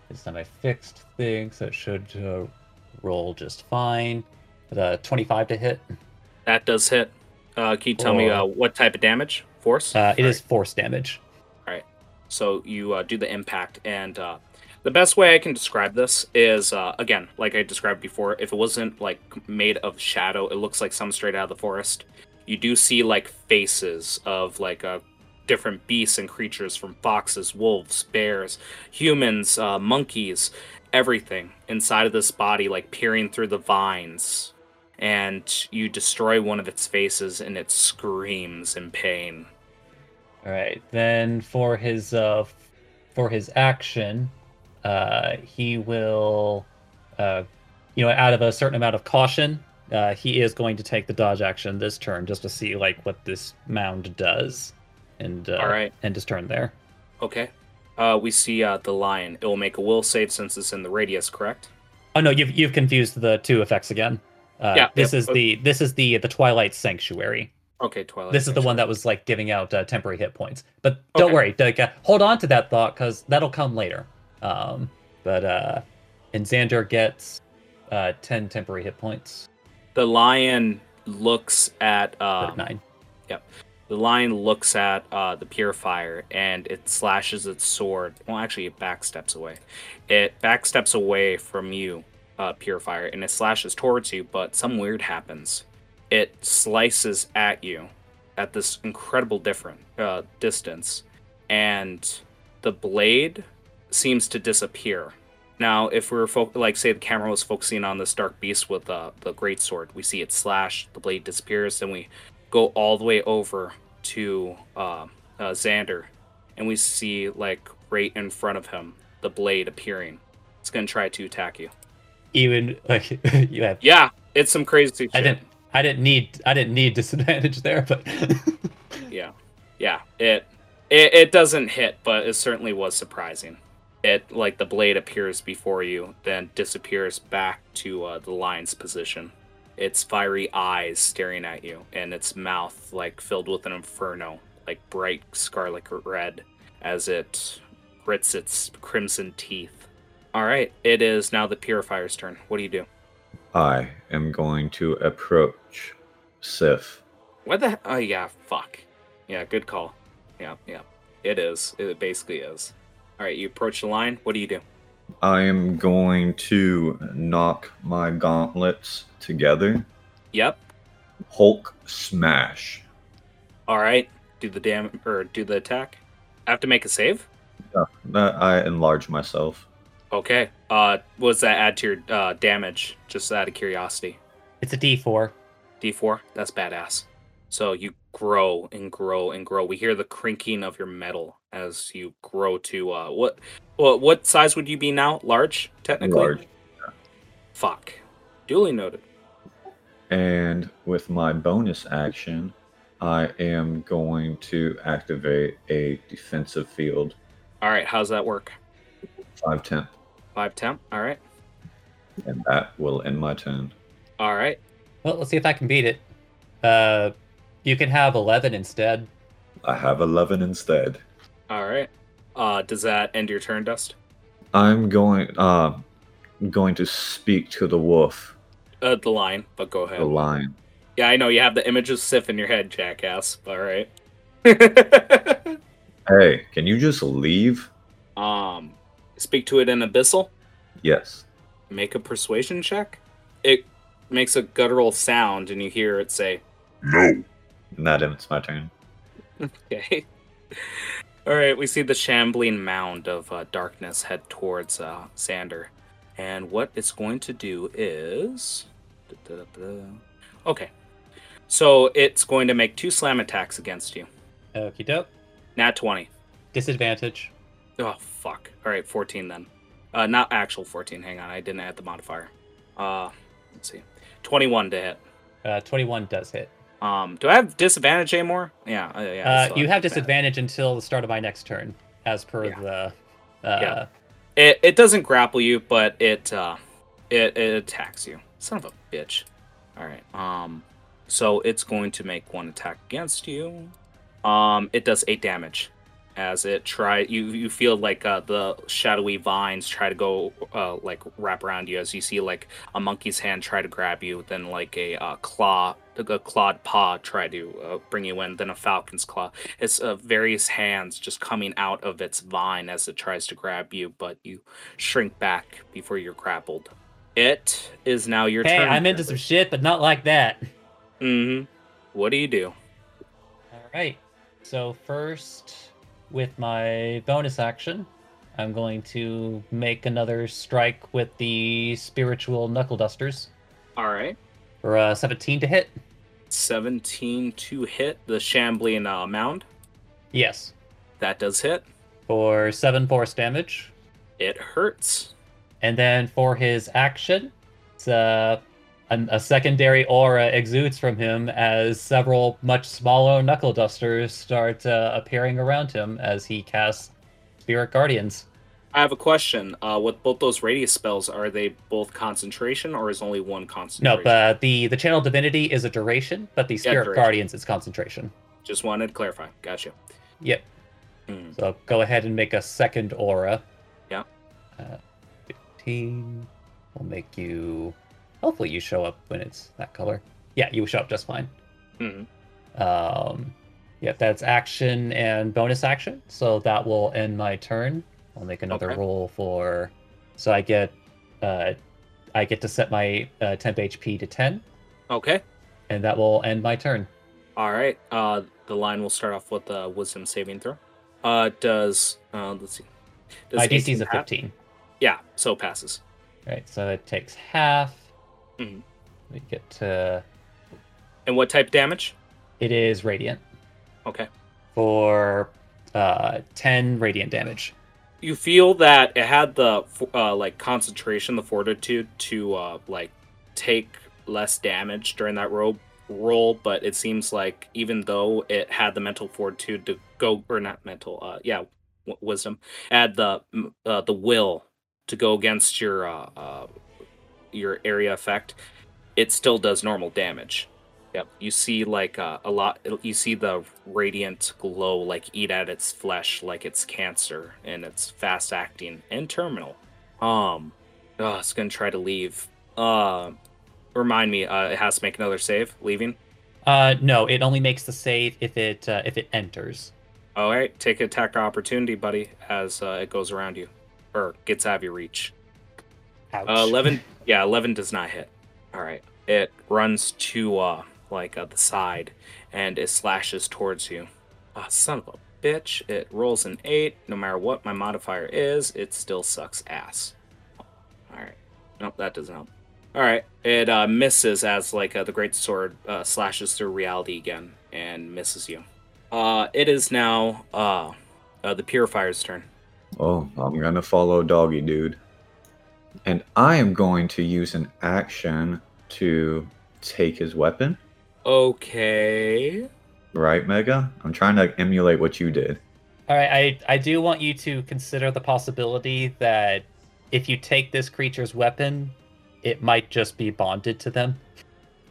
S3: it's not I fixed thing so it should uh, roll just fine. The 25 to hit.
S2: That does hit. Uh, can you tell me uh, what type of damage? Force?
S3: Uh, it
S2: All
S3: is force damage. All right.
S2: So you uh, do the impact, and uh, the best way I can describe this is uh, again, like I described before. If it wasn't like made of shadow, it looks like some straight out of the forest. You do see like faces of like uh, different beasts and creatures from foxes, wolves, bears, humans, uh, monkeys, everything inside of this body, like peering through the vines. And you destroy one of its faces, and it screams in pain.
S3: All right. Then for his uh, for his action, uh, he will, uh, you know, out of a certain amount of caution, uh, he is going to take the dodge action this turn just to see like what this mound does, and uh,
S2: All right.
S3: end his turn there.
S2: Okay. Uh, we see uh, the lion. It will make a will save since it's in the radius, correct?
S3: Oh no, you've you've confused the two effects again. Uh,
S2: Yeah,
S3: this
S2: yep,
S3: is the this is the the Twilight Sanctuary.
S2: Okay, Twilight.
S3: this is the one that was like giving out uh, temporary hit points. But don't
S2: Okay.
S3: worry, like, uh, hold on to that thought because that'll come later. Um, but uh, and Xander gets uh, ten temporary hit points.
S2: The lion looks at uh,
S3: nine.
S2: the lion looks at uh, the purifier and it slashes its sword. Well, actually, it backsteps away. It backsteps away from you, uh, purifier, and it slashes towards you. But some weird happens. It slices at you at this incredible different uh, distance, and the blade seems to disappear. Now, if we were fo- like, say, the camera was focusing on this dark beast with uh, the great sword, we see it slash, the blade disappears, then we go all the way over to uh, uh, Xander, and we see like right in front of him the blade appearing. It's gonna try to attack you.
S3: Even like you have.
S2: Yeah, it's some crazy shit.
S3: I didn't. I didn't need. I didn't need disadvantage there, but
S2: Yeah, yeah. It, it it doesn't hit, but it certainly was surprising. It like the blade appears before you, then disappears back to uh, the lion's position. Its fiery eyes staring at you, and its mouth like filled with an inferno, like bright scarlet red, as it grits its crimson teeth. All right, it is now the purifier's turn. What do you do?
S1: I am going to approach Sif.
S2: What the? Oh yeah, fuck. Yeah, good call. Yeah, yeah. It is. It basically is. All right, you approach the line. What do you do?
S1: I am going to knock my gauntlets together.
S2: Yep.
S1: Hulk smash.
S2: All right. Do the dam or do the attack. I have to make a save.
S1: Uh, I enlarge myself.
S2: Okay. Uh, what does that add to your uh, damage? Just out of curiosity.
S3: it's a D four.
S2: D4. That's badass. So you grow and grow and grow. We hear the crinking of your metal as you grow to uh, what? What what size would you be now? Large, technically.
S1: Large.
S2: Fuck. Duly noted.
S1: And with my bonus action, I am going to activate a defensive field.
S2: All right. How's that work?
S1: 5 temp.
S2: Five temp. All right.
S1: And that will end my turn.
S2: All right.
S3: Well, let's see if I can beat it. Uh, you can have eleven instead.
S1: I have 11 instead.
S2: All right. Uh, does that end your turn, Dust?
S1: I'm going uh going to speak to the wolf,
S2: Uh, the line, but go ahead.
S1: the lion.
S2: Yeah, I know you have the image of Sif in your head, jackass. All right.
S1: Hey, can you just leave?
S2: um, speak to it in abyssal.
S1: Yes.
S2: Make a persuasion check. It makes a guttural sound, and you hear it say,
S5: No.
S1: That it's my turn.
S2: Okay. All right, we see the shambling mound of uh, darkness head towards uh, Xander. And what it's going to do is. Okay. So it's going to make two slam attacks against you.
S3: Okie doke.
S2: Nat 20.
S3: Disadvantage.
S2: Oh, fuck. All right, 14 then. Uh, not actual 14. Hang on, I didn't add the modifier. Uh, let's see. 21 to hit.
S3: Uh, 21 does hit.
S2: Um, do I have disadvantage anymore? Yeah, uh, yeah.
S3: Uh, you have disadvantage until the start of my next turn, as per
S2: Yeah.
S3: the. Uh,
S2: Yeah. It it doesn't grapple you, but it uh it, it attacks you. Son of a bitch. All right. Um so it's going to make one attack against you. Um it does 8 damage as it try you you feel like uh the shadowy vines try to go uh like wrap around you as you see like a monkey's hand try to grab you, then like a uh, claw a clawed paw try to uh, bring you in, then a falcon's claw it's uh, various hands just coming out of its vine as it tries to grab you, but you shrink back before you're grappled. It is now your
S3: hey,
S2: turn.
S3: I'm into some shit, but not like that.
S2: Mm-hmm. What do you do?
S3: All right. So first, with my bonus action, I'm going to make another strike with the spiritual knuckle dusters
S2: All right.
S3: for uh, 17 to hit.
S2: 17 to hit the shambling uh, mound.
S3: Yes.
S2: That does hit.
S3: For seven force damage,
S2: It hurts.
S3: and then for his action, it's uh, an, a secondary aura exudes from him as several much smaller knuckle dusters start uh, appearing around him as he casts Spirit Guardians.
S2: I have a question. Uh, with both those radius spells, are they both concentration or is only one concentration?
S3: No, but the the channel divinity is a duration, but the spirit
S2: duration.
S3: guardians is concentration.
S2: Just wanted to clarify. Gotcha.
S3: Yep.
S2: Mm.
S3: So go ahead and make a second aura.
S2: Yeah.
S3: Uh, Fifteen will make you. Hopefully, you show up when it's that color. Yeah, you show up just fine.
S2: Mhm.
S3: Um, yeah, that's action and bonus action. So that will end my turn. I'll make another
S2: Okay.
S3: roll for. So I get, uh, I get to set my uh, temp HP to ten,
S2: Okay.
S3: and that will end my turn.
S2: All right. Uh, the line will start off with a wisdom saving throw. Uh, does uh, let's see. Does
S3: my DC is a fifteen.
S2: Yeah, so it passes.
S3: Right, so it takes half. We get to.
S2: And what type of damage?
S3: It is radiant
S2: Okay.
S3: for uh, ten radiant damage.
S2: You feel that it had the uh, like concentration, the fortitude to uh, like take less damage during that roll roll, but it seems like even though it had the mental fortitude to go or not mental, uh, yeah, w- wisdom, add the mm, uh, the will to go against your uh, uh, your area effect, it still does normal damage. Yep, you see like uh, a lot. You see the radiant glow like eat at its flesh like it's cancer, and it's fast acting and terminal. Um, oh, it's gonna try to leave. Uh, remind me, uh, it has to make another save. Leaving.
S3: Uh, no, it only makes the save if it uh, if it enters.
S2: All right, take attack opportunity, buddy, as uh, it goes around you or gets out of your reach.
S3: Ouch.
S2: Uh, Eleven, yeah, eleven does not hit. All right, it runs to uh like uh, the side and it slashes towards you. Ah, son of a bitch! It rolls an eight. No matter what my modifier is, it still sucks ass. All right, nope, that doesn't help. All right, it uh, misses as like uh, the great sword uh, slashes through reality again and misses you. Uh, it is now uh, uh the purifier's turn.
S1: Oh, I'm gonna follow Doggy Dude. And I am going to use an action to take his weapon.
S2: Okay.
S1: Right, Mega? I'm trying to emulate what you did.
S3: All right, I I do want you to consider the possibility that if you take this creature's weapon, it might just be bonded to them,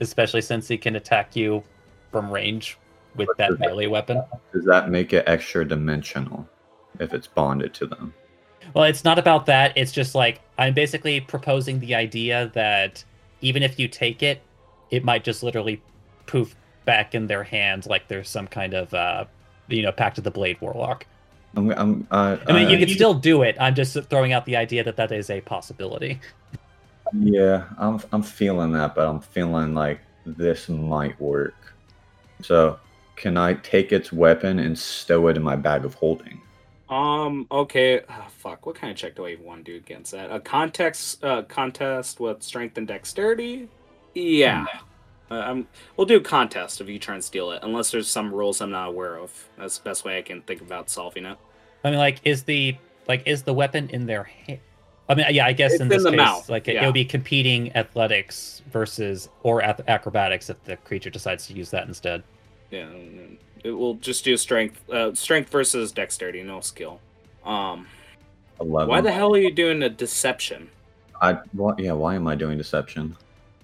S3: especially since he can attack you from range with that
S1: does that-
S3: melee weapon.
S1: Does that make it extra dimensional if it's bonded to them?
S3: Well, it's not about that. It's just like I'm basically proposing the idea that even if you take it, it might just literally poof back in their hands like there's some kind of uh you know pact of the blade warlock.
S1: I'm, I'm, uh,
S3: I mean, you
S1: uh,
S3: can still do it. I'm just throwing out the idea that that is a possibility.
S1: Yeah, I'm I'm feeling that, but I'm feeling like this might work. So, can I take its weapon and stow it in my bag of holding?
S2: Um. Okay. ah, fuck. What kind of check do I even want to do against that? A context. Uh, contest with strength and dexterity. Yeah. Uh, I'm. We'll do contest if you try and steal it, unless there's some rules I'm not aware of. That's the best way I can think about solving it.
S3: I mean, like, is the like is the weapon in their hand? I mean, yeah, I guess
S2: It's
S3: in
S2: in
S3: this
S2: the
S3: case,
S2: mouth,
S3: like it,
S2: yeah.
S3: will be competing athletics versus or ac- acrobatics if the creature decides to use that instead.
S2: Yeah. It will just do strength. Uh, strength versus dexterity, no skill. Um.
S1: Eleven.
S2: Why the hell are you doing a deception?
S1: I why, yeah. Why am I doing deception?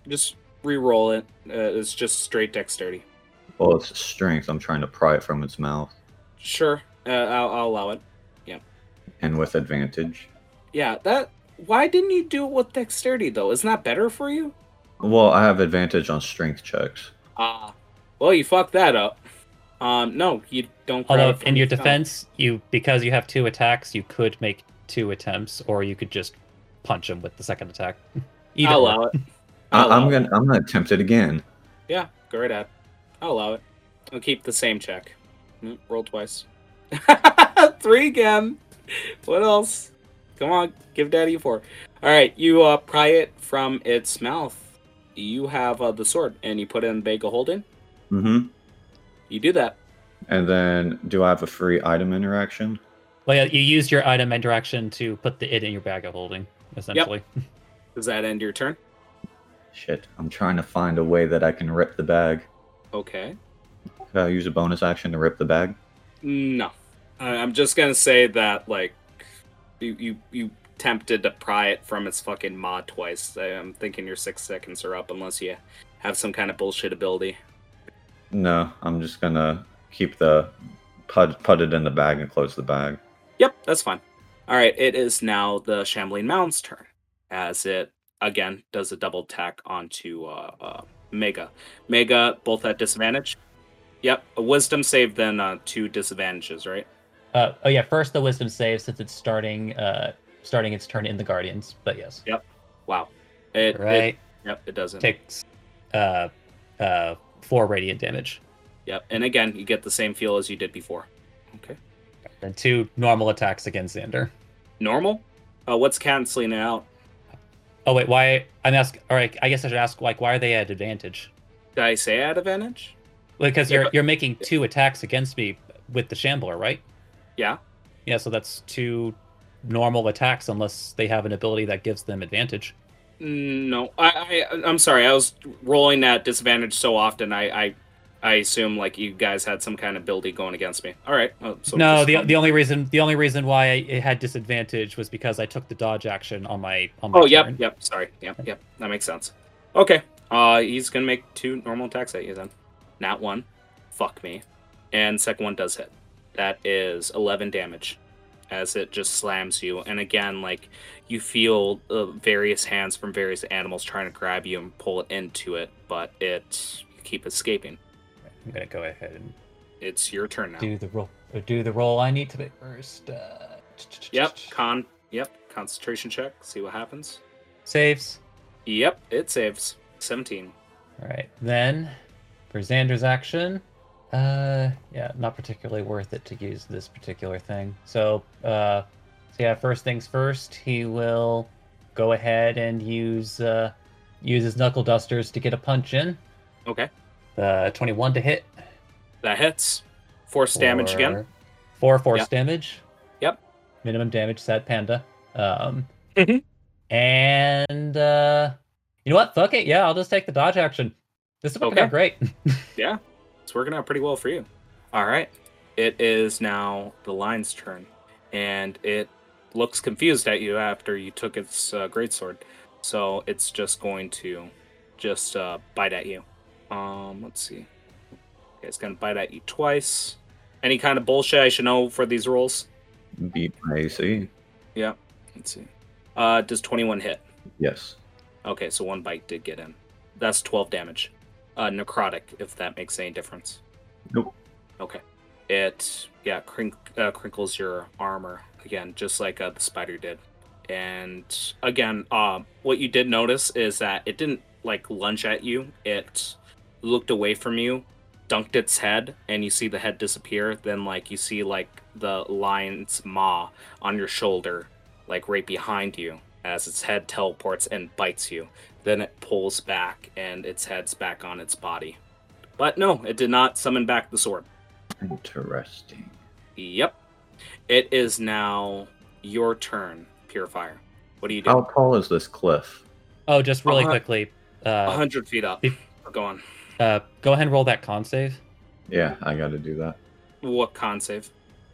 S2: Just re-roll it. Uh, it's just straight dexterity.
S1: Well, it's strength. I'm trying to pry it from its mouth,
S2: Sure. Uh, I'll, I'll allow it. Yeah.
S1: And with advantage.
S2: Yeah. That. Why didn't you do it with dexterity though? Isn't that better for you?
S1: Well, I have advantage on strength checks.
S2: Ah, well, you fucked that up. Um, no, you don't.
S3: Although, in your
S2: the-
S3: defense, you because you have two attacks, you could make two attempts, or you could just punch him with the second attack. Either
S2: I'll
S3: or.
S2: allow it.
S1: I,
S2: I'll
S1: I'm
S2: allow
S1: gonna I'm gonna attempt it again.
S2: Yeah, go right ahead. I'll allow it. I'll keep the same check. Mm, Roll twice. Three again. What else? Come on, give Daddy a four. All right, you uh, pry it from its mouth. You have uh, the sword, and you put it in the bag of holding.
S1: Mm-hmm.
S2: You do that.
S1: And then, do I have a free item interaction?
S3: Well, yeah, you used your item interaction to put the it in your bag of holding, essentially. Yep.
S2: Does that end your turn?
S1: Shit, I'm trying to find a way that I can rip the bag.
S2: Okay.
S1: Could I use a bonus action to rip the bag?
S2: No, I- I'm just gonna say that like you you you tempted to pry it from its fucking maw twice. I'm thinking your six seconds are up unless you have some kind of bullshit ability.
S1: No, I'm just gonna keep the put put it in the bag and close the bag.
S2: Yep, that's fine. All right, it is now the Shambling Mound's turn as it again does a double tack onto uh, uh, Mega. Mega both at disadvantage. Yep, a Wisdom save then uh, two disadvantages, right?
S3: Uh, oh yeah, first the wisdom save since it's starting uh starting its turn in the guardians. But yes, Yep.
S2: Wow. It, it-
S3: right
S2: yep, it doesn't.
S3: takes uh uh four radiant damage,
S2: Yep, and again, you get the same feel as you did before. Okay.
S3: and two normal attacks against Xander.
S2: Normal? Uh, what's canceling it out?
S3: Oh wait, why? I'm asking. All right, I guess I should ask like why are they at advantage?
S2: Did I say at advantage?
S3: Because
S2: Yeah,
S3: you're
S2: but-
S3: you're making two attacks against me with the shambler, right?
S2: Yeah.
S3: Yeah, so that's two normal attacks unless they have an ability that gives them advantage.
S2: Mm, No, I, I I'm sorry. I was rolling that disadvantage so often. I I, I assume like you guys had some kind of ability going against me. All right. uh, so
S3: no, the the only reason the only reason why it had disadvantage was because I took the dodge action on my on my
S2: Oh, yep,
S3: turn.
S2: yep. Sorry. Yep, yep. That makes sense. Okay. Uh, he's gonna make two normal attacks at you then. Not one. Fuck me. And second one does hit. That is 11 damage as it just slams you. And again, like you feel uh, various hands from various animals trying to grab you and pull it into it, but it you keep escaping.
S3: I'm gonna go ahead and
S2: It's your turn now.
S3: do the roll. Do the roll I need to make first. Uh,
S2: Yep. Con. Yep. Concentration check. See what happens.
S3: Saves.
S2: Yep. It saves. 17.
S3: All right. Then for Xander's action, uh, yeah, not particularly worth it to use this particular thing. So, uh, so yeah, first things first, he will go ahead and use uh, use his knuckle dusters to get a punch in.
S2: Okay.
S3: Uh, 21 to hit.
S2: That hits. Force damage again.
S3: Four force
S2: Yep.
S3: damage.
S2: Yep.
S3: Minimum damage, sad panda. Um,
S2: Mhm.
S3: and uh, you know what? Fuck it. Yeah, I'll just take the dodge action. This is working
S2: Okay.
S3: out great.
S2: Yeah, it's working out pretty well for you. All right. It is now the lion's turn, and it looks confused at you after you took its uh, greatsword. So it's just going to just uh, bite at you. Um, let's see. Okay, it's gonna bite at you twice. Any kind of bullshit I should know for these rolls?
S1: Beat my AC.
S2: Let's see. Uh, does 21 hit?
S1: Yes.
S2: Okay, so one bite did get in. That's 12 damage. Uh, necrotic, if that makes any difference.
S1: Nope.
S2: Okay. It yeah crink, uh, crinkles your armor again, just like uh, the spider did. And again, uh, what you did notice is that it didn't like lunge at you. It looked away from you, dunked its head, and you see the head disappear. Then like you see like the lion's maw on your shoulder, like right behind you, as its head teleports and bites you. Then it pulls back and its head's back on its body. But no, it did not summon back the sword.
S1: Interesting.
S2: Yep. It is now your turn, Purifier. What do you do?
S1: How tall is this cliff?
S3: Oh, just really
S2: Uh-huh.
S3: quickly.
S2: A
S3: Uh,
S2: hundred feet up.
S3: if-
S2: Go on.
S3: uh, go ahead and roll that con save.
S1: Yeah, I got to do that.
S2: What con save?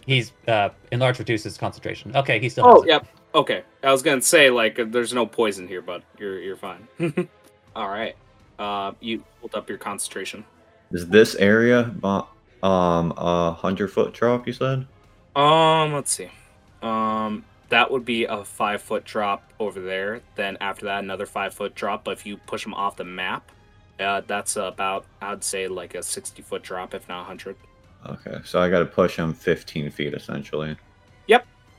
S3: He's uh, enlarge reduces concentration. Okay, he still.
S2: Oh,
S3: has it.
S2: Yep. Okay. I was gonna say like there's no poison here, but you're you're fine. All right. Uh, you hold up your concentration.
S1: Is this area um a hundred foot drop? You said.
S2: Um, let's see. Um, that would be a five foot drop over there. Then after that, another five foot drop. But if you push them off the map, uh, that's about I'd say like a sixty foot drop, if not hundred.
S1: Okay, so I got to push him 15 feet essentially.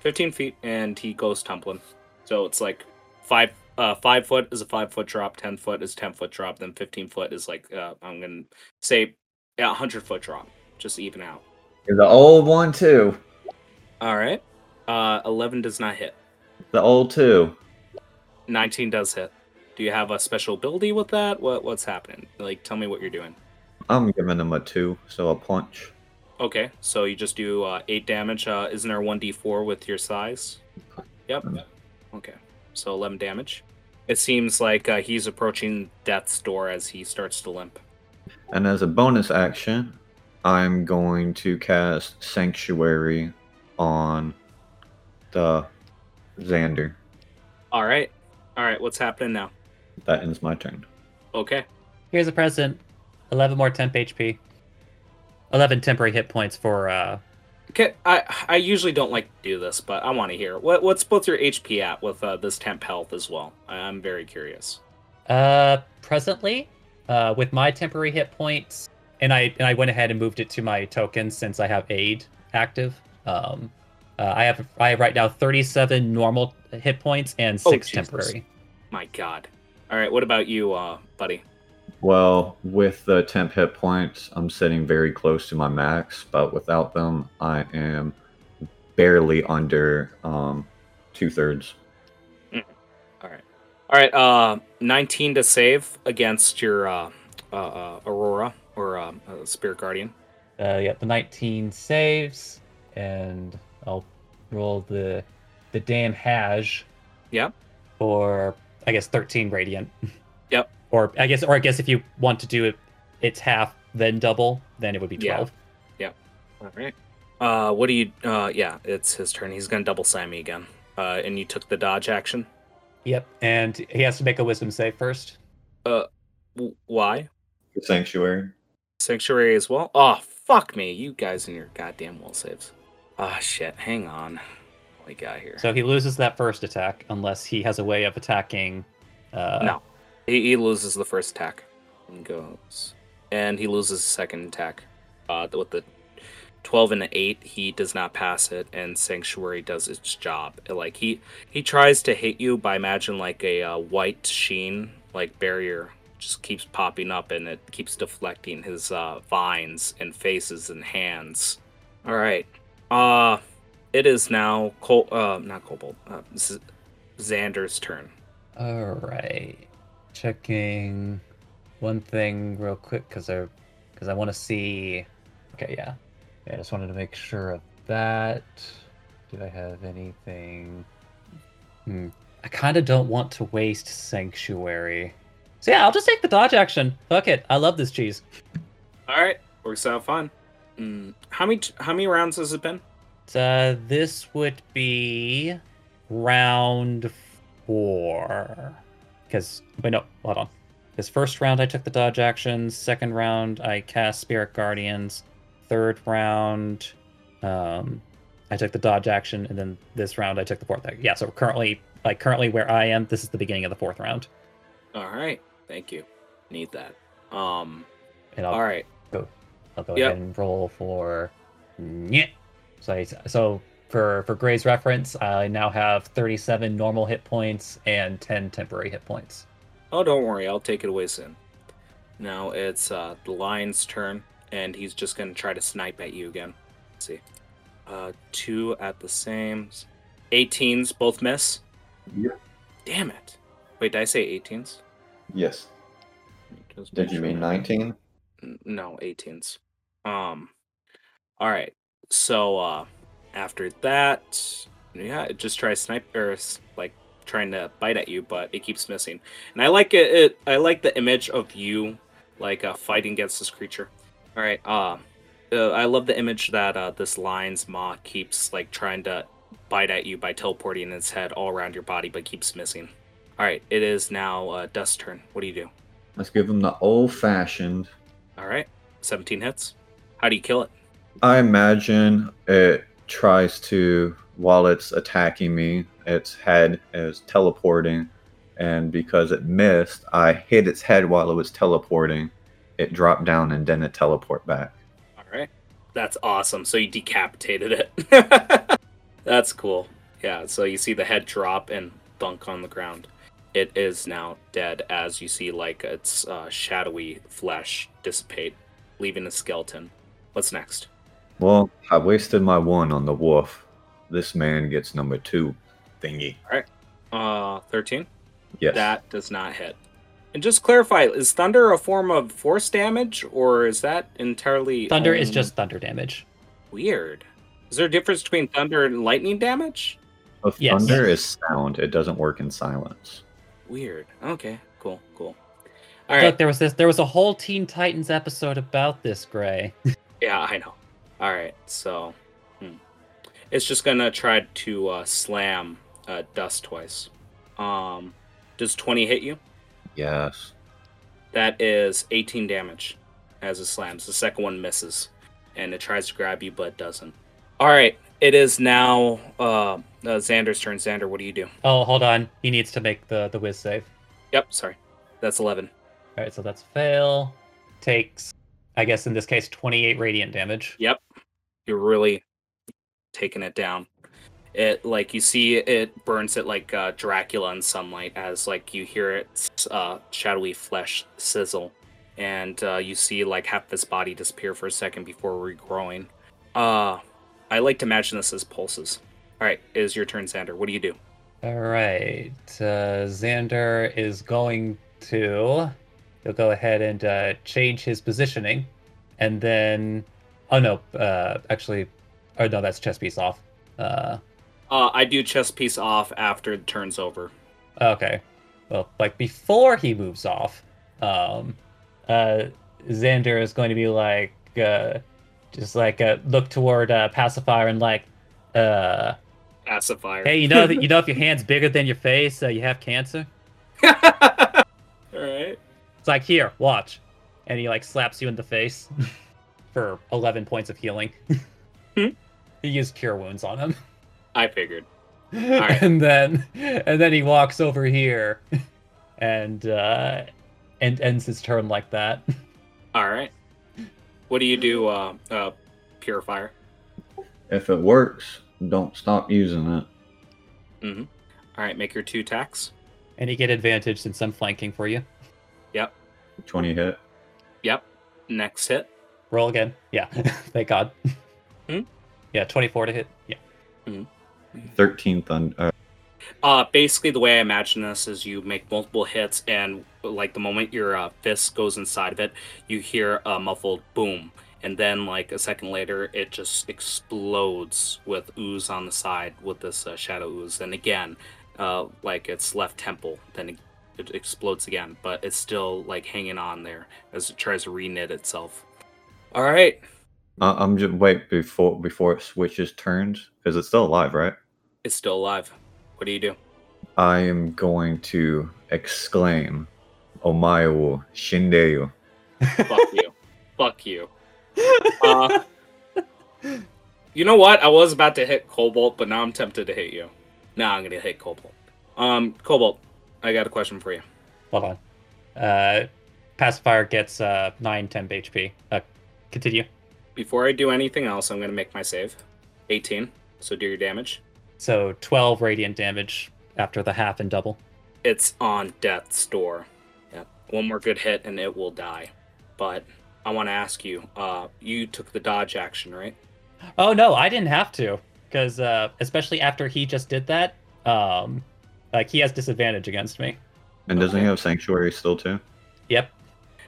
S2: 15 feet and he goes tumbling. So it's like five uh five foot is a five foot drop 10 foot is 10 foot drop then 15 foot is like uh, i'm gonna say yeah 100 foot drop just even out.
S1: You're the old one too.
S2: all right. Uh 11 does not hit.
S1: The old two.
S2: 19 does hit. Do you have a special ability with that? What what's happening? Like tell me what you're doing.
S1: I'm giving him a two, so a punch.
S2: Okay so you just do uh 8 damage. Uh isn't there 1d4 with your size? Yep. Okay so 11 damage. It seems like uh, he's approaching death's door as he starts to limp.
S1: And as a bonus action, I'm going to cast Sanctuary on the Xander.
S2: all right. All right what's happening now?
S1: That ends my turn.
S2: okay.
S3: Here's a present. Eleven more temp HP. Eleven temporary hit points for. uh
S2: okay i i usually don't like to do this but i want to hear what what's both your hp at with uh, this temp health as well i'm very curious
S3: Uh, presently, uh, with my temporary hit points, and I and I went ahead and moved it to my token since I have aid active. Um, uh, I have I have right now 37 normal hit points and
S2: Oh,
S3: six
S2: Jesus.
S3: temporary.
S2: my god all right what about you uh buddy
S1: Well, with the temp hit points, I'm sitting very close to my max, but without them, I am barely under um, two thirds.
S2: all right all right uh 19 to save against your uh uh, uh aurora or uh, uh spirit guardian
S3: Uh, yeah, the 19 saves, and I'll roll the the damn hash.
S2: Yep.
S3: For I guess 13 radiant.
S2: Yep.
S3: Or I guess, or I guess if you want to do it, it's half then double, then it would be twelve.
S2: Yeah.
S3: 12.
S2: All right. Uh, what do you? Uh, yeah, it's his turn. He's gonna double slam me again. Uh, and you took the dodge action.
S3: Yep. And he has to make a wisdom save first.
S2: W- why?
S4: Sanctuary.
S2: Sanctuary as well. Oh fuck me, you guys and your goddamn will saves. Ah shit. Hang on. What we got here?
S3: So he loses that first attack unless he has a way of attacking. Uh,
S2: No. He, he loses the first attack. And goes, and he loses the second attack. Uh, with the twelve and an eight, he does not pass it, and Sanctuary does its job. Like he he tries to hit you by imagine like a uh, white sheen like barrier just keeps popping up and it keeps deflecting his uh, vines and faces and hands. All right, uh, it is now Col uh not Cobalt uh, Xander's turn.
S3: All right. Checking one thing real quick because I because I want to see. Okay, yeah. Yeah, I just wanted to make sure of that. Did I have anything? Hmm. I kind of don't want to waste sanctuary. So yeah, I'll just take the dodge action. Fuck it. I love this cheese.
S2: All right, works out fine. Mm, how many how many rounds has it been?
S3: Uh, this would be round four. Because wait, no, hold on. This first round I took the dodge actions. Second round I cast Spirit Guardians. Third round, um, I took the dodge action, and then this round I took the fourth. Yeah, so currently, like currently where I am, this is the beginning of the fourth round.
S2: All right, thank you. Need that. Um,
S3: And I'll
S2: All right.
S3: I'll go
S2: Yep.
S3: ahead and roll for yeah. So I, so for for Gray's reference, I now have 37 normal hit points and 10 temporary hit points.
S2: Oh, don't worry. I'll take it away soon. Now it's uh, the lion's turn, and he's just going to try to snipe at you again. Let's see. Uh, two at the same. 18s, both miss.
S4: Yep.
S2: Damn it. Wait, did I say 18s?
S4: Yes. Did you
S2: sure.
S4: mean 19?
S2: No, 18s. Um, all right. So uh, after that, yeah, it just tries snipe or like trying to bite at you, but it keeps missing. And I like it. it I like the image of you like uh, fighting against this creature. All right. Uh, uh, I love the image that uh, this lion's maw keeps like trying to bite at you by teleporting its head all around your body, but keeps missing. All right. It is now uh, Dust's turn. What do you do?
S1: Let's give him the old fashioned.
S2: All right. 17 hits. How do you kill it?
S1: I imagine it tries to, while it's attacking me, its head is teleporting. And because it missed, I hit its head while it was teleporting. It dropped down and then it teleport back.
S2: All right. That's awesome. So you decapitated it. That's cool. Yeah, so you see the head drop and thunk on the ground. It is now dead as you see like its uh, shadowy flesh dissipate, leaving a skeleton. What's next?
S1: Well, I wasted my one on the wolf. This man gets number two thingy. All right.
S2: Uh 13?
S1: Yes.
S2: That does not hit. And just clarify, is thunder a form of force damage or is that entirely
S3: Thunder is
S2: only-
S3: just thunder damage.
S2: weird? Is there a difference between thunder and lightning damage?
S1: But
S3: Yes.
S1: thunder is sound. It doesn't work in silence.
S2: Weird. Okay, cool, cool. All right.
S3: Look, there was this. There was a whole Teen Titans episode about this, Gray.
S2: Yeah, I know. All right, so hmm. it's just gonna try to uh, slam uh, Dust twice. Um, does twenty hit you?
S1: Yes.
S2: That is eighteen damage as it slams. The second one misses, and it tries to grab you but doesn't. All right, it is now uh, uh, Xander's turn. Xander, what do you do?
S3: Oh, hold on. He needs to make the the whiz save.
S2: Yep, sorry, that's eleven.
S3: All right, so that's fail. Takes, I guess in this case, 28 radiant damage.
S2: Yep, you're really taking it down. It like you see it burns it like uh, Dracula in sunlight as like you hear its uh, shadowy flesh sizzle, and uh, you see like half this body disappear for a second before regrowing. Uh, I like to imagine this as pulses. All right, it is your turn, Xander. What do you do?
S3: All right, uh, Xander is going to. He'll go ahead and uh, change his positioning, and then. Oh no! Uh, actually, oh no, that's chest piece off. Uh,
S2: Uh, I do chest piece off after the turn's over.
S3: Okay. Well, like before he moves off, um, uh, Xander is going to be like, uh, just like uh, look toward uh, pacifier and like, uh,
S2: Pacifier.
S3: hey, you know that you know if your hand's bigger than your face, uh, you have cancer.
S2: All right.
S3: It's like here, watch, and he like slaps you in the face for eleven points of healing.
S2: Hmm.
S3: he used cure wounds on him.
S2: I figured. right.
S3: and then and then he walks over here and uh and ends his turn like that
S2: All right. What do you do, uh, uh, Purifier?
S1: If it works, don't stop using it.
S2: Mm-hmm. All right, make your two attacks.
S3: and you get advantage since i'm flanking for you Yep.
S1: 20 hit.
S2: Yep. Next hit.
S3: Roll again. Yeah. Thank god.
S2: Hmm?
S3: yeah 24 to hit. Yeah.
S1: 13 thunder. Uh,
S2: Uh, basically, the way I imagine this is you make multiple hits, and like the moment your uh, fist goes inside of it, you hear a muffled boom, and then like a second later, it just explodes with ooze on the side with this uh, shadow ooze, and again, uh, like its left temple, then it, it explodes again, but it's still like hanging on there as it tries to reknit itself. All right,
S1: I- I'm just wait before before it switches turns because it's still alive, right?
S2: it's still alive. What do you do?
S1: I am going to exclaim, "Omae wo shindeyo."
S2: Fuck you. Fuck you. Uh, you know what? I was about to hit Cobalt, but now I'm tempted to hit you. Now I'm gonna hit Cobalt. Um, Cobalt, I got a question for you.
S3: hold on uh pacifier gets uh 9 10 HP. Uh, continue.
S2: Before I do anything else, I'm going to make my save. 18. So do your damage.
S3: So 12 radiant damage after the half and double.
S2: It's on death's door. Yep. One more good hit and it will die. But I want to ask you, uh, you took the dodge action, right?
S3: Oh no, I didn't have to, because uh, especially after he just did that, um, like he has disadvantage against me.
S1: And doesn't
S2: Okay.
S1: he have sanctuary still too?
S3: Yep.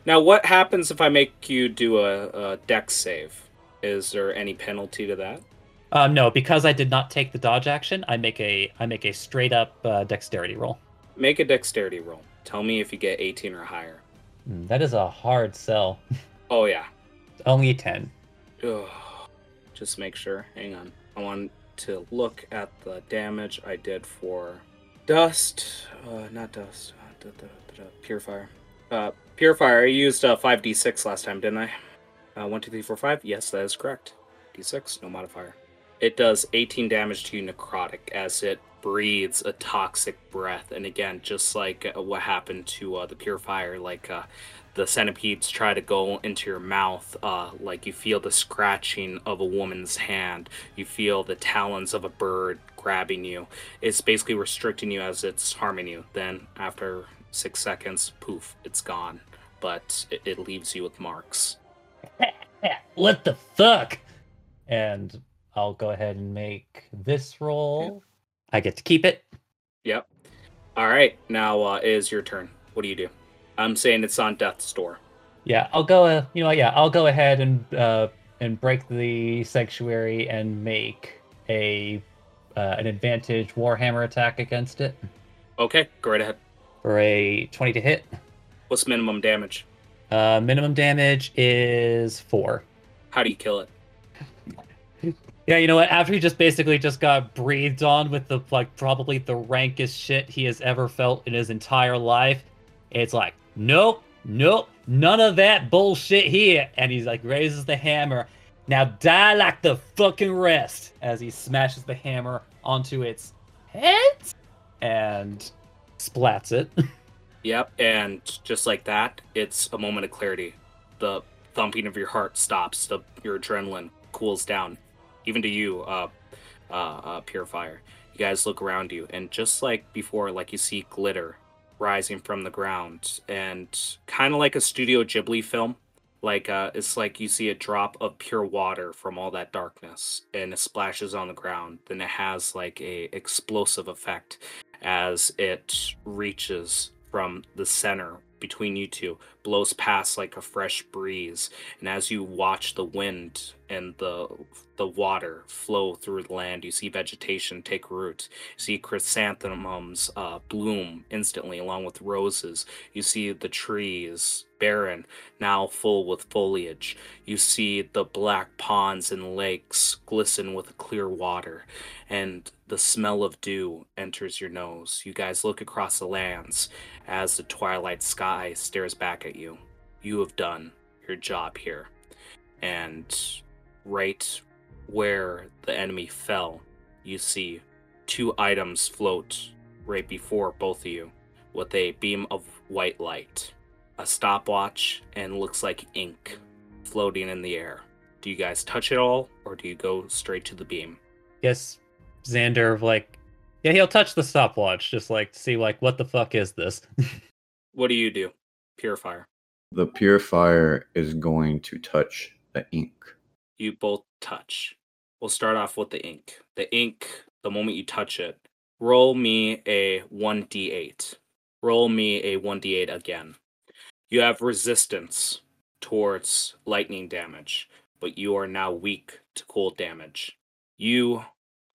S2: Now, what happens if I make you do a, a dex save? Is there any penalty to that?
S3: Um, no, because I did not take the dodge action, I make a I make a straight up uh, dexterity roll.
S2: Make a dexterity roll. Tell me if you get 18 or higher.
S3: Hmm, that is a hard sell.
S2: Oh, yeah.
S3: Only 10.
S2: Ugh. Just make sure. Hang on. I want to look at the damage I did for dust. Uh, not dust. Uh, da, da, da, da, purifier. Uh, purifier. I used uh, 5d6 last time, didn't I? Uh, 1, 2, 3, 4, 5. Yes, that is correct. d6, no modifier. It does 18 damage to you necrotic as it breathes a toxic breath. And again, just like uh, what happened to uh, the purifier, like uh, the centipedes try to go into your mouth uh, like you feel the scratching of a woman's hand you feel the talons of a bird grabbing you it's basically restricting you as it's harming you then after six seconds poof it's gone but it, it leaves you with marks
S3: what the fuck? And I'll go ahead and make this roll. I get to keep it.
S2: yep all right now uh, is your turn what do you do i'm saying it's on death's door
S3: Yeah, I'll go. Uh, you know, yeah, I'll go ahead and uh, and break the sanctuary and make a uh, an advantage warhammer attack against it
S2: okay go right ahead
S3: for a twenty to hit.
S2: what's minimum damage
S3: Uh, minimum damage is four.
S2: how do you kill it
S3: Yeah, you know what? After he just basically just got breathed on with the like probably the rankest shit he has ever felt in his entire life, it's like, nope, nope, none of that bullshit here. And he's like raises the hammer. Now die like the fucking rest as he smashes the hammer onto its head and splats it.
S2: Yep, and just like that, it's a moment of clarity. The thumping of your heart stops. The your adrenaline cools down, even to you, uh, uh, uh, Purifier. You guys look around you, and just like before, like you see glitter rising from the ground, and kind of like a Studio Ghibli film. Like uh, it's like you see a drop of pure water from all that darkness, and it splashes on the ground. Then it has like a explosive effect as it reaches from the center between you two, blows past like a fresh breeze, and as you watch the wind and the the water flow through the land, you see vegetation take root. You see chrysanthemums uh, bloom instantly, along with roses. You see the trees barren, now full with foliage. You see the black ponds and lakes glisten with clear water, and the smell of dew enters your nose. You guys look across the lands as the twilight sky stares back at you. You have done your job here. And right where the enemy fell, you see two items float right before both of you with a beam of white light. A stopwatch and looks like ink floating in the air. Do you guys touch it all or do you go straight to the beam?
S3: Yes, Xander like yeah, he'll touch the stopwatch just like to see like what the fuck is this?
S2: What do you do? Purifier.
S1: The purifier is going to touch the ink.
S2: you both touch. We'll start off with the ink. The ink, the moment you touch it, roll me a 1d8. Roll me a 1d8 again. You have resistance towards lightning damage, but you are now weak to cold damage. You,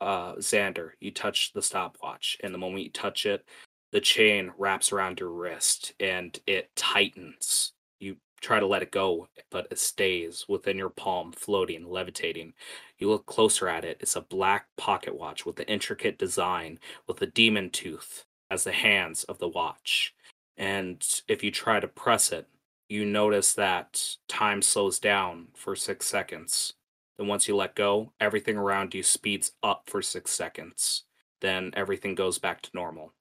S2: uh, Xander, you touch the stopwatch, and the moment you touch it, the chain wraps around your wrist and it tightens. You try to let it go, but it stays within your palm, floating, levitating. You look closer at it. It's a black pocket watch with an intricate design with a demon tooth as the hands of the watch. And if you try to press it, you notice that time slows down for six seconds. Then once you let go, everything around you speeds up for six seconds. Then everything goes back to normal.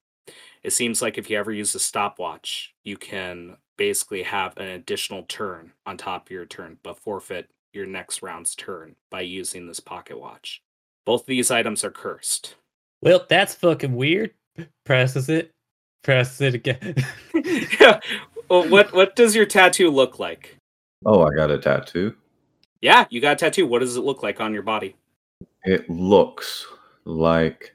S2: It seems like if you ever use a stopwatch, you can basically have an additional turn on top of your turn, but forfeit your next round's turn by using this pocket watch. Both of these items are cursed.
S3: Well, that's fucking weird. Presses it. Presses it again.
S2: yeah. Well, what what does your tattoo look like?
S1: Oh, I got a tattoo.
S2: Yeah, you got a tattoo. What does it look like on your body?
S1: It looks like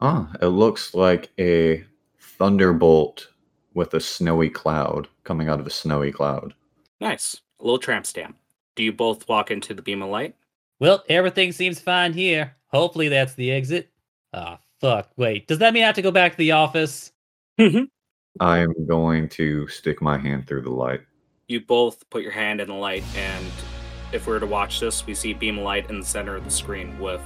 S1: ah, it looks like a thunderbolt with a snowy cloud coming out of a snowy cloud.
S2: Nice. A little tramp stamp. Do you both walk into the beam of light?
S3: well, everything seems fine here. Hopefully that's the exit. Ah, fuck. Wait, does that mean I have to go back to the office?
S1: I'm going to stick my hand through the light.
S2: You both put your hand in the light, and if we were to watch this, we see beam of light in the center of the screen with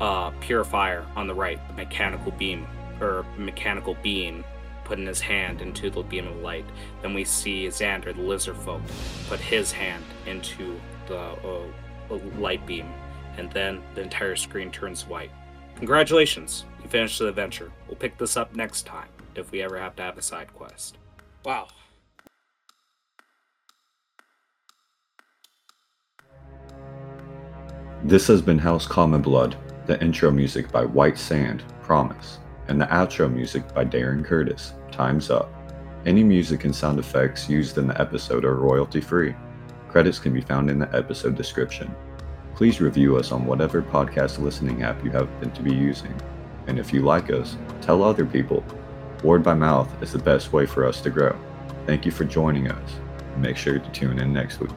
S2: uh, purifier on the right, the mechanical beam or mechanical being putting his hand into the beam of light. Then we see Xander, the lizard folk, put his hand into the uh, light beam, and then the entire screen turns white. Congratulations, you finished the adventure. We'll pick this up next time if we ever have to have a side quest. Wow.
S1: This has been House Common Blood, the intro music by White Sand, Promise, and the outro music by Darren Curtis, Time's Up. Any music and sound effects used in the episode are royalty free. Credits can be found in the episode description. Please review us on whatever podcast listening app you happen to be using. And if you like us, tell other people. Word by mouth is the best way for us to grow. Thank you for joining us. Make sure to tune in next week.